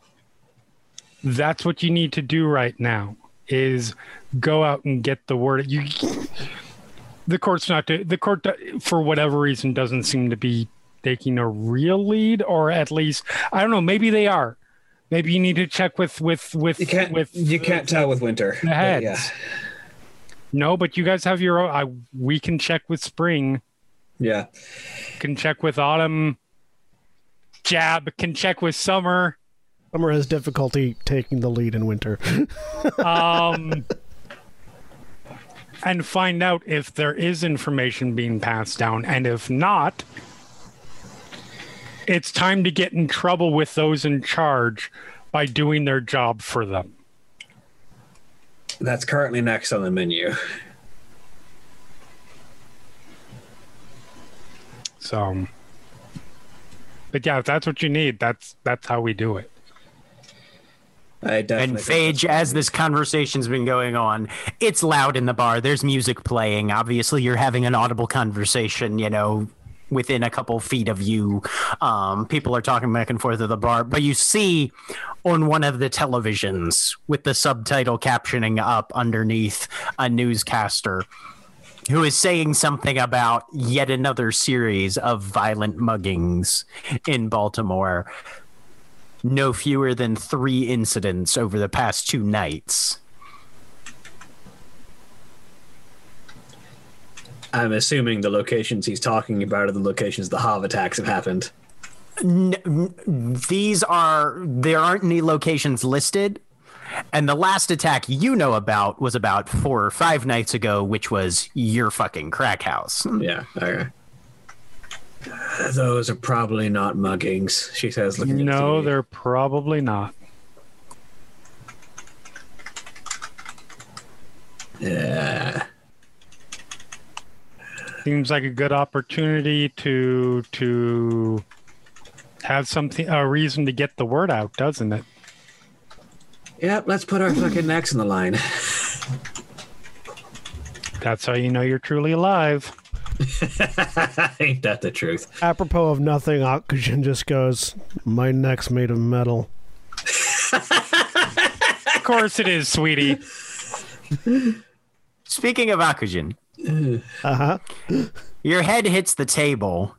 that's what you need to do right now is go out and get the word. You the court's not to, the court for whatever reason doesn't seem to be taking a real lead or at least I don't know, maybe they are. Maybe you need to check with with with You can't. with you can't tell with Winter. the heads. Yeah. No, but you guys have your own I we can check with spring. Yeah. can check with autumn jab can check with summer Summer has difficulty taking the lead in winter. um and find out if there is information being passed down and if not it's time to get in trouble with those in charge by doing their job for them That's currently next on the menu. so but yeah if that's what you need that's that's how we do it I definitely. And think Phage, as this conversation's been going on, it's loud in the bar. There's music playing. Obviously, you're having an audible conversation, you know, within a couple feet of you. Um, people are talking back and forth at the bar, but you see on one of the televisions with the subtitle captioning up underneath a newscaster who is saying something about yet another series of violent muggings in Baltimore no fewer than three incidents over the past two nights. I'm assuming the locations he's talking about are the locations the Hob attacks have happened. These are there aren't any locations listed, and the last attack you know about was about four or five nights ago, which was your fucking crack house. Hmm. Yeah. Okay. Those are probably not muggings, she says. Looking at no the- they're probably not Yeah. seems like a good opportunity to to have something a reason to get the word out doesn't it Yep. Let's put our fucking necks in the line. that's how you know you're truly alive Ain't that the truth? Apropos of nothing, Akujin just goes, My neck's made of metal. of course it is sweetie Speaking of Akujin, Uh huh. your head hits the table,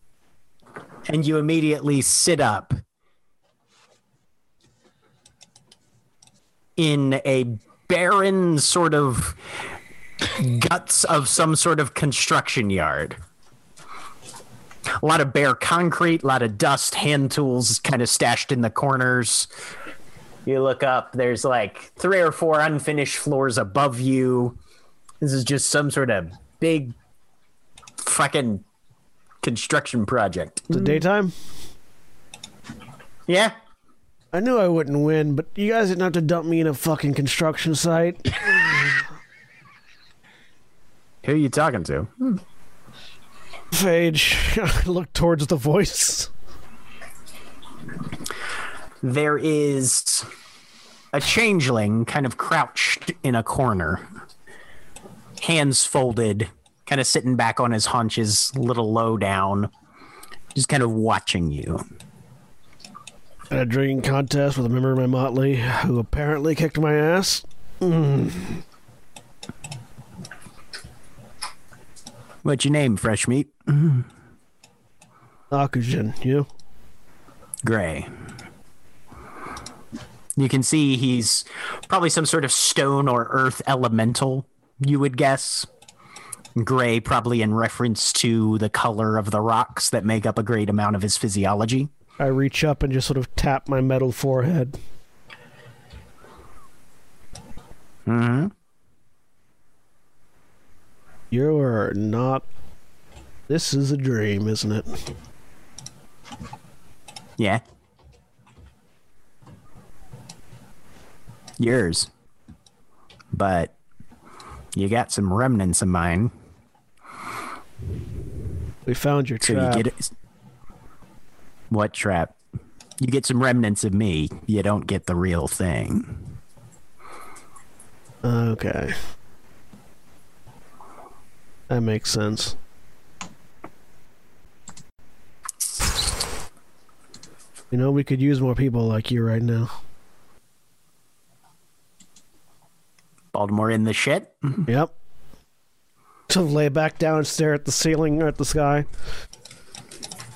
and you immediately sit up in a barren sort of guts of some sort of construction yard. A lot of bare concrete, a lot of dust, hand tools kind of stashed in the corners. You look up, there's like three or four unfinished floors above you. This is just some sort of big fucking construction project. Is it daytime? Yeah? I knew I wouldn't win, but you guys didn't have to dump me in a fucking construction site. Who are you talking to? Phage, look towards the voice. There is a changeling kind of crouched in a corner, hands folded, kind of sitting back on his haunches, a little low down, just kind of watching you. At a drinking contest with a member of my motley who apparently kicked my ass. Mm. What's your name, fresh meat? Mm-hmm. Akujin, you? Gray. You can see he's probably some sort of stone or earth elemental, you would guess. Gray, probably in reference to the color of the rocks that make up a great amount of his physiology. I reach up and just sort of tap my metal forehead. hmm You're not. This is a dream, isn't it? Yeah. Yours. But you got some remnants of mine. We found your So trap. you get it. What trap? You get some remnants of me. You don't get the real thing. Okay. That makes sense. You know, we could use more people like you right now. Baltimore in the shit. Yep. To lay back down and stare at the ceiling or at the sky.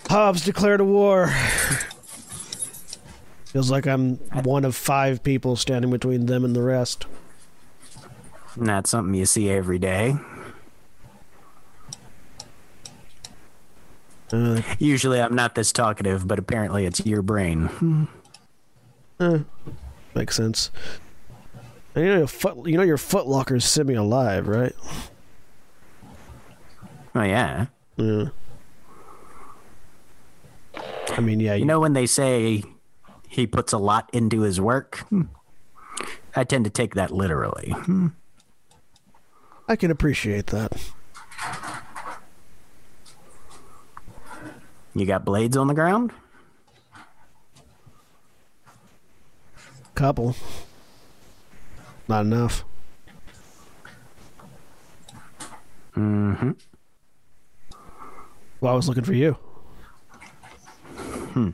Hobs declared a war. Feels like I'm one of five people standing between them and the rest. Not something you see every day. Uh, Usually I'm not this talkative, but apparently it's your brain. makes sense. And you know, your foot, you know your footlockers semi-alive, right? Oh yeah. Yeah. I mean, yeah, You know when they say he puts a lot into his work? I tend to take that literally. I can appreciate that. You got blades on the ground? Couple. Not enough. Mm-hmm. Well, I was looking for you. Hmm.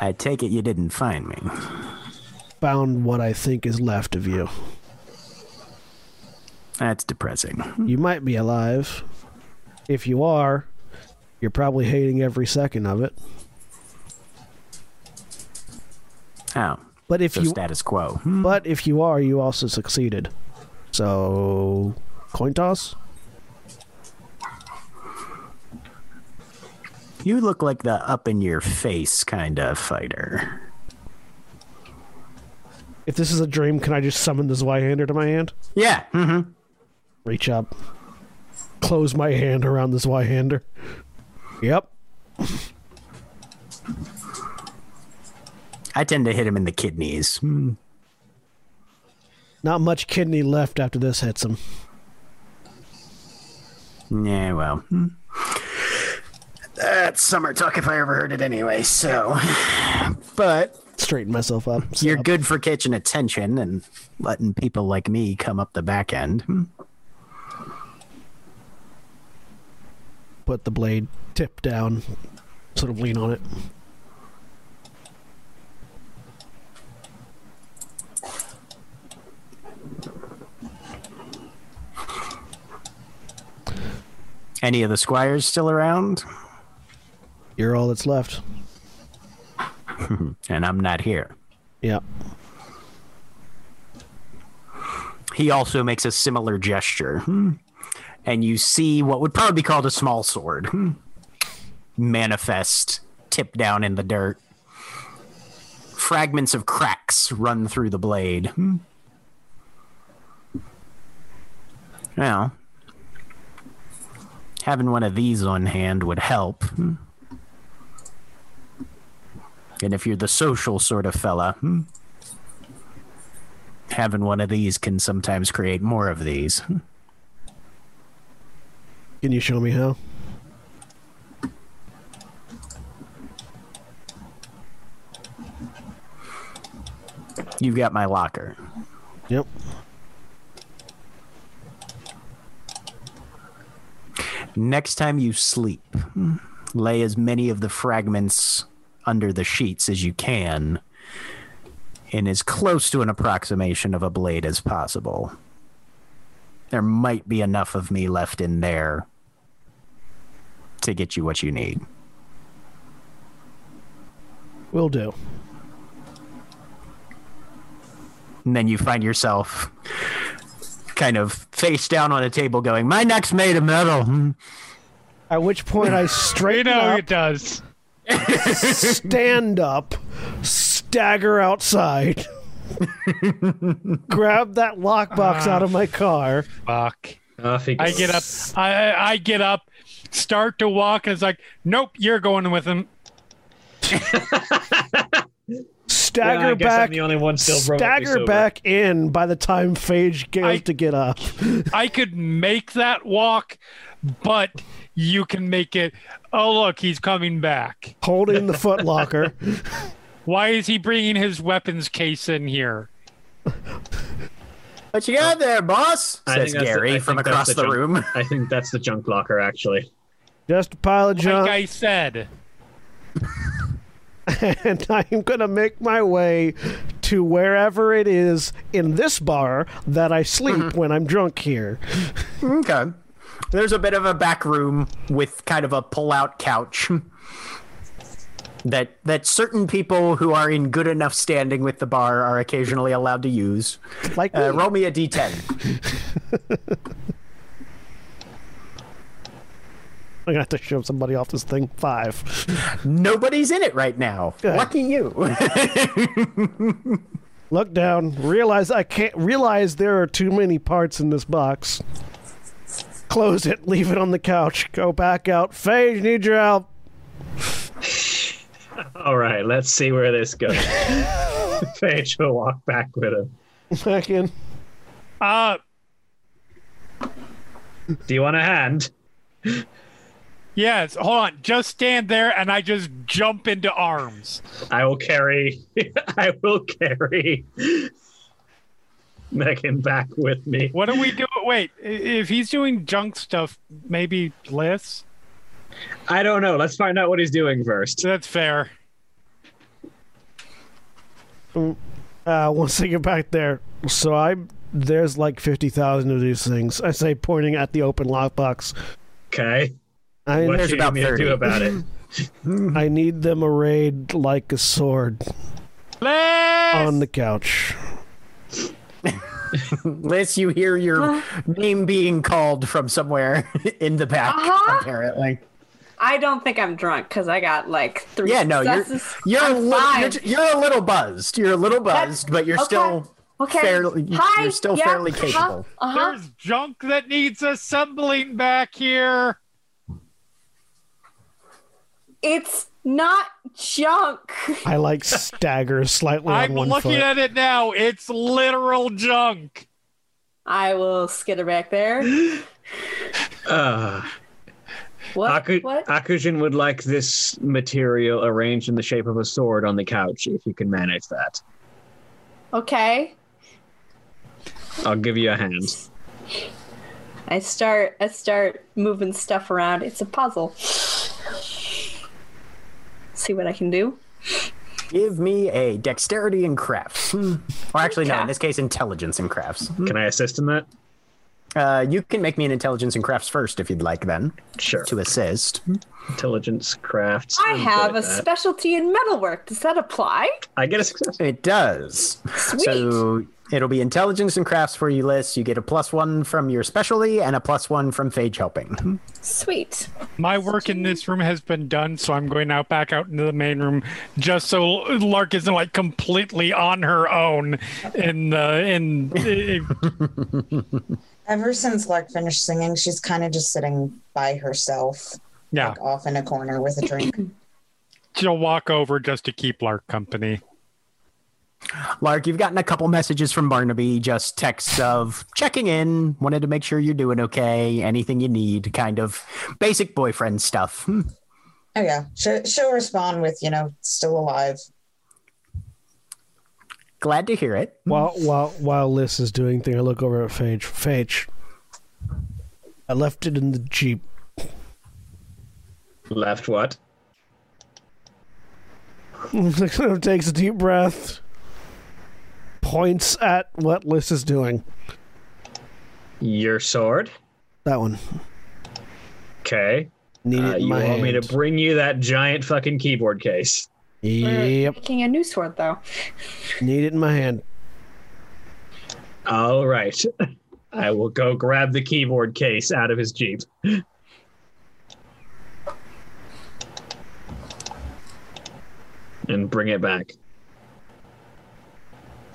I take it you didn't find me. Found what I think is left of you. That's depressing. You might be alive. If you are, you're probably hating every second of it. How? But if So you status quo. Hmm. but if you are, you also succeeded. So coin toss? You look like the up in your face kind of fighter. If this is a dream, can I just summon the Zweihander to my hand? Yeah. Mm-hmm. Reach up. Close my hand around the Zweihander. Yep. I tend to hit him in the kidneys. Hmm. Not much kidney left after this hits him. Yeah, well. hmm. That's summer talk if I ever heard it anyway, so. But Straighten myself up. you're good for catching attention and letting people like me come up the back end. Put the blade tip down. Sort of lean on it. Any of the squires still around? You're all that's left. And I'm not here. Yep. He also makes a similar gesture. Hmm. And you see what would probably be called a small sword hmm, manifest, tip down in the dirt. Fragments of cracks run through the blade. Now, having one of these on hand would help. Hmm. And if you're the social sort of fella, hmm, having one of these can sometimes create more of these. Can you show me how? You've got my locker. Yep. Next time you sleep, lay as many of the fragments under the sheets as you can in as close to an approximation of a blade as possible. There might be enough of me left in there to get you what you need. Will do. and then you find yourself kind of face down on a table going, My neck's made of metal. At which point I straighten You straighten know up, it does. Stand up, stagger outside, grab that lockbox out of my car. Fuck. Off I get up. I I I get up, start to walk, and it's like, nope, you're going with him. Stagger Well, I guess I'm back. the only one still Stagger back in by the time Phage gets to get up. I could make that walk, but you can make it. Oh look, he's coming back. holding the footlocker. Why is he bringing his weapons case in here? What you got there, boss? I Says think that's the- Gary I from think across the the, junk- room. I think that's the junk locker, actually. Just a pile of Like I said, and I'm gonna make my way to wherever it is in this bar that I sleep Mm-hmm. when I'm drunk here. Okay. There's a bit of a back room with kind of a pull-out couch. That that certain people who are in good enough standing with the bar are occasionally allowed to use. Like Uh, roll me a d10. I'm gonna have to shove somebody off this thing. Five. Nobody's in it right now. Good. Lucky you. Look down. Realize I can't. Realize there are too many parts in this box. Close it. Leave it on the couch. Go back out. Phage, need your help. All right, let's see where this goes. Phage will walk back with him. Back in. uh, Do you want a hand? yes. Hold on, just stand there, and I just jump into arms. I will carry. I will carry Megan back with me. What do we do? Wait, if he's doing junk stuff, maybe Liss. I don't know. Let's find out what he's doing first. That's fair. Uh, once I get back there, so I there's like fifty thousand of these things. I say, pointing at the open lockbox. Okay. I What There's do you about need me to do about it? I need them arrayed like a sword Liss! on the couch. Liss, you hear your name being called from somewhere in the back, Uh-huh. apparently. I don't think I'm drunk because I got like three. Yeah, no, you're you're a, I'm li- you're, you're a little buzzed. You're a little buzzed, but you're okay. still okay. fairly Hi. you're still yeah, fairly capable. Uh huh. There's junk that needs assembling back here. It's not junk. I like stagger slightly I'm one looking foot. at it now. It's literal junk. I will skitter back there. Uh, What? Aku- what? Akujin would like this material arranged in the shape of a sword on the couch, if you can manage that. Okay. I'll give you a hand. I start. I start moving stuff around. It's a puzzle. See what I can do. Give me a dexterity and crafts. Hmm. Or actually, no, in this case, intelligence and crafts. Can I assist in that? Uh, you can make me an intelligence and crafts first if you'd like, then Sure. to assist. Intelligence, crafts. I have a that. specialty in metalwork. Does that apply? I get a success. It does. Sweet. So it'll be intelligence and crafts for you, Liss. You get a plus one from your specialty and a plus one from Phage helping. Sweet. My work in this room has been done, so I'm going out back out into the main room just so Lark isn't like completely on her own in the in. Ever since Lark finished singing, she's kind of just sitting by herself, yeah, like off in a corner with a drink. she'll walk over just to keep Lark company. Lark, you've gotten a couple messages from Barnaby, just texts of checking in, wanted to make sure you're doing okay, anything you need, kind of basic boyfriend stuff. Hmm. oh yeah, she, she'll respond with, you know, still alive. Glad to hear it. While while while Liss is doing thing, I look over at Phage. Phage. I left it in the jeep. Left what? takes a deep breath. Points at what Liss is doing. Your sword? That one. Okay. Need Uh, it you my want me to bring you that giant fucking keyboard case? We're Yep. making a new sword though. Need it in my hand. All right. I will go grab the keyboard case out of his Jeep. And bring it back.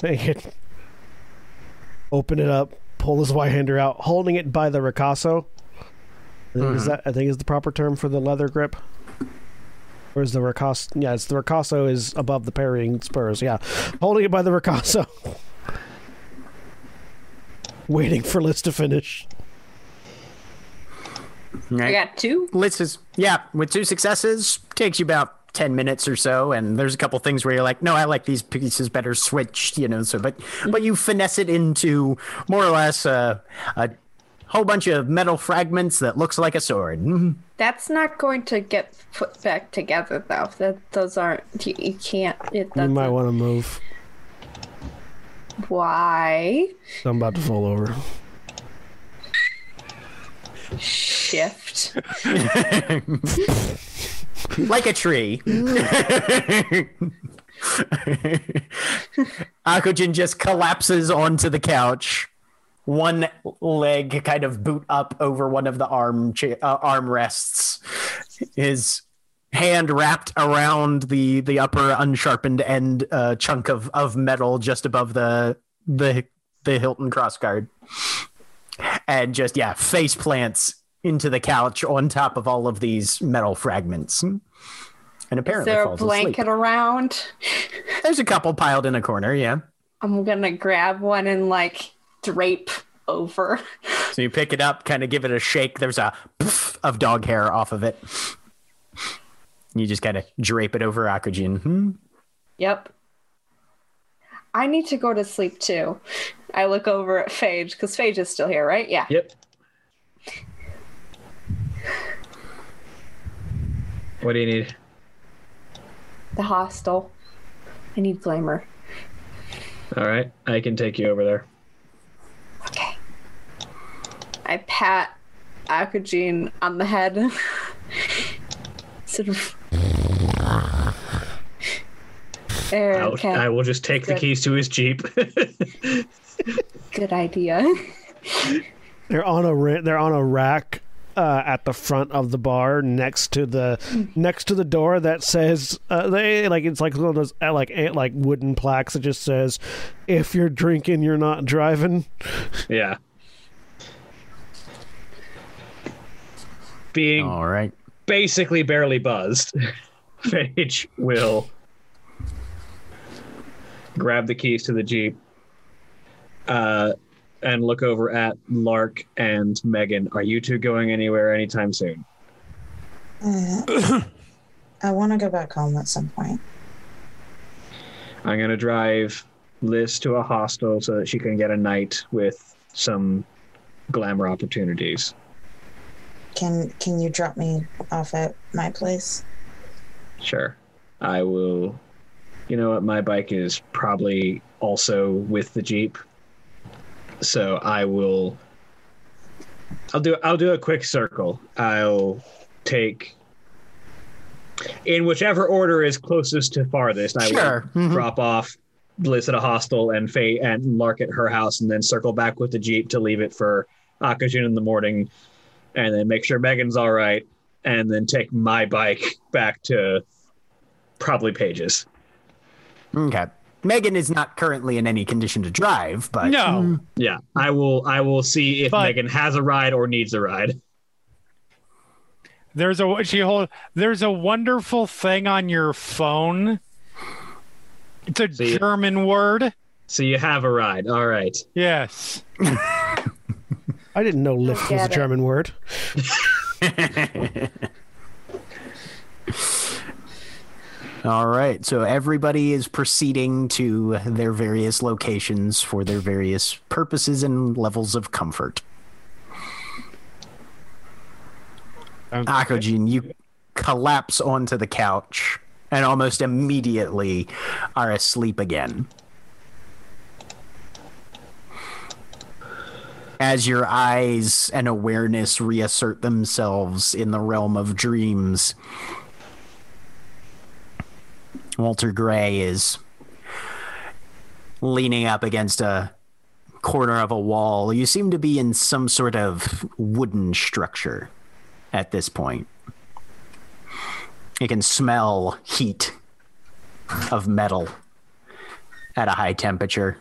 Take it. Open it up. Pull his Zweihander out, holding it by the ricasso. I think, Is mm-hmm. that I think is the proper term for the leather grip? Or is the ricasso? Yeah, it's the ricasso is above the parrying spurs. Yeah, holding it by the ricasso. Waiting for Liss to finish. I Right. got two. Liss is yeah, with two successes, takes you about ten minutes or so, and there's a couple things where you're like, no, I like these pieces better switched, you know. So, but but you finesse it into more or less uh, a whole bunch of metal fragments that looks like a sword. Mhm. That's not going to get put back together though. That those aren't. You, you can't. It You doesn't. might want to move. Why? I'm about to fall over. Shift. like a tree. Akujin just collapses onto the couch. One leg kind of boot up over one of the arm cha- uh, armrests. His hand wrapped around the the upper unsharpened end uh, chunk of of metal just above the the the Hilton cross guard, and just yeah, face plants into the couch on top of all of these metal fragments, and Is apparently there a blanket asleep. around? There's a couple piled in a corner, yeah. I'm gonna grab one and like drape over. So you pick it up, kind of give it a shake. There's a poof of dog hair off of it. You just kind of drape it over Akujin. Hmm. Yep. I need to go to sleep too. I look over at Phage because Phage is still here, right? Yeah. Yep. What do you need? The hostel. I need glamour. All right, I can take you over there. Okay. I pat Akujin on the head. sort of. There, I'll- okay. I will just take the keys to his Jeep. Good idea. They're on a ra- they're on a rack uh, at the front of the bar next to the next to the door that says uh, they like it's like one of those uh, like like wooden plaques that just says if you're drinking you're not driving. yeah. Being All right. basically barely buzzed, Phage will grab the keys to the Jeep uh, and look over at Lark and Megan. Are you two going anywhere anytime soon? Uh, I want to go back home at some point. I'm going to drive Liss to a hostel so that she can get a night with some glamour opportunities. Can Can you drop me off at my place? Sure. I will. You know what? My bike is probably also with the Jeep. So I will. I'll do. I'll do a quick circle. I'll take. In whichever order is closest to farthest, I Sure. will Mhm. drop off Liss at a hostel and Faye and Lark at her house, and then circle back with the Jeep to leave it for Akujin in the morning, and then make sure Megan's all right, and then take my bike back to probably Phage's. Okay. Megan is not currently in any condition to drive, but No. Mm. Yeah, I will. I will see if But- Megan has a ride or needs a ride. There's a she hold there's a wonderful thing on your phone. It's a See? German word. So you have a ride. All right. Yes. I didn't know lift was a. German word. All right. So everybody is proceeding to their various locations for their various purposes and levels of comfort. Sounds- Akujin, you collapse onto the couch and almost immediately are asleep again. As your eyes and awareness reassert themselves in the realm of dreams, Walter Gray is leaning up against a corner of a wall. You seem to be in some sort of wooden structure at this point. You can smell heat of metal at a high temperature.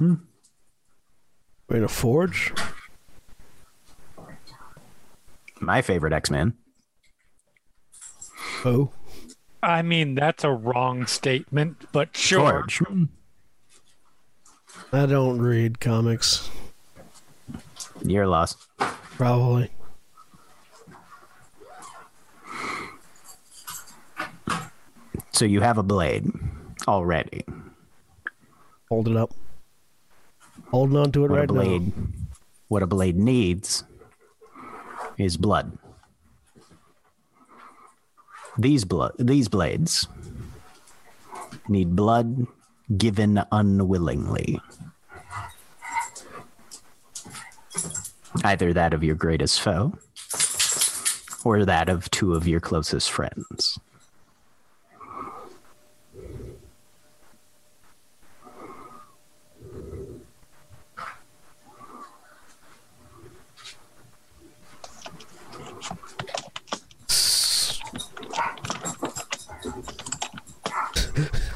We're in a forge. My favorite X Men. Oh, I mean, that's a wrong statement, but sure. Forge. I don't read comics. You're lost. Probably. So you have a blade already. Hold it up. Holding on to it What a right blade now. what a blade needs is blood. These blood these blades need blood given unwillingly. Either that of your greatest foe or that of two of your closest friends.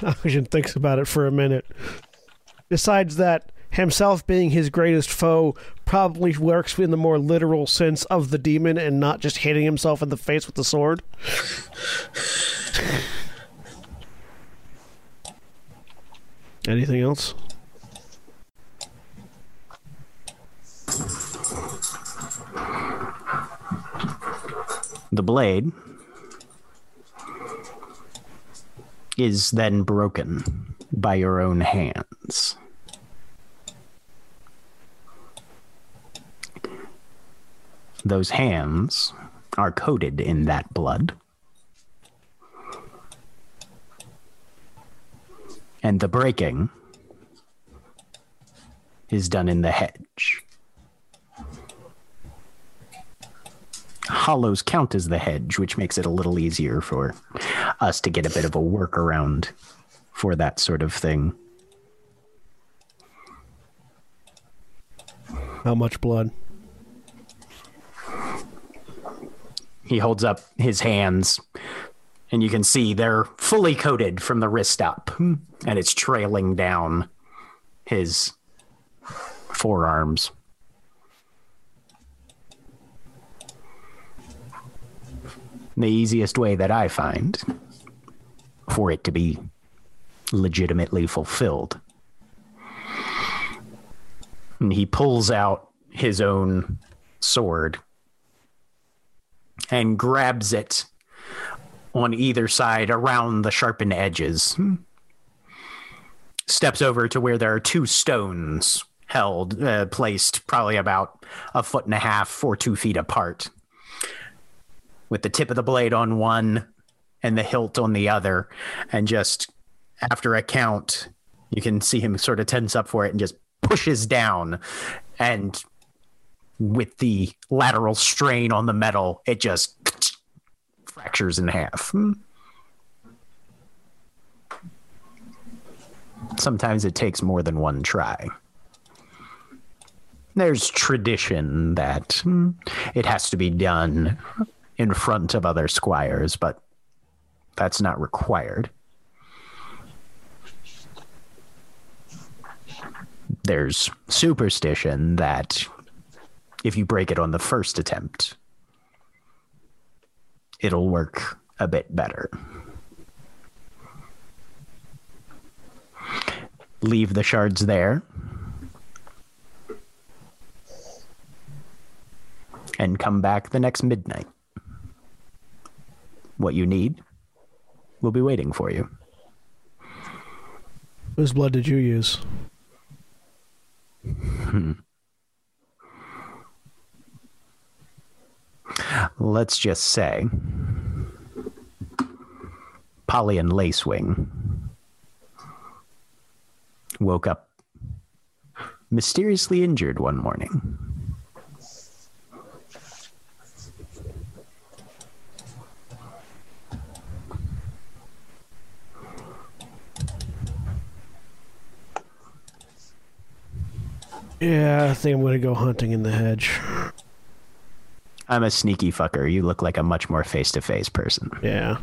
Akujin thinks about it for a minute. Besides that, himself being his greatest foe probably works in the more literal sense of the demon and not just hitting himself in the face with the sword. Anything else? The blade is then broken by your own hands. Those hands are coated in that blood. And the breaking is done in the hedge. Hollows count as the hedge, which makes it a little easier for us to get a bit of a workaround for that sort of thing. How much blood? He holds up his hands, and you can see they're fully coated from the wrist up, and it's trailing down his forearms. The easiest way that I find for it to be legitimately fulfilled. And he pulls out his own sword and grabs it on either side around the sharpened edges. Steps over to where there are two stones held, uh, placed probably about a foot and a half or two feet apart with the tip of the blade on one and the hilt on the other. And just after a count, you can see him sort of tense up for it and just pushes down. And with the lateral strain on the metal, it just fractures in half. Sometimes it takes more than one try. There's tradition that hmm, it has to be done in front of other squires, but that's not required. There's superstition that if you break it on the first attempt, it'll work a bit better. Leave the shards there. And come back the next midnight what you need will be waiting for you. Whose blood did you use? Hmm. Let's just say Polly and Lacewing woke up mysteriously injured one morning. Yeah, I think I'm going to go hunting in the hedge. I'm a sneaky fucker. You look like a much more face to face person. Yeah.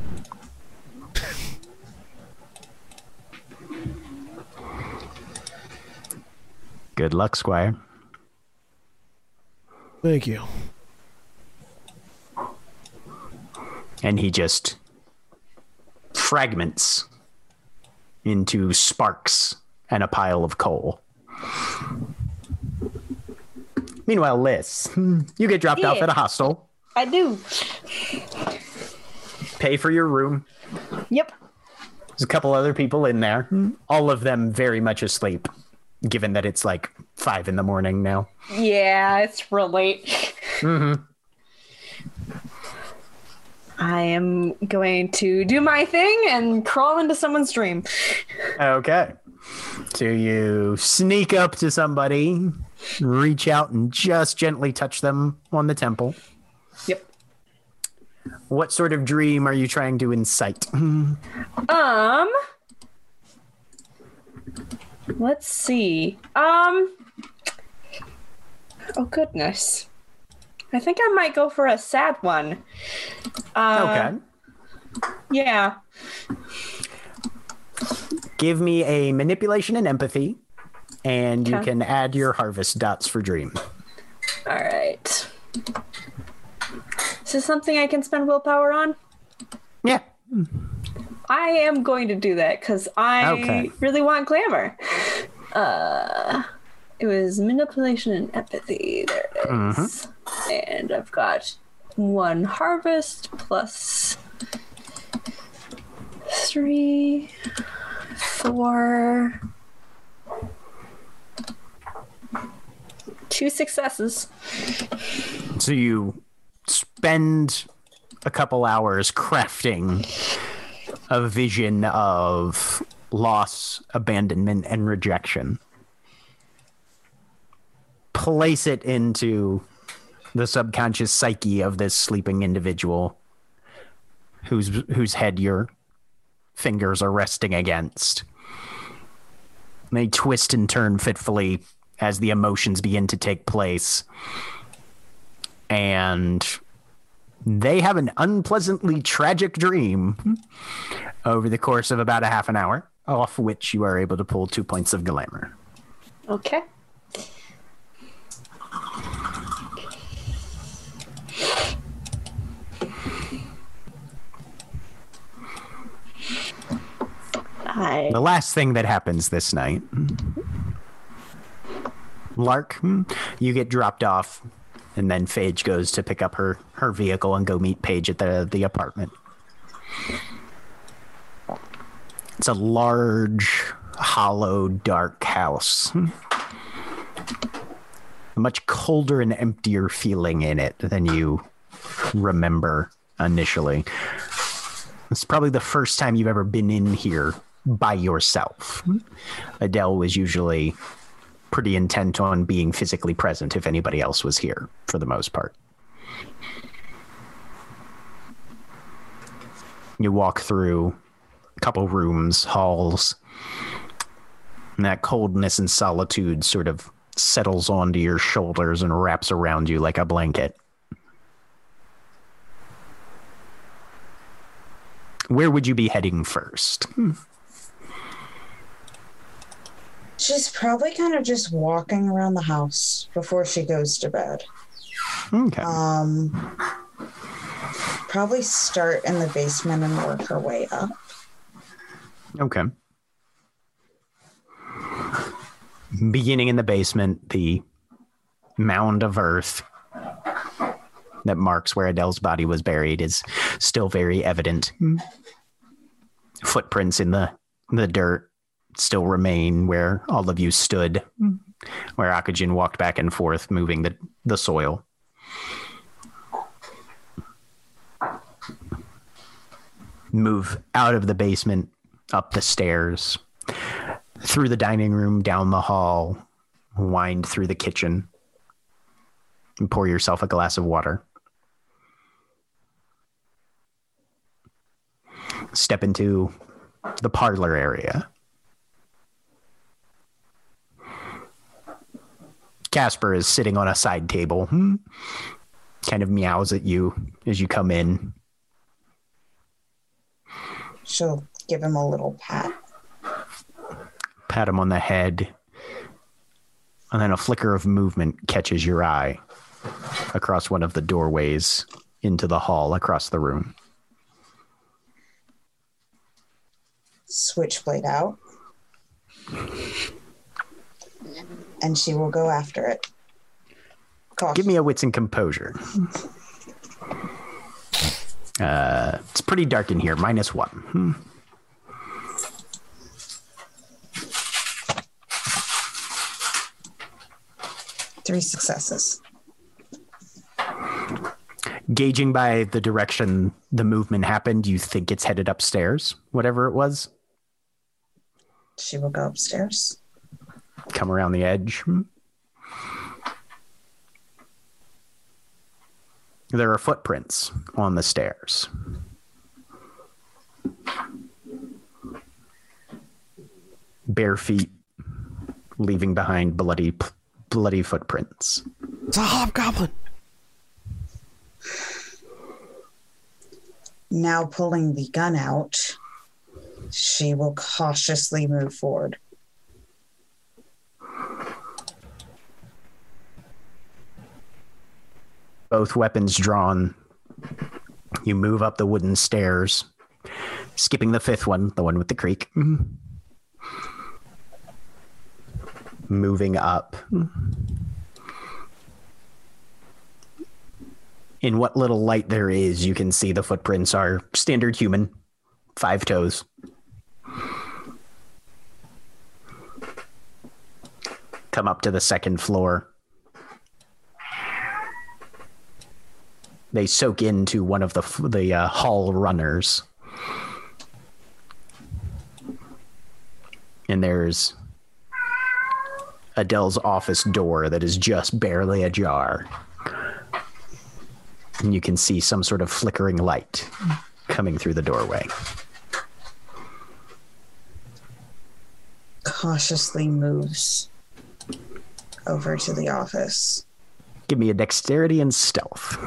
Good luck, Squire. Thank you. And he just fragments into sparks and a pile of coal. Meanwhile, Liss, you get dropped off at a hostel, I do. pay for your room. Yep. There's a couple other people in there, all of them very much asleep, given that it's like five in the morning now. Yeah, it's real late. Mm-hmm. I am going to do my thing and crawl into someone's dream. Okay. So you sneak up to somebody, reach out and just gently touch them on the temple. Yep. What sort of dream are you trying to incite? Um. Let's see. Um. Oh goodness. I think I might go for a sad one. Uh, okay. Yeah. Give me a manipulation and empathy, and you can add your harvest dots for dream. All right. Is this something I can spend willpower on? Yeah. I am going to do that because I Okay. really want glamour. Uh, it was manipulation and empathy. There it is. And I've got one harvest plus three, four, two successes. So you spend a couple hours crafting a vision of loss, abandonment, and rejection. Place it into the subconscious psyche of this sleeping individual whose whose head your fingers are resting against. They twist and turn fitfully as the emotions begin to take place and they have an unpleasantly tragic dream over the course of about a half an hour, off which you are able to pull two points of glamour. Okay. I The last thing that happens this night Lark, hmm, you get dropped off, and then Phage goes to pick up her, her vehicle and go meet Paige at the, the apartment. It's a large, hollow, dark house. Hmm. A much colder and emptier feeling in it than you remember initially. It's probably the first time you've ever been in here by yourself. Hmm. Adele was usually pretty intent on being physically present if anybody else was here for the most part. You walk through a couple rooms, halls, and that coldness and solitude sort of settles onto your shoulders and wraps around you like a blanket. Where would you be heading first? Hmm. She's probably kind of just walking around the house before she goes to bed. Okay. Um, probably start in the basement and work her way up. Okay. Beginning in the basement, the mound of earth that marks where Adele's body was buried is still very evident. Footprints in the the dirt still remain where all of you stood, mm-hmm. where Akujin walked back and forth, moving the, the soil. Move out of the basement, up the stairs, through the dining room, down the hall, wind through the kitchen, and pour yourself a glass of water. Step into the parlor area. Casper is sitting on a side table. Hmm. Kind of meows at you as you come in. She'll give him a little pat. Pat him on the head. And then a flicker of movement catches your eye across one of the doorways into the hall across the room. Switchblade out. And she will go after it. Caution. Give me a wits and composure. Uh, it's pretty dark in here. Minus one. Hmm. three successes. Gauging by the direction the movement happened, you think it's headed upstairs, whatever it was. She will go upstairs. Come around the edge. There are footprints on the stairs. Bare feet leaving behind bloody bloody footprints. It's a hobgoblin. Now pulling the gun out, she will cautiously move forward. Both weapons drawn. You move up the wooden stairs, skipping the fifth one, the one with the creak. Moving up. In what little light there is, you can see the footprints are standard human, five toes. Come up to the second floor. They soak into one of the the uh, hall runners, and there's Adele's office door that is just barely ajar. And you can see some sort of flickering light coming through the doorway. Cautiously moves over to the office. Give me a dexterity and stealth.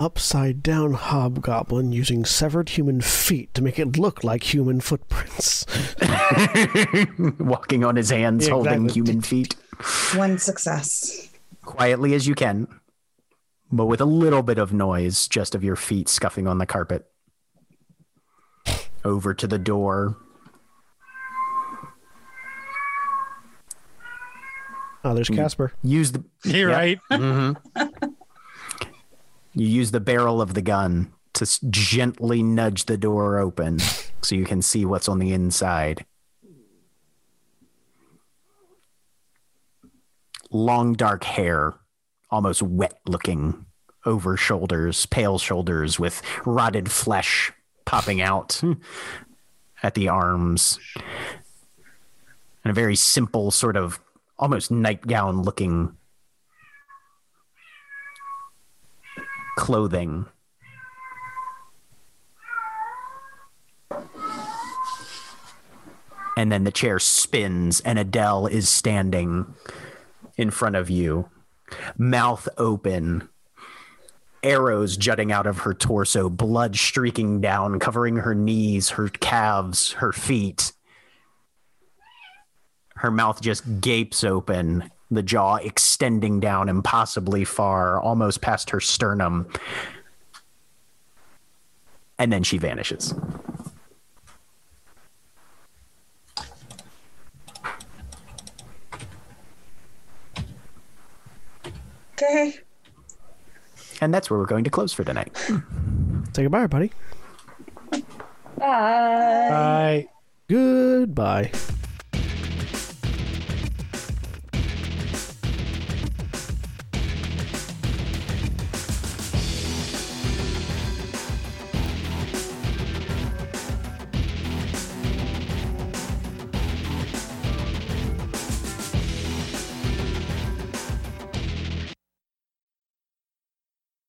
Upside down hobgoblin using severed human feet to make it look like human footprints. Walking on his hands, Yeah, holding exactly. human feet. One success. quietly as you can, but with a little bit of noise just of your feet scuffing on the carpet. Over to the door. Oh, there's mm. Casper. Use the You're Yeah. right. Mm-hmm. you use the barrel of the gun to s- gently nudge the door open so you can see what's on the inside. Long dark hair, almost wet looking over shoulders, pale shoulders with rotted flesh popping out at the arms. And a very simple sort of almost nightgown looking clothing. And then the chair spins, and Adele is standing in front of you, mouth open, arrows jutting out of her torso, blood streaking down, covering her knees, her calves, her feet. Her mouth just gapes open, the jaw extending down impossibly far, almost past her sternum. And then she vanishes. Okay. And that's where we're going to close for tonight. Say goodbye, buddy. Bye. Bye. Goodbye.